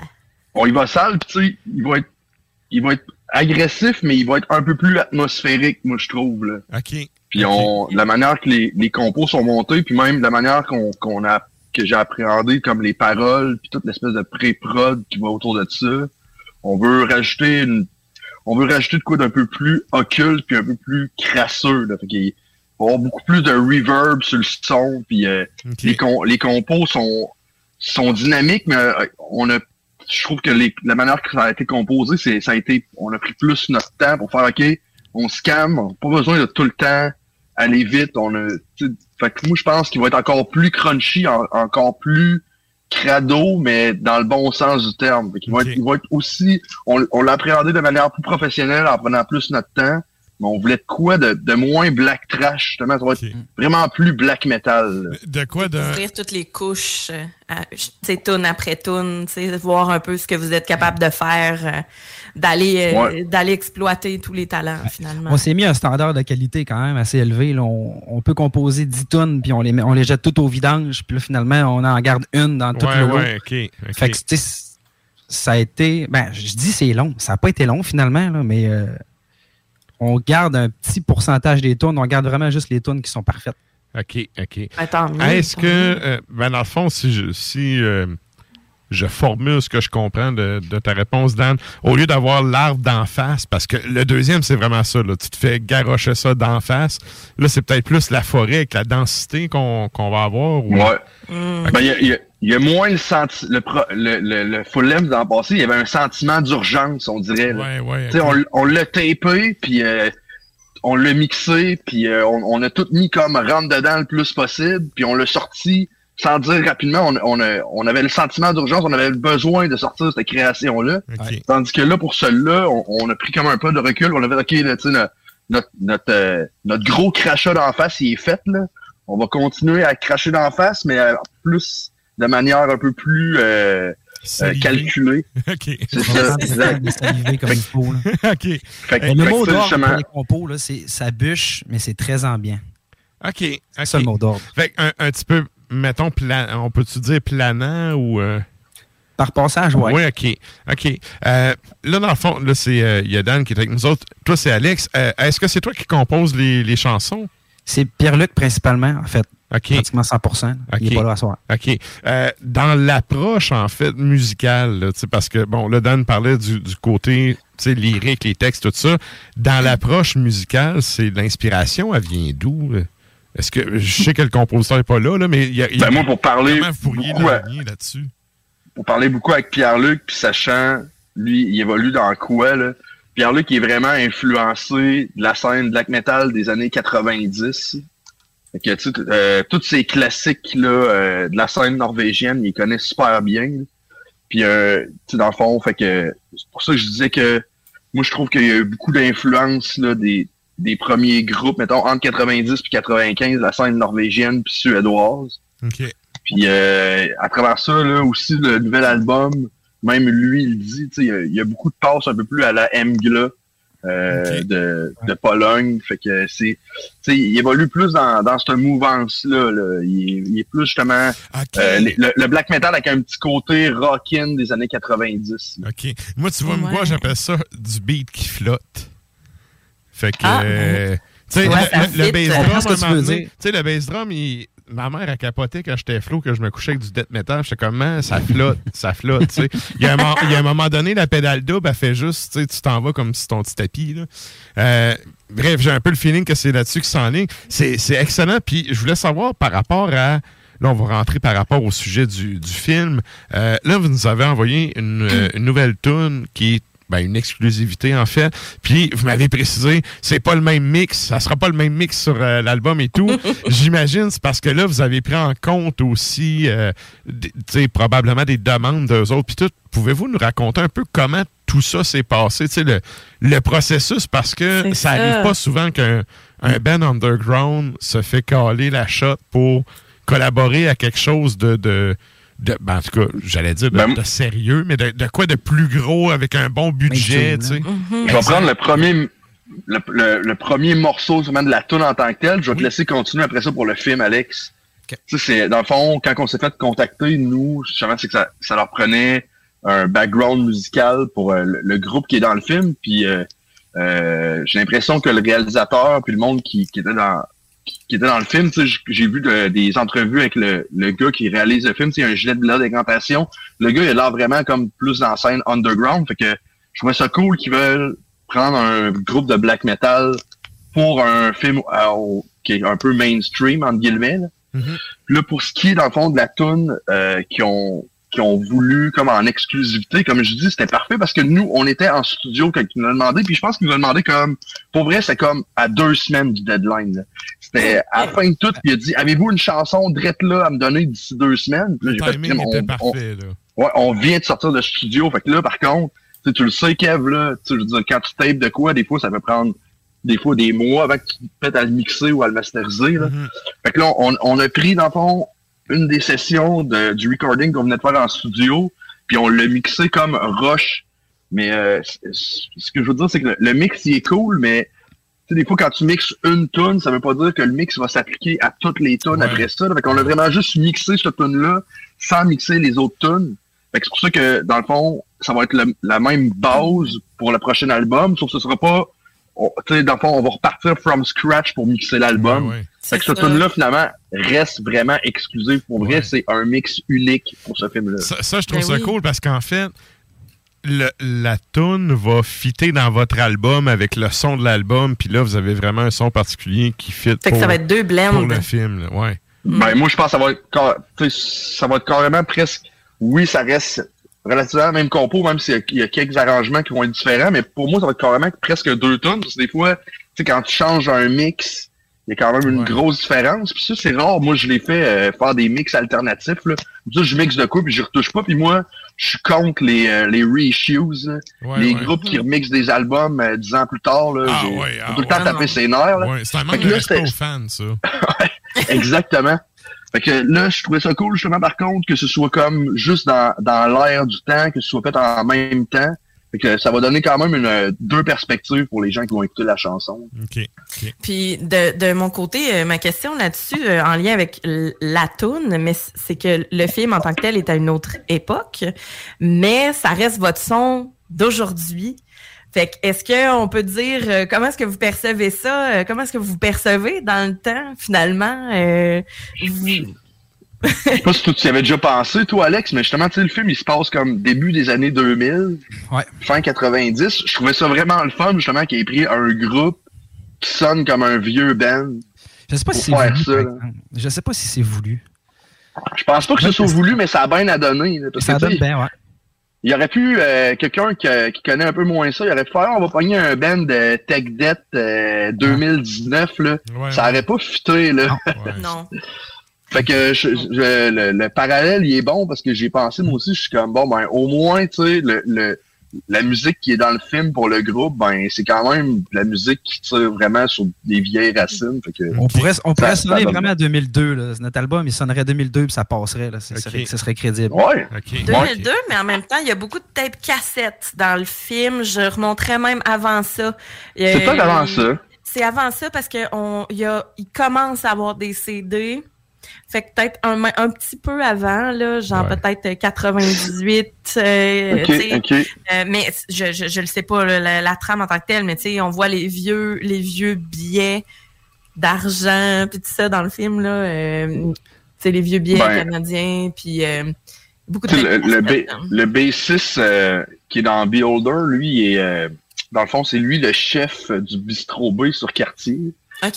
on y va sale, pis tu sais, il va être, il va être agressif, mais il va être un peu plus atmosphérique, moi, je trouve, là. OK. Puis on, la manière que les, les compos sont montés, puis même la manière qu'on qu'on a que j'ai appréhendé comme les paroles, puis toute l'espèce de pré-prod qui va autour de ça. On veut rajouter une, on veut rajouter de quoi d'un peu plus occulte puis un peu plus crasseux. Là. Fait qu'il va y avoir beaucoup plus de reverb sur le son, puis euh, les, com- les compos sont sont dynamiques, mais euh, on a je trouve que les, la manière que ça a été composé, c'est ça a été on a pris plus notre temps pour faire OK, on se calme, on n'a pas besoin de tout le temps aller vite. On a, fait que moi, je pense qu'il va être encore plus crunchy, en- encore plus crado, mais dans le bon sens du terme. Fait qu'il va, être, il va être aussi, on, on l'a appréhendé de manière plus professionnelle en prenant plus notre temps, mais on voulait de quoi de, de moins black trash, justement? Ça va être vraiment plus black metal. là. De quoi de... Ouvrir toutes les couches, euh, tu sais, tune après tune, tu sais, voir un peu ce que vous êtes capable de faire, euh, d'aller euh, Ouais. d'aller exploiter tous les talents, finalement. On s'est mis un standard de qualité quand même assez élevé. là. On, on peut composer 10 tonnes, puis on les, met- on les jette toutes au vidange, puis là, finalement, on en garde une dans tout Ouais, le lot. ouais. Fait que, ça a été... Ben, je dis c'est long. Ça n'a pas été long, finalement, là, mais euh, on garde un petit pourcentage des tonnes. On garde vraiment juste les tonnes qui sont parfaites. OK, OK. Ben, Est-ce que, euh, ben dans le fond, si je, si, euh, je formule ce que je comprends de, de ta réponse, Dan. Au lieu d'avoir l'arbre d'en face, parce que le deuxième, c'est vraiment ça. Là, tu te fais garrocher ça d'en face. Là, c'est peut-être plus la forêt avec la densité qu'on qu'on va avoir. ou- Ouais. Ben, a- y, a- il y a moins le senti le, pro- le, le, le full length dans le passé, il y avait un sentiment d'urgence, on dirait. là. Ouais, ouais. Tu sais, on, on l'a tapé, puis euh, on l'a mixé, puis euh, on, on a tout mis comme rentre dedans le plus possible, puis on l'a sorti sans dire rapidement. On, on, a- on avait le sentiment d'urgence, on avait le besoin de sortir cette création-là. Tandis que là, pour celui-là, on, on a pris comme un peu de recul. On avait OK, là, tu sais, notre, notre, notre, euh, notre gros crachat d'en face, il est fait. Là. On va continuer à cracher d'en face, mais euh, plus de manière un peu plus euh, euh, calculée. OK. C'est ça, exact. saliver comme il faut. là. OK. Fait que- Mais le mot d'ordre pour les compos, là, c'est ça bûche, mais c'est très ambiant. OK. C'est ça le mot d'ordre. Fait un, un petit peu, mettons, plan, on peut-tu dire planant ou. euh, Par passage, ouais. Oui, OK. OK. Euh, là, dans le fond, là, c'est euh, il y a Dan qui est avec nous autres. Toi, c'est Alex. Euh, Est-ce que c'est toi qui composes les, les chansons? C'est Pierre-Luc principalement, en fait. Pratiquement 100 Il est pas là à soir. OK. Euh, dans l'approche, en fait, musicale, là, parce que, bon, là, Dan parlait du, du côté, tu sais, lyrique, les textes, tout ça. Dans l'approche musicale, c'est l'inspiration, elle vient d'où? Est-ce que, je sais que le compositeur n'est pas là, là, mais il y a... il y a- Ben, moi, pour parler Comment vous pourriez beaucoup, l'aligner là-dessus? pour parler beaucoup avec Pierre-Luc, puis sachant, lui, il évolue dans quoi, là. Pierre-Luc est vraiment influencé de la scène black metal des années 90. Fait que, tu sais, euh, tous ces classiques-là euh, de la scène norvégienne, il les connaît super bien. là. Puis, euh, tu dans le fond, fait que c'est pour ça que je disais que moi, je trouve qu'il y a eu beaucoup d'influence là, des, des premiers groupes, mettons, entre 90 puis 95, la scène norvégienne puis suédoise. OK. Puis euh, à travers ça, là, aussi, le nouvel album, même lui, il dit, tu sais, il y a- il y, a beaucoup de passes un peu plus à la Mgla euh, de, de Pologne. Fait que c'est. il évolue plus dans, dans cette mouvance-là. là. Il, est- il est plus justement euh, le, le black metal avec un petit côté rockin des années 90. là. OK. Moi, tu vois, Ouais. moi, j'appelle ça du beat qui flotte. Fait que. Ah, euh, ouais. tu sais, Ouais, ça le, le, bass Je drum, tu sais, le bass drum, il- ma mère a capoté quand j'étais flou, que je me couchais avec du death metal. J'étais comme, Man, ça flotte, ça flotte, tu sais. Il y, a un il y a un moment donné, la pédale double, elle fait juste, tu t'en vas comme si ton petit tapis, là. Euh, bref, j'ai un peu le feeling que c'est là-dessus que s'enligne. C'est c'est excellent. Puis je voulais savoir par rapport à. Là, on va rentrer par rapport au sujet du, film. Euh, là, vous nous avez envoyé une, euh, nouvelle tune qui est ben, une exclusivité en fait. Puis vous m'avez précisé, c'est pas le même mix, ça sera pas le même mix sur euh, l'album et tout. J'imagine c'est parce que là vous avez pris en compte aussi, euh, des- probablement des demandes d'eux autres. Puis tout, pouvez-vous nous raconter un peu comment tout ça s'est passé, le, le processus? Parce que ça ça. arrive pas souvent qu'un un band underground se fait caler la shot pour collaborer à quelque chose de, de, de- ben, en tout cas, j'allais dire de, de sérieux, mais de, de quoi de plus gros avec un bon budget, tu sais? Je vais prendre le premier, le, le- le premier morceau vraiment de la tune en tant que tel. Je vais te laisser continuer après ça pour le film, Alex. Tu sais, c'est, dans le fond, quand on s'est fait contacter, nous, justement, c'est que ça, ça leur prenait un background musical pour euh, le, le groupe qui est dans le film. Puis euh, euh, j'ai l'impression que le réalisateur puis le monde qui, qui était dans qui, était dans le film, j'ai vu de- des entrevues avec le, le gars qui réalise le film, c'est un gilet de la décantation. Le gars, il a l'air vraiment comme plus dans la scène underground. Fait que je trouvais ça cool qu'ils veulent prendre un groupe de black metal pour un film euh, qui est un peu mainstream, entre guillemets. Là. Puis là, pour ce qui est, dans le fond, de la toune euh, qui ont qui ont voulu comme en exclusivité, comme je dis, c'était parfait parce que nous, on était en studio quand ils nous ont demandé, puis je pense qu'ils nous ont demandé comme, pour vrai, c'est comme à deux semaines du deadline. C'était à la fin de tout, puis il a dit, avez-vous une chanson drette là à me donner d'ici deux semaines? Puis là, j'ai fait, on- était on- parfait, là. Ouais, on vient de sortir de studio. Fait que là, par contre, tu le sais, Kev, là, tu veux dire, quand tu tapes de quoi, des fois, ça peut prendre des fois des mois avant que tu te mettes à le mixer ou à le masteriser. Là. Fait que là, on, on a pris, dans le fond, une des sessions de, du recording qu'on venait de faire en studio, puis on l'a mixé comme rush. Mais euh, ce que je veux dire, c'est que le, le mix, il est cool, mais tu sais, des fois, quand tu mixes une tune, ça veut pas dire que le mix va s'appliquer à toutes les tunes après ça. Fait qu'on a vraiment juste mixé cette tune-là sans mixer les autres tunes. Fait que c'est pour ça que, dans le fond, ça va être le- la même base pour le prochain album, sauf que ce sera pas tu sais, dans le fond, on va repartir from scratch pour mixer l'album. Ouais, ouais. Fait que ce tune-là, finalement, reste vraiment exclusif. Pour vrai, c'est un mix unique pour ce film-là. Ça, ça, je trouve Ben ça oui. cool parce qu'en fait, le- la tune va fitter dans votre album avec le son de l'album, puis là, vous avez vraiment un son particulier qui fit Fait que pour, ça va être deux blends. pour le film. là. Ouais. Ben, moi, je pense que ça va être, ça va être carrément presque, oui, ça reste relativement la même compo, même s'il y y, a quelques arrangements qui vont être différents, mais pour moi, ça va être carrément presque deux tonnes, parce que des fois, tu sais, quand tu changes un mix, il y a quand même une grosse différence. Puis ça, c'est rare. Moi, je l'ai fait euh, faire des mix alternatifs. Là. Ça, je mixe de quoi, puis je retouche pas. Puis moi, je suis contre les, euh, les reissues, là. Ouais, les ouais. groupes qui remixent des albums euh, dix ans plus tard. Là, Ah j'ai j'ai ah tout le temps tapé ses nerfs. Là. Ouais, c'est un manque que de là, respect c'était- aux fans, ça. Exactement. Fait que là, je trouvais ça cool, justement, par contre, que ce soit comme juste dans, dans l'air du temps, que ce soit fait en même temps. Fait que ça va donner quand même une, deux perspectives pour les gens qui vont écouter la chanson. OK. Puis de, de mon côté, euh, ma question là-dessus, euh, en lien avec la toune, mais c'est que le film en tant que tel est à une autre époque, mais ça reste votre son d'aujourd'hui. Fait que est-ce qu'on peut dire euh, comment est-ce que vous percevez ça? euh, comment est-ce que vous percevez dans le temps, finalement? euh, vous- Je sais pas si tu y avais déjà pensé, toi, Alex, mais justement, tu sais, le film, il se passe comme début des années 2000, fin 90. Je trouvais ça vraiment le fun, justement, qu'il ait pris un groupe qui sonne comme un vieux band. Je sais pas pour si c'est faire voulu. ça. Je sais pas si c'est voulu. Je pense pas que ce soit voulu, mais ça a bien à donner. là, parce Ça que, donne bien, ouais. Il y aurait pu, euh, quelqu'un qui, qui connaît un peu moins ça, il aurait pu faire, on va pogner un band de Tech Debt euh, 2019, là. Ouais, ça ouais. aurait pas fité, là. non. Fait que je- je- le, le parallèle, il est bon parce que j'ai pensé, moi aussi, je suis comme, bon, ben, au moins, tu sais, le, le- la musique qui est dans le film pour le groupe, ben, c'est quand même la musique qui tire vraiment sur des vieilles racines. Fait que, On pourrait, on pourrait ça- ça sonner vraiment à 2002. Là. Notre album, il sonnerait 2002 puis ça passerait. Là. Serait, ce serait crédible. Ouais. 2002, mais en même temps, il y a beaucoup de tapes cassettes dans le film. Je remonterais même avant ça. C'est Euh, pas avant ça? C'est avant ça parce que on, il, y a, il commence à avoir des CD. Fait que peut-être un, un petit peu avant, là, genre Ouais. peut-être 98. euh, Ok, tu sais. ok. Euh, mais je, je, je le sais pas, là, la, la trame en tant que telle, mais tu sais, on voit les vieux, les vieux billets d'argent, puis tout ça dans le film, là. Euh, tu sais, les vieux billets Ben, canadiens, puis euh, beaucoup de le, le, B, le B6 euh, qui est dans Beholder, lui, il est, euh, dans le fond, c'est lui le chef euh, du bistrot B sur quartier.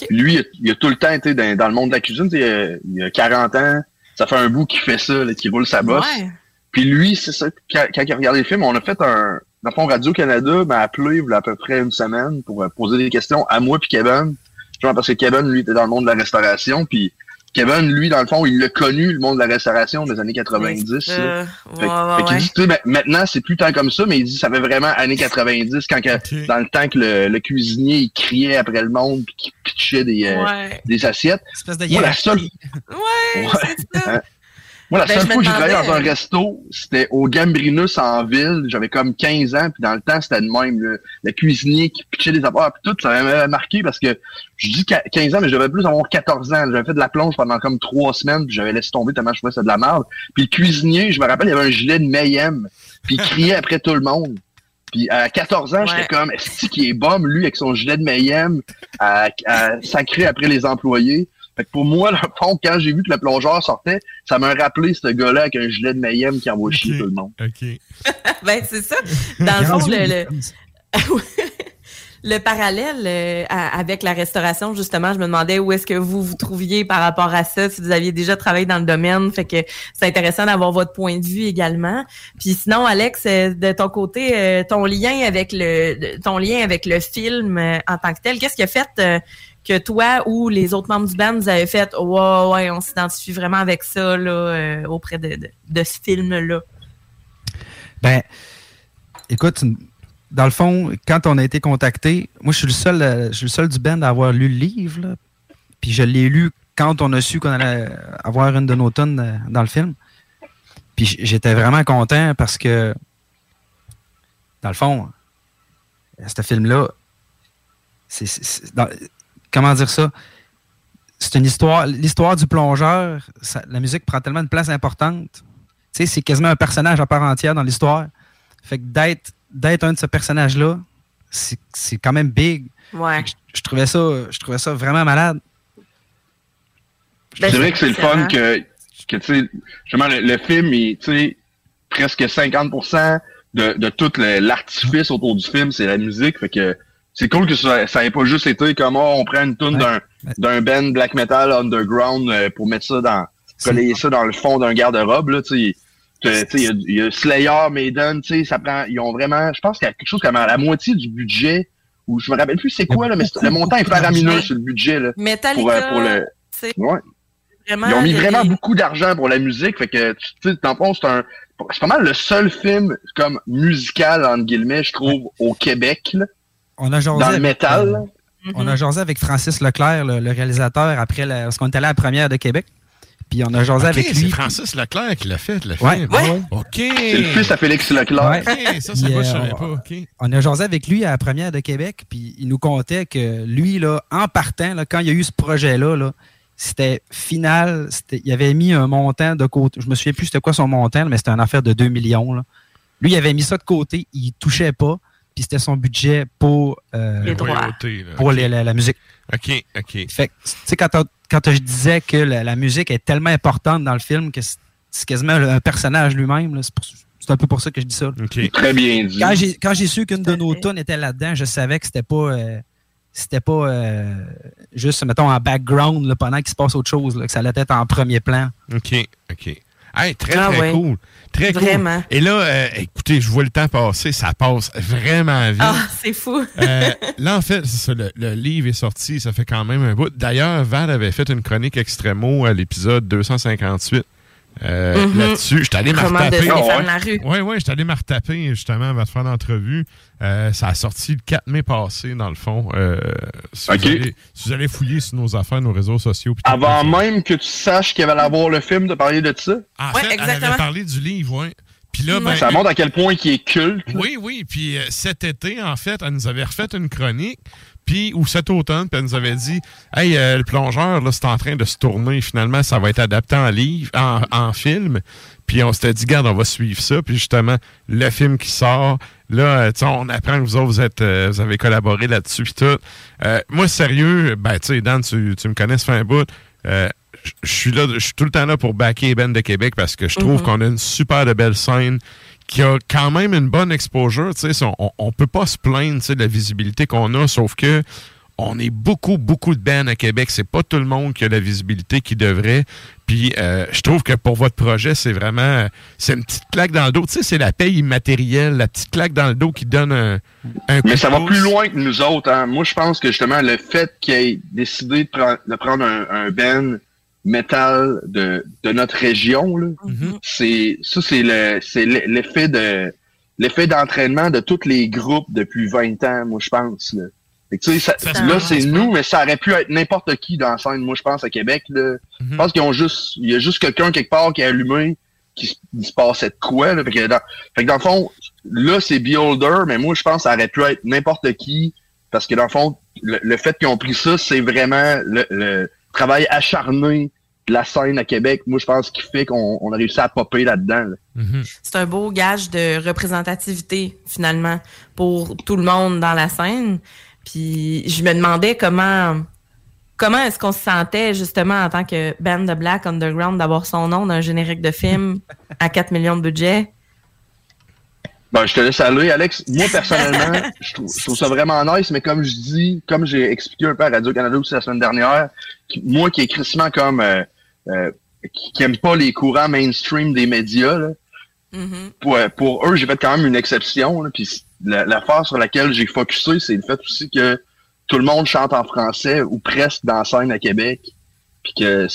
Lui, il a, il a tout le temps été dans, dans le monde de la cuisine. Il a 40 ans. Ça fait un bout qu'il fait ça, qu'il roule sa bosse. Ouais. Puis lui, c'est ça. Quand, quand il a regardé le film, on a fait un. Dans le fond, Radio-Canada m'a appelé il y a à peu près une semaine pour euh, poser des questions à moi puis Kevin. Genre parce que Kevin, lui, était dans le monde de la restauration. Puis Kevin, lui, dans le fond, il l'a connu, le monde de la restauration des années 90. Euh, ouais, Fait, ouais, fait qu'il ouais. dit, tu sais, ben, maintenant, c'est plus tant comme ça, mais il dit, ça fait vraiment années 90, quand que, dans le temps que le, le cuisinier, il criait après le monde, puis qu'il pitchait des, euh, des assiettes. Espèce de Moi, la seule, Ouais, Ouais. c'est ça. Moi, la Ben, seule fois que j'ai travaillé dans un resto, c'était au Gambrinus en ville. J'avais comme 15 ans, puis dans le temps, c'était de même. Le, le cuisinier qui pitchait des affaires, puis tout, ça m'avait marqué parce que je dis qu'à 15 ans, mais je devais plus avoir 14 ans. J'avais fait de la plonge pendant comme trois semaines, puis j'avais laissé tomber tellement je trouvais ça de la merde. Puis le cuisinier, je me rappelle, il avait un gilet de Mayhem, puis il criait après tout le monde. Puis à 14 ans, j'étais comme, est-ce qu'il est bum, lui, avec son gilet de Mayhem, à, à sacrer après les employés? Fait que pour moi, le fond, quand j'ai vu que le plongeur sortait, ça m'a rappelé ce gars-là avec un gilet de Mayhem qui envoie chier tout le monde. OK. ben, c'est ça. Dans le fond, le, le, le parallèle euh, avec la restauration, justement, je me demandais où est-ce que vous vous trouviez par rapport à ça, si vous aviez déjà travaillé dans le domaine. Fait que c'est intéressant d'avoir votre point de vue également. Puis sinon, Alex, euh, de ton côté, euh, ton lien avec le ton lien avec le film euh, en tant que tel, qu'est-ce qui a fait euh, que toi ou les autres membres du band vous avez fait ouais ouais on s'identifie vraiment avec ça là euh, auprès de, de, ce film là Ben, écoute, dans le fond, quand on a été contacté, moi, je suis le seul, euh, je suis le seul du band à avoir lu le livre. là. Puis je l'ai lu quand on a su qu'on allait avoir une de nos tonnes euh, dans le film. Puis j'étais vraiment content parce que, dans le fond, ce film-là, c'est, comment dire ça? C'est une histoire, l'histoire du plongeur, ça- la musique prend tellement une place importante. Tu sais, c'est quasiment un personnage à part entière dans l'histoire. Fait que d'être, d'être un de ce personnage-là, c'est c'est quand même big. Ouais. Je, je trouvais ça, je trouvais ça vraiment malade. Ben, c'est vrai que c'est le fun que, que tu sais, justement, le, le film, il, tu sais, presque 50% de, de tout le- l'artifice autour du film, c'est la musique. Fait que c'est cool que ça, ça ait pas juste été comme, oh, on prend une tune d'un, d'un band black metal underground euh, pour mettre ça dans, coller ça dans le fond d'un garde-robe, là, tu sais. Tu sais, il y a- il y, a Slayer, Maiden, tu sais, ça prend, ils ont vraiment, je pense qu'il y a quelque chose comme à la moitié du budget, ou je me rappelle plus c'est quoi, là, mais le montant est faramineux sur le budget, là. Metallica, Pour, euh, pour le, ouais. vraiment... Ils ont mis des- vraiment beaucoup d'argent pour la musique, fait que tu sais, le fond, c'est un c'est pas mal le seul film comme musical entre guillemets, je trouve, au Québec, là, On a jasé dans le avec, métal. euh. On a jasé avec Francis Leclerc, le, le réalisateur, après la, parce qu'on est allé à la première de Québec. Puis on a jasé avec c'est lui. Francis Leclerc qui l'a fait, le Ouais, film. ouais. OK. C'est le fils à Félix Leclerc. Ouais. OK, ça, ça Puis, va, je euh, savais on- pas. OK. On a jasé avec lui à la première de Québec, puis il nous contait que lui, là, en partant, là, quand il y a eu ce projet-là, là, c'était final, c'était- il avait mis un montant de côté. Je me souviens plus c'était quoi son montant, mais c'était une affaire de 2 millions. là. Lui, il avait mis ça de côté, il touchait pas, puis c'était son budget pour, euh, Les droits. pour les- la, la musique. OK, OK. Fait tu sais, quand, quand je disais que la, la musique est tellement importante dans le film que c'est quasiment un personnage lui-même, là, c'est un peu pour ça que je dis ça. là. Très bien dit. Quand j'ai quand j'ai su qu'une de nos tunes était là-dedans, je savais que c'était pas euh, c'était pas euh, juste mettons en background là, pendant qu'il se passe autre chose, là, que ça allait être en premier plan. OK, OK. Hey, très, Ah très ouais. cool. Très Vraiment. cool. Et là, euh, écoutez, je vois le temps passer, ça passe vraiment vite. Ah, c'est fou. Euh, là, en fait, ça, le, le livre est sorti, ça fait quand même un bout. D'ailleurs, Val avait fait une chronique extrêmement à l'épisode 258. Euh, Mhm. Là-dessus, je suis allé me retaper. Stéphane Larue. Oui, oui, je suis allé me retaper justement avant de faire l'entrevue. Euh, ça a sorti le 4 mai passé, dans le fond. Euh, si, Ok. vous allez, si vous allez fouiller sur nos affaires, nos réseaux sociaux. Avant même que tu saches qu'il va avoir le film de parler de ça? En fait, elle avait parlé du livre, oui. Puis là, ben, ça montre à quel point il est culte. Oui, oui. Puis euh, cet été, en fait, elle nous avait refait une chronique. Puis, ou cet automne, puis elle nous avait dit Hey, euh, le plongeur, là, c'est en train de se tourner. Finalement, ça va être adapté en livre, en, en film. Puis on s'était dit, garde, on va suivre ça. Puis justement, le film qui sort, là, euh, on apprend que vous autres, vous, êtes, euh, vous avez collaboré là-dessus. Puis tout. Euh, moi, sérieux, ben, tu sais, Dan, tu, tu me connais, ça fait un bout. Euh, je- suis là, je suis tout le temps là pour backer bands de Québec parce que je trouve Mhm. qu'on a une super de belle scène qui a quand même une bonne exposure. Tu sais, on, on peut pas se plaindre de la visibilité qu'on a, sauf que on est beaucoup, beaucoup de bands à Québec. C'est pas tout le monde qui a la visibilité qu'il devrait. Puis euh, je trouve que pour votre projet, c'est vraiment c'est une petite claque dans le dos. Tu sais, c'est la paye immatérielle, la petite claque dans le dos qui donne un, un coup Mais ça de va plus loin que nous autres. Hein. Moi, je pense que justement, le fait qu'il ait décidé de, prendre- de prendre un, un band métal de, de notre région, là, Mm-hmm. c'est ça, c'est le c'est le- l'effet de l'effet d'entraînement de tous les groupes depuis 20 ans, moi, je pense. Là, Fait que, tu sais, ça- Ça se là c'est nous, mais ça aurait pu être n'importe qui dans la scène, moi, je pense, à Québec. Là. Mm-hmm. Je pense qu'ils ont juste. Il y a juste quelqu'un quelque part qui a allumé qui se, passait de quoi. Là. Fait, que dans, fait que dans le fond, là, c'est Beholder, mais moi, je pense que ça aurait pu être n'importe qui. Parce que dans le fond, le, le fait qu'ils ont pris ça, c'est vraiment le, le travail acharné de la scène à Québec. Moi, je pense qu'il fait qu'on on a réussi à popper là-dedans. là. C'est un beau gage de représentativité, finalement, pour tout le monde dans la scène. Puis je me demandais comment comment est-ce qu'on se sentait justement en tant que band de Black Underground d'avoir son nom dans un générique de film à 4 millions de budget? Ben, je te laisse aller, Alex. Moi, personnellement, je trouve, je trouve ça vraiment nice, mais comme je dis, comme j'ai expliqué un peu à Radio-Canada aussi la semaine dernière, moi qui est crissement comme euh, euh, qui, aime pas les courants mainstream des médias, là, pour, euh, pour eux, j'ai fait quand même une exception. Là, puis la- l'affaire sur laquelle j'ai focusé, c'est le fait aussi que tout le monde chante en français ou presque dans la scène à Québec. Puis que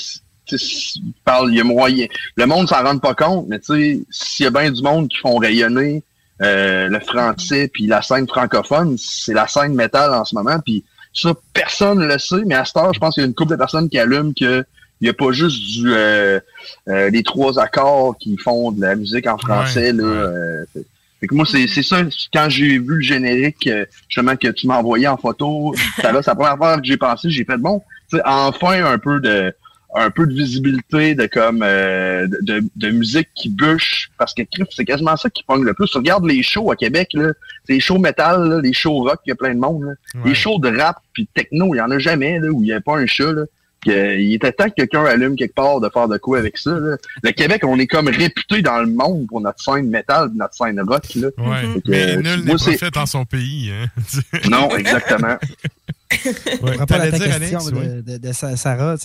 parlent, il y a moyen. Le monde s'en rend pas compte, mais tu sais, s'il y a bien du monde qui font rayonner euh, le français puis la scène francophone, c'est la scène métal en ce moment. Puis ça, personne ne le sait, mais à cette heure, je pense qu'il y a une couple de personnes qui allument que il n'y a pas juste du euh, euh, les trois accords qui font de la musique en français. là, euh, fait- que moi, c'est c'est ça, quand j'ai vu le générique, euh, justement, que tu m'as envoyé en photo, ça là, c'est la première fois que j'ai pensé, j'ai fait bon, enfin un peu de un peu de visibilité, de comme euh, de, de musique qui bûche, parce que c'est quasiment ça qui pogne le plus. Tu regardes les shows à Québec, là, les shows métal, là, les shows rock, il y a plein de monde. Là. Les shows de rap puis techno, il y en a jamais là, où il n'y a pas un chat. Là. Que, il était temps que quelqu'un allume quelque part de faire de quoi avec ça. Là. Le Québec, on est comme réputé dans le monde pour notre scène métal, notre scène rock. Là. Ouais. Mais nul n'est prophète en son pays. Hein? non, exactement. Ouais, à ta question de, de, de, Sarah,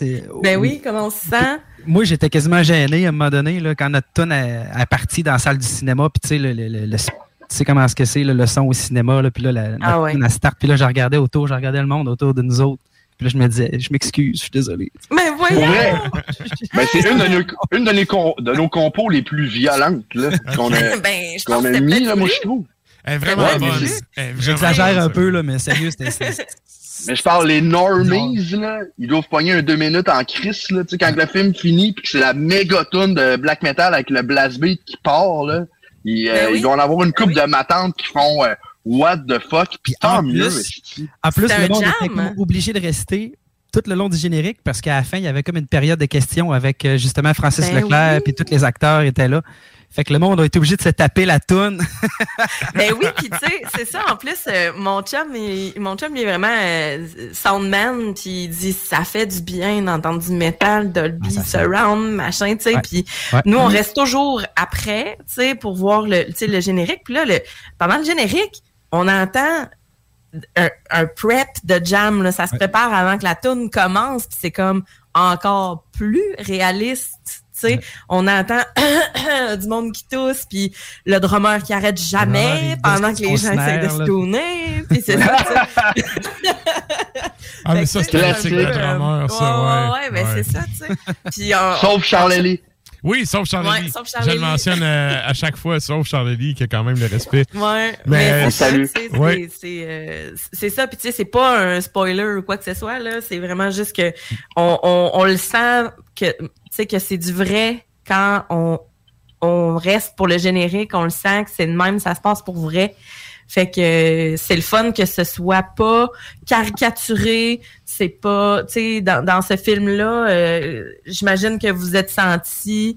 ben oui, comment on se sent? Moi, j'étais quasiment gêné à un moment donné là, quand notre tune est partie dans la salle du cinéma, puis tu sais, le, le, le, tu sais comment est-ce que c'est, le son au cinéma, là, puis là, la, ah ouais. la start, puis là, je regardais autour, je regardais le monde autour de nous autres. Puis là, je me disais, je m'excuse, je suis désolé. Mais voyons! ben, c'est une, de nos, une de, nos, de nos compos les plus violentes là, qu'on a, ben, qu'on a mis, là, moi, je trouve. Elle est vraiment Ouais, bonne. J'exagère un peu, là, mais sérieux, c'était. Mais je parle les normies, là, ils doivent pogner un deux minutes en crise, là, tu sais, quand le film finit, puis que c'est la méga tune de black metal avec le blast beat qui part, là, ils, euh, Ben oui. ils vont en avoir une couple de matantes qui font euh, what the fuck, puis tant en mieux. plus-. En plus, le monde était obligé de rester tout le long du générique parce qu'à la fin, il y avait comme une période de questions avec euh, justement Francis Ben Leclerc, oui. puis tous les acteurs étaient là. Fait que le monde a été obligé de se taper la toune. Ben oui, puis tu sais, c'est ça. En plus, euh, mon chum, il, mon chum, il est vraiment euh, soundman, puis il dit ça fait du bien d'entendre du métal, Dolby, Ah, surround, machin, tu sais. Puis Ouais. nous, on reste toujours après, tu sais, pour voir le, tu sais, le générique. Puis là, le, pendant le générique, on entend un, un prep de jam. Là, ça se prépare avant que la tune commence, puis c'est comme encore plus réaliste. Tu sais, on entend du monde qui tousse, puis le drummer qui arrête jamais pendant que les gens essaient de se tourner. Puis c'est ça, tu sais. Ah, mais ça, c'est classique peu, euh, drummer, ça, ouais. Ouais, ouais, Ouais. c'est ça, tu sais. Sauf Charlie. Oui, sauf Charlie. Ouais, sauf Je le mentionne euh, à chaque fois, sauf Charlie, qui a quand même le respect. Ouais, Mais, mais, euh, c'est ça, Ouais. euh. Puis tu sais, c'est pas un spoiler ou quoi que ce soit là. C'est vraiment juste que on, on, on le sent que tu sais que c'est du vrai quand on on reste pour le générique. On le sent que c'est de même, ça se passe pour vrai. Fait que euh, c'est le fun que ce soit pas caricaturé, c'est pas, tu sais, dans, dans ce film-là, euh, j'imagine que vous êtes senti,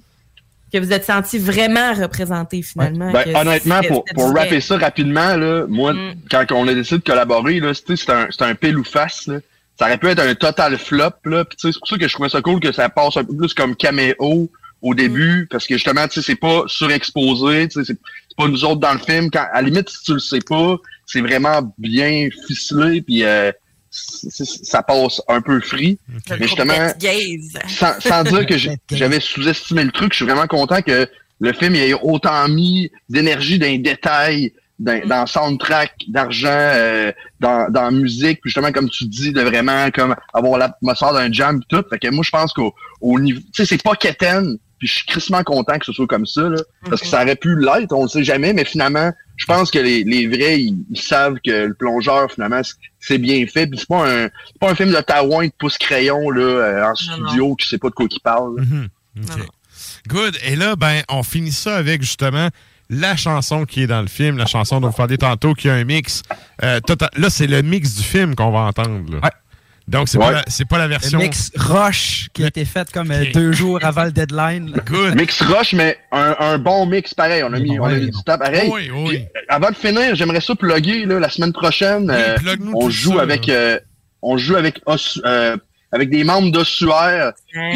que vous êtes senti vraiment représenté finalement. Ben, honnêtement, pour, pour rapper ça rapidement, là, moi, Mm. quand on a décidé de collaborer, c'était un, un pile ou face. Là. Ça aurait pu être un total flop. C'est pour ça que je trouvais ça cool que ça passe un peu plus comme caméo au début, parce que justement, tu sais, c'est pas surexposé, tu sais, c'est c'est pas nous autres dans le film. Quand, à la limite, si tu le sais pas, c'est vraiment bien ficelé, puis euh, c'est- c'est- ça passe un peu free. Mais justement, sans, sans dire que j'avais sous-estimé le truc, je suis vraiment content que le film ait autant mis d'énergie dans les détails, dans, dans le soundtrack, d'argent, euh, dans, dans la musique, puis justement, comme tu dis, de vraiment comme avoir l'atmosphère d'un jam pis tout. Fait que moi, je pense qu'au au niveau. Tu sais, c'est pas quétaine, puis je suis crissement content que ce soit comme ça, là, parce que ça aurait pu l'être, on le sait jamais, mais finalement, je pense que les, les vrais, ils, ils savent que le plongeur, finalement, c'est- bien fait. Puis c'est pas un pas un film de Taouin de pouce crayon là, euh, en studio qui sait pas de quoi il parle. Mhm. Good. Et là, ben, on finit ça avec justement la chanson qui est dans le film, la chanson dont vous parlez tantôt, qui a un mix. euh, total- Là, c'est le mix du film qu'on va entendre. là. Donc, c'est pas, Ouais. la- c'est pas la version. Le mix Roche qui a été fait comme euh, deux jours avant le deadline. Good. Mix rush, mais un, un bon mix pareil. On a mis, on a mis du temps pareil. Oui, oui. Puis, avant de finir, j'aimerais ça plugger là, la semaine prochaine. Oui, euh, on joue ça, avec euh, on joue avec Os- euh, avec des membres d'Ossuaire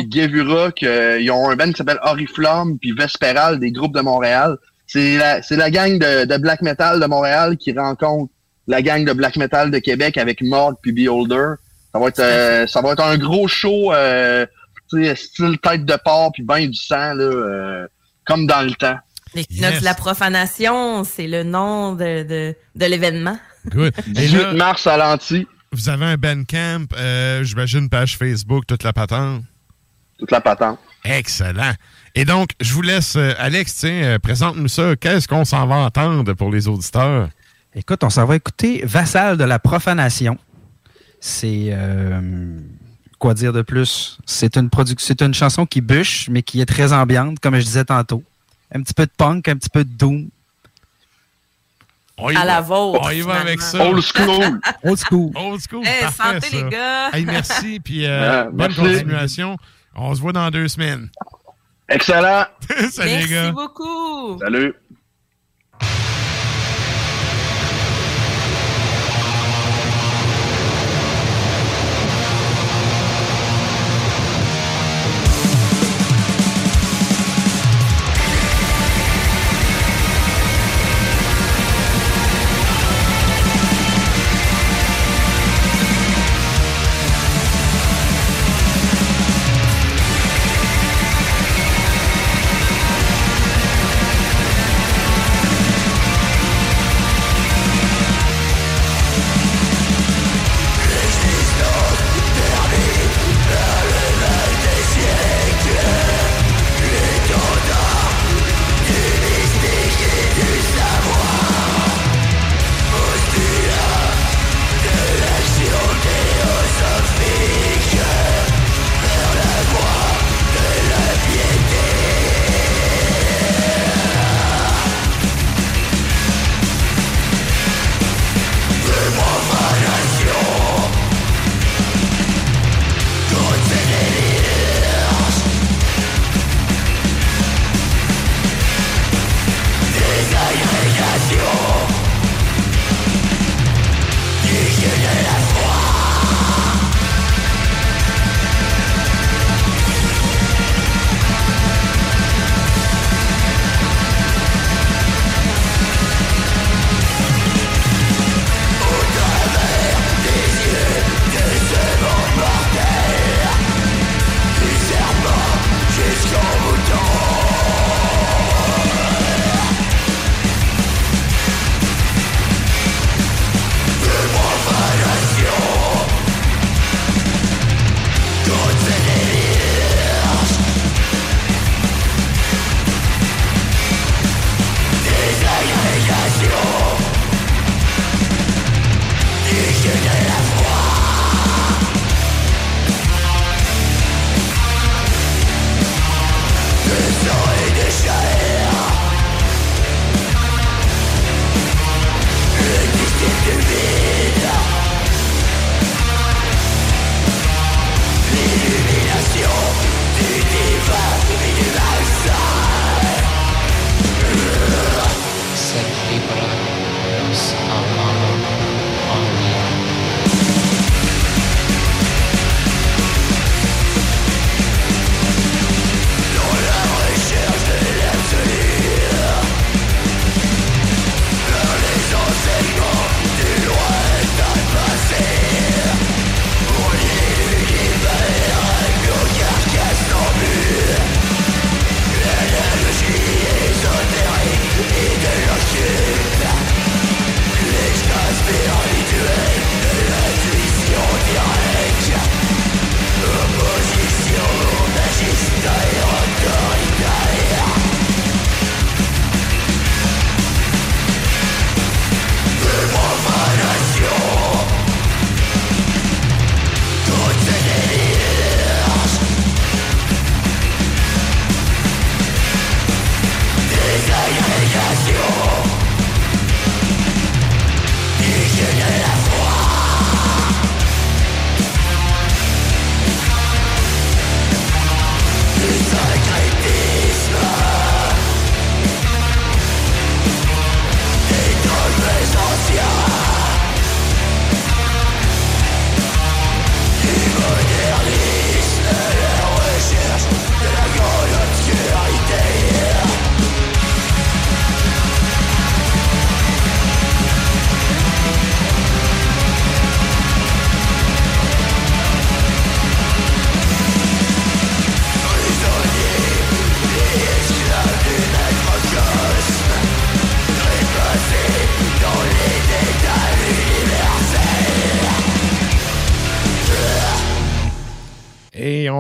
Guevura qui euh, ils ont un band qui s'appelle Oriflamme puis Vesperal des groupes de Montréal. C'est la c'est la gang de, de black metal de Montréal qui rencontre la gang de black metal de Québec avec Morgue puis Beholder. Ça va être euh, ça va être un gros show euh, style tête de porc puis bain du sang là euh, comme dans le temps. L'équinoxe Yes. de la profanation, c'est le nom de, de, de l'événement. Good. Et 18 là, mars à l'anti, vous avez un Bandcamp, euh, j'imagine une page Facebook, toute la patente. toute la patente. Excellent. Et donc, je vous laisse, euh, Alex, tiens, euh, présente-nous ça. Qu'est-ce qu'on s'en va entendre pour les auditeurs? Écoute, on s'en va écouter Vassal de la profanation. C'est. euh, quoi dire de plus? C'est une, c'est une chanson qui bûche, mais qui est très ambiante, comme je disais tantôt. Un petit peu de punk, un petit peu de doom. On y À va. la vôtre, On y va avec ça. Old school. Old school. Old school. Hey, parfait, santé, ça. les gars. Hey, merci, puis euh, bonne merci. continuation. On se voit dans deux semaines. Excellent. Salut, les Merci gars. beaucoup. Salut.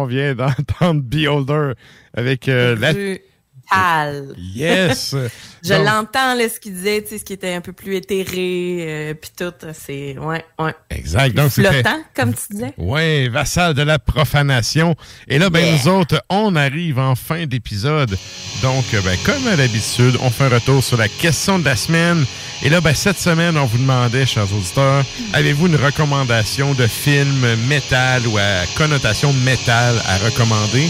On vient d'entendre Beholder avec euh, la. Yes! Je l'entends, là, ce qu'il disait, tu sais, ce qui était un peu plus éthéré, euh, puis tout, c'est, ouais, ouais. Exact. Donc, Flottant, comme tu disais? Oui, vassal de la profanation. Et là, ben, Yeah. nous autres, on arrive en fin d'épisode. Donc, euh, ben, comme à l'habitude, on fait un retour sur la question de la semaine. Et là, ben, cette semaine, on vous demandait, chers auditeurs, avez-vous une recommandation de film métal ou à connotation métal à recommander?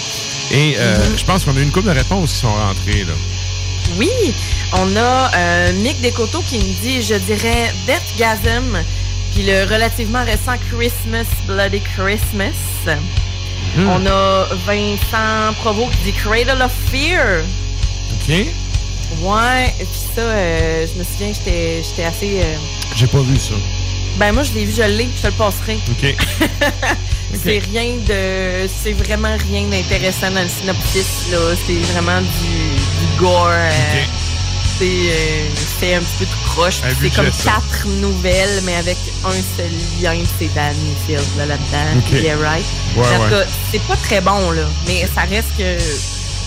Et euh, Mm-hmm. je pense qu'on a eu une couple de réponses qui sont rentrées, là. Oui, on a euh, Mick Descoteaux qui nous dit, je dirais, Deathgasm, puis le relativement récent Christmas, Bloody Christmas. Hmm. On a Vincent Provo qui dit Cradle of Fear. OK? Ouais, et puis ça, euh, je me souviens, j'étais j'étais assez... euh, J'ai pas vu ça. Ben moi, je l'ai vu, je l'ai, je te le passerai. OK. C'est rien de... C'est vraiment rien d'intéressant dans le synopsis, là. C'est vraiment du, du gore. euh, C'est euh, c'est un petit peu tout croche. C'est comme ça. quatre nouvelles, mais avec un seul lien, c'est Danny Field là, là-dedans. Ok. Yeah, right. Ouais, ouais. c'est pas très bon, là. Mais ça reste que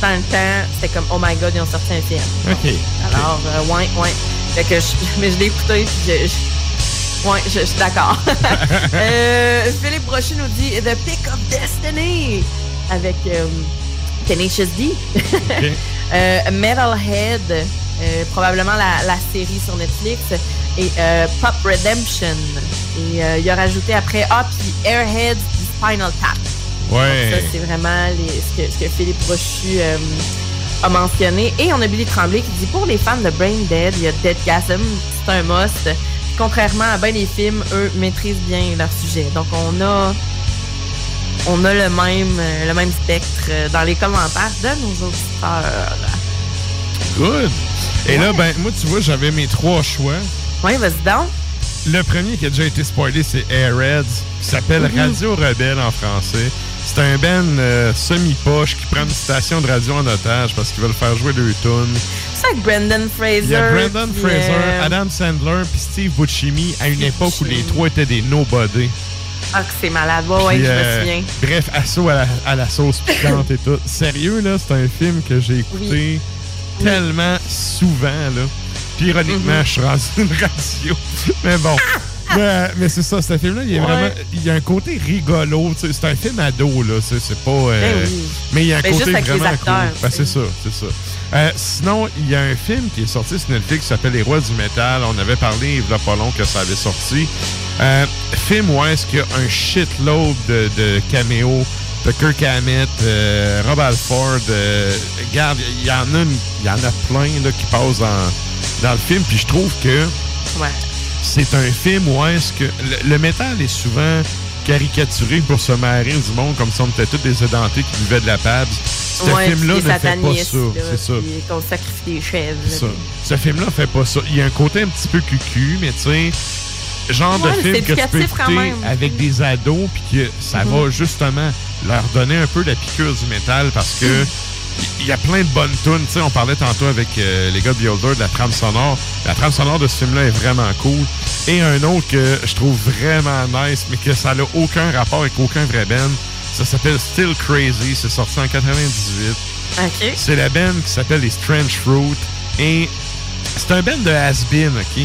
dans le temps, c'était comme, oh my god, ils ont sorti un film. OK. Alors, euh, ouais, ouais. Fait que je, mais je l'ai écouté, puis je, je- ouais, je, je suis d'accord. euh, Philippe Brochet nous dit The Pick of Destiny avec euh, Tenacious D. Euh, Metalhead, probablement la, la série sur Netflix, et euh, Pop Redemption. Et il a rajouté après, ah, puis Airheads, puis Spinal Tap. Ouais. Ça, c'est vraiment les- ce, que, ce que Philippe Brochu euh, a mentionné. Et on a Billy Tremblay qui dit pour les fans de Brain Dead, il y a Deadgasm, c'est un must. Contrairement à bien les films, eux maîtrisent bien leur sujet. Donc on a on a le même euh, le même spectre euh, dans les commentaires de nos auditeurs. Good. Et là, ben, moi, tu vois, j'avais mes trois choix. Oui, vas-y donc. Le premier qui a déjà été spoilé, c'est Airheads, qui s'appelle Mhm. Radio Rebelle en français. C'est un band euh, semi-poche qui prend une station de radio en otage parce qu'ils veulent faire jouer leur tune. C'est avec Brendan Fraser. Il y a Brendan puis, Fraser, euh, Adam Sandler puis Steve Buscemi à une époque où les trois étaient des nobody. Ah, que c'est malade. Ouais, Puis, je me euh, souviens. Bref, assaut à la, à la sauce piquante et tout. Sérieux, là, c'est un film que j'ai écouté tellement souvent, là. Puis ironiquement, Mhm. je suis rendu une radio. mais bon. Mais mais c'est ça, ce film-là, il est Ouais. vraiment. Il y a un côté rigolo. tu sais, C'est un film ado, là. C'est c'est pas. euh, Ben oui. Mais il y a un Ben, côté juste avec les vraiment acteurs, cool. Ben, c'est ça, c'est ça. Euh, sinon, il y a un film qui est sorti sur Netflix qui s'appelle Les Rois du Métal. On avait parlé il y a pas long que ça avait sorti. Euh, film où est-ce qu'il y a un shitload de, de caméos de Kirk Hammett, euh, Rob Alford. euh, regarde, il y en a une- y en a plein là, qui passent dans, dans le film. Puis je trouve que Ouais. C'est un film où est-ce que le, le métal est souvent caricaturé pour se marrer du monde comme si on était tous des édentés qui buvaient de la PABS. Ce Ouais, film-là ne fait pas ça. C'est ça. Qu'on sacrifie des chèvres. C'est ça. là, Ce film-là fait pas ça. Il y a un côté un petit peu cucu, mais tu sais, genre Ouais, de film que tu peux écouter avec des ados, puis que ça Mhm. va justement leur donner un peu la piqûre du métal parce que il y a plein de bonnes tunes. Tu sais, on parlait tantôt avec euh, les gars de Beholder de la trame sonore. La trame sonore de ce film-là est vraiment cool. Et un autre que je trouve vraiment nice, mais que ça n'a aucun rapport avec aucun vrai band. Ça s'appelle Still Crazy. C'est sorti en 98. OK. C'est la band qui s'appelle les Strange Fruit. Et c'est un band de has-been, OK?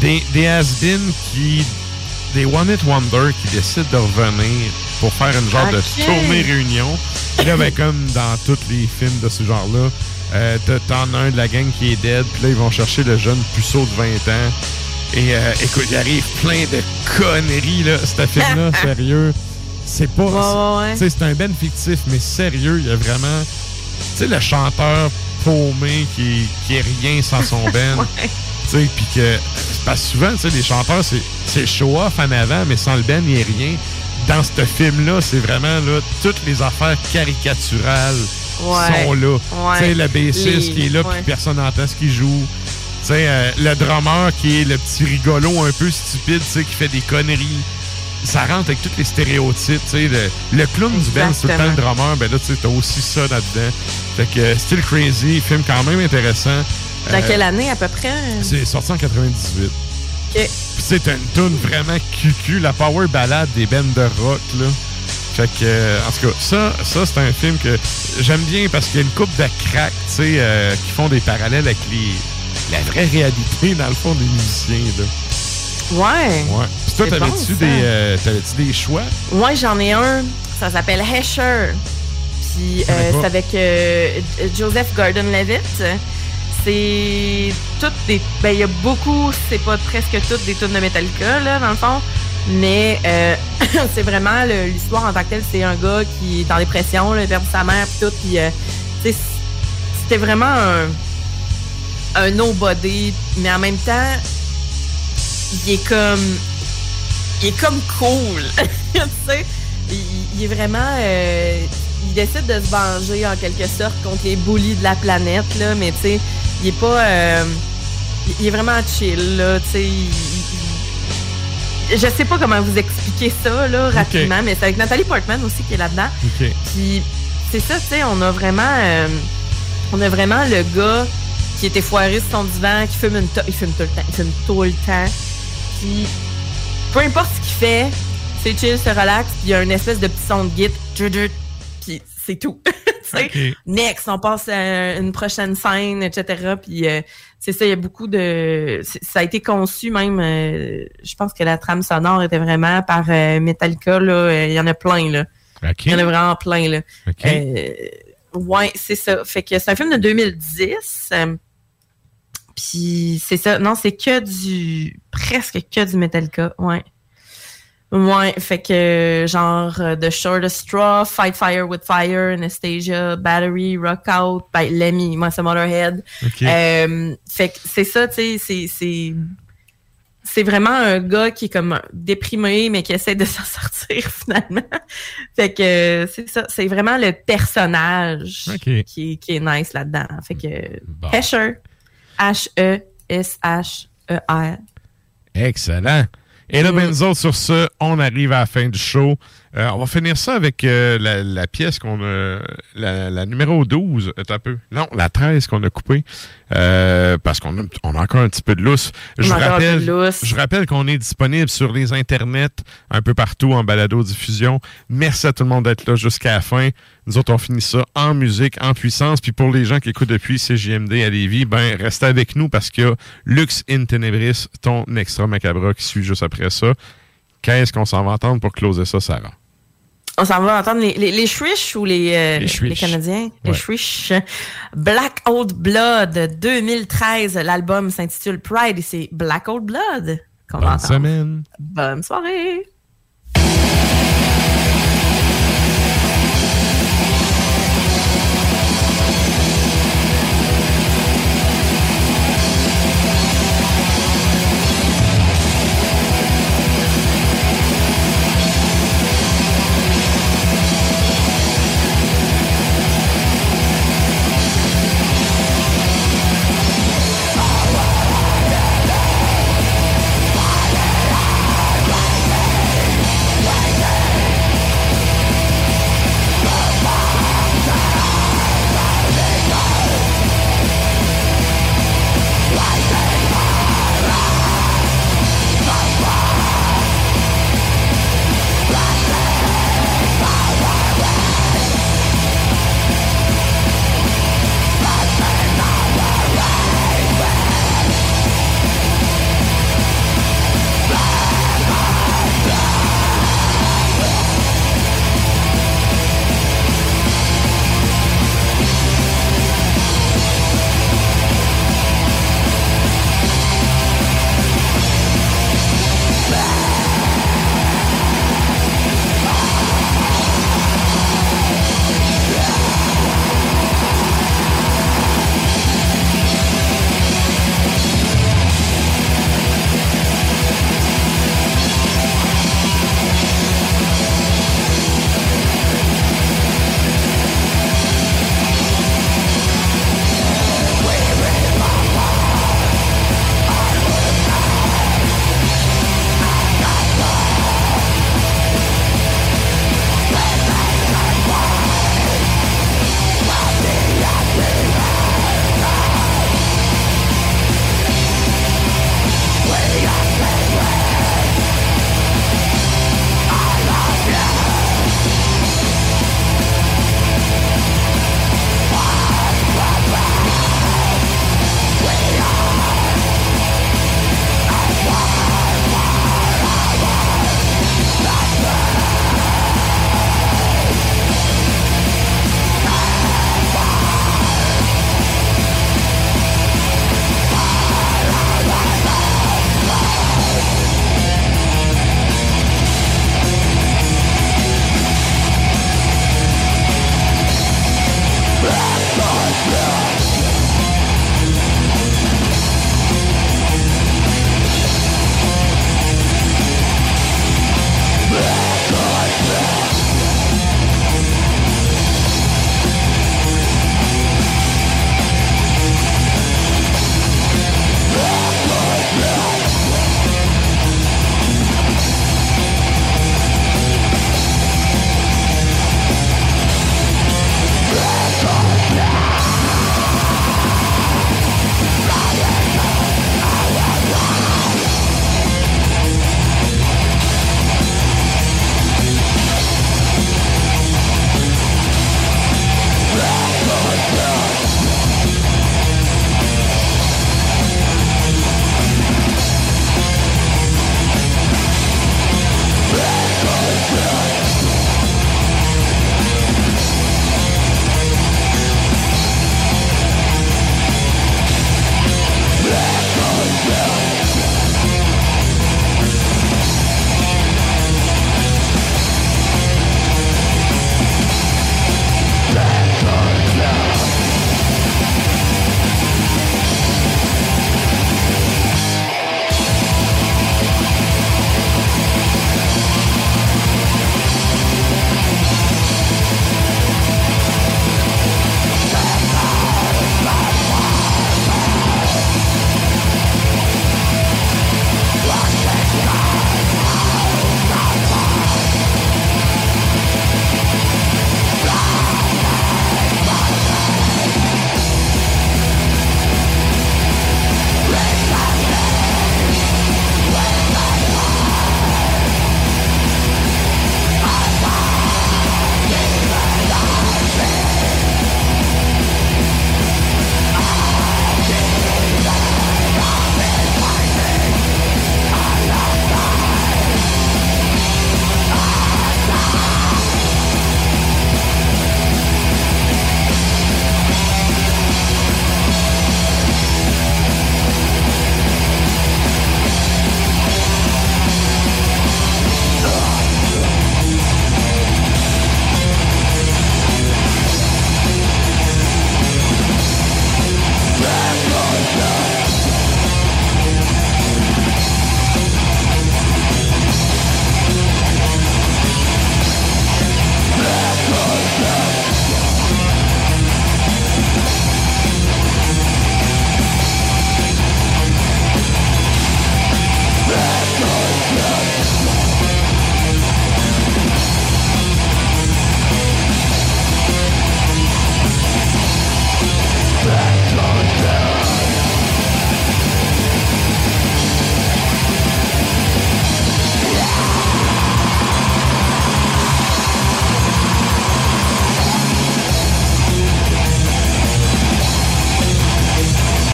Des, des has-been qui... Des One It Wonder qui décident de revenir pour faire une genre de tournée réunion. Là, ben, comme dans tous les films de ce genre-là, euh, t'en as un de la gang qui est dead, puis là, ils vont chercher le jeune puceau de 20 ans. Et euh, écoute, il arrive plein de conneries, là. Ce film-là, sérieux. C'est pas. Ouais, ouais, C'est un ben fictif, mais sérieux, il y a vraiment. Tu sais, le chanteur paumé qui, qui est rien sans son ben. Ouais. Tu sais, puis que. Parce que souvent, tu sais, les chanteurs, c'est show-off en avant, mais sans le ben, il n'y a rien. Dans ce film-là, c'est vraiment là, toutes les affaires caricaturales Ouais. sont là. Ouais. Tu sais, le bassiste qui est là, puis personne n'entend ce qu'il joue. Tu sais, euh, le drummer qui est le petit rigolo un peu stupide, tu sais, qui fait des conneries. Ça rentre avec tous les stéréotypes, tu sais. Le, le clown du band, c'est tout le temps le drummer. Ben là, tu sais, t'as aussi ça là-dedans. Fait que euh, Still Crazy, film quand même intéressant. Dans Euh, quelle année à peu près? C'est sorti en 98. C'est une tune vraiment cucu, la power ballade des bands de rock, là. Fait que, euh, en tout cas, ça, ça c'est un film que j'aime bien parce qu'il y a une coupe de cracks, tu sais, euh, qui font des parallèles avec les, la vraie réalité, dans le fond, des musiciens, là. Ouais. Ouais. Puis toi, t'avais-tu bon, des, euh, t'avais-tu des choix? Moi, j'en ai un. Ça s'appelle Hesher. Puis euh, c'est avec Joseph Gordon-Levitt. Toutes des. Ben, il y a beaucoup, c'est pas presque toutes des tunes de Metallica, là, dans le fond. Mais euh, c'est vraiment l'histoire en tant que telle. C'est un gars qui est en dépression, là, il a perdu sa mère, puis tout. Puis, euh, c'était vraiment un, un nobody, mais en même temps, il est comme il est comme cool. tu sais, il, il est vraiment. euh, il décide de se venger en quelque sorte contre les bullies de la planète, là, mais tu sais, il est pas. euh, il- est vraiment chill, là, tu sais. je sais pas comment vous expliquer ça, là, rapidement, mais c'est avec Nathalie Portman aussi qui est là-dedans. Puis c'est ça, tu sais, on a vraiment, euh, on a vraiment le gars qui était foiré sur son divan, qui fume une il fume tout le temps, il fume tout le temps. Puis peu importe ce qu'il fait, c'est chill, c'est relax, puis il y a une espèce de petit son de puis c'est tout. Next, on passe à une prochaine scène, etc. Puis euh, c'est ça, il y a beaucoup de... Ça a été conçu même, euh, je pense que la trame sonore était vraiment par euh, Metallica, là, euh, il y en a plein, là. Il y en a vraiment plein, là. OK. Ouais, c'est ça. Fait que c'est un film de 2010. euh, Puis c'est ça. Non, c'est que du. presque que du Metallica. Ouais. Ouais, fait que genre euh, The Shortest Straw, Fight Fire with Fire, Anastasia, Battery, Rock Out, ben, Lemmy, moi c'est Motorhead. Euh, fait que c'est ça, tu sais, c'est- c'est c'est vraiment un gars qui est comme déprimé mais qui essaie de s'en sortir finalement. fait que c'est ça, c'est vraiment le personnage qui, qui est nice là-dedans. Fait que Hesher, H E S H E R. Excellent. Et là, ben, autres, sur ce, on arrive à la fin du show. Euh, on va finir ça avec euh, la, la pièce qu'on a, la, la numéro 12, attends un peu. Non, la 13 qu'on a coupée, euh, parce qu'on a, on a encore un petit peu de lousse. Je peu rappelle, je rappelle qu'on est disponible sur les internets un peu partout en balado-diffusion. Merci à tout le monde d'être là jusqu'à la fin. Nous autres, on finit ça en musique, en puissance. Puis pour les gens qui écoutent depuis CJMD à Lévis, ben, restez avec nous parce qu'il y a Lux in Tenebris, ton extra macabre qui suit juste après ça. Qu'est-ce qu'on s'en va entendre pour closer ça, Sarah? On s'en va entendre les, les, les Shrish ou les, euh, Les. Canadiens? Les Ouais. Shrish. Black Old Blood 2013. L'album s'intitule Pride et c'est Black Old Blood Bonne semaine. Bonne soirée.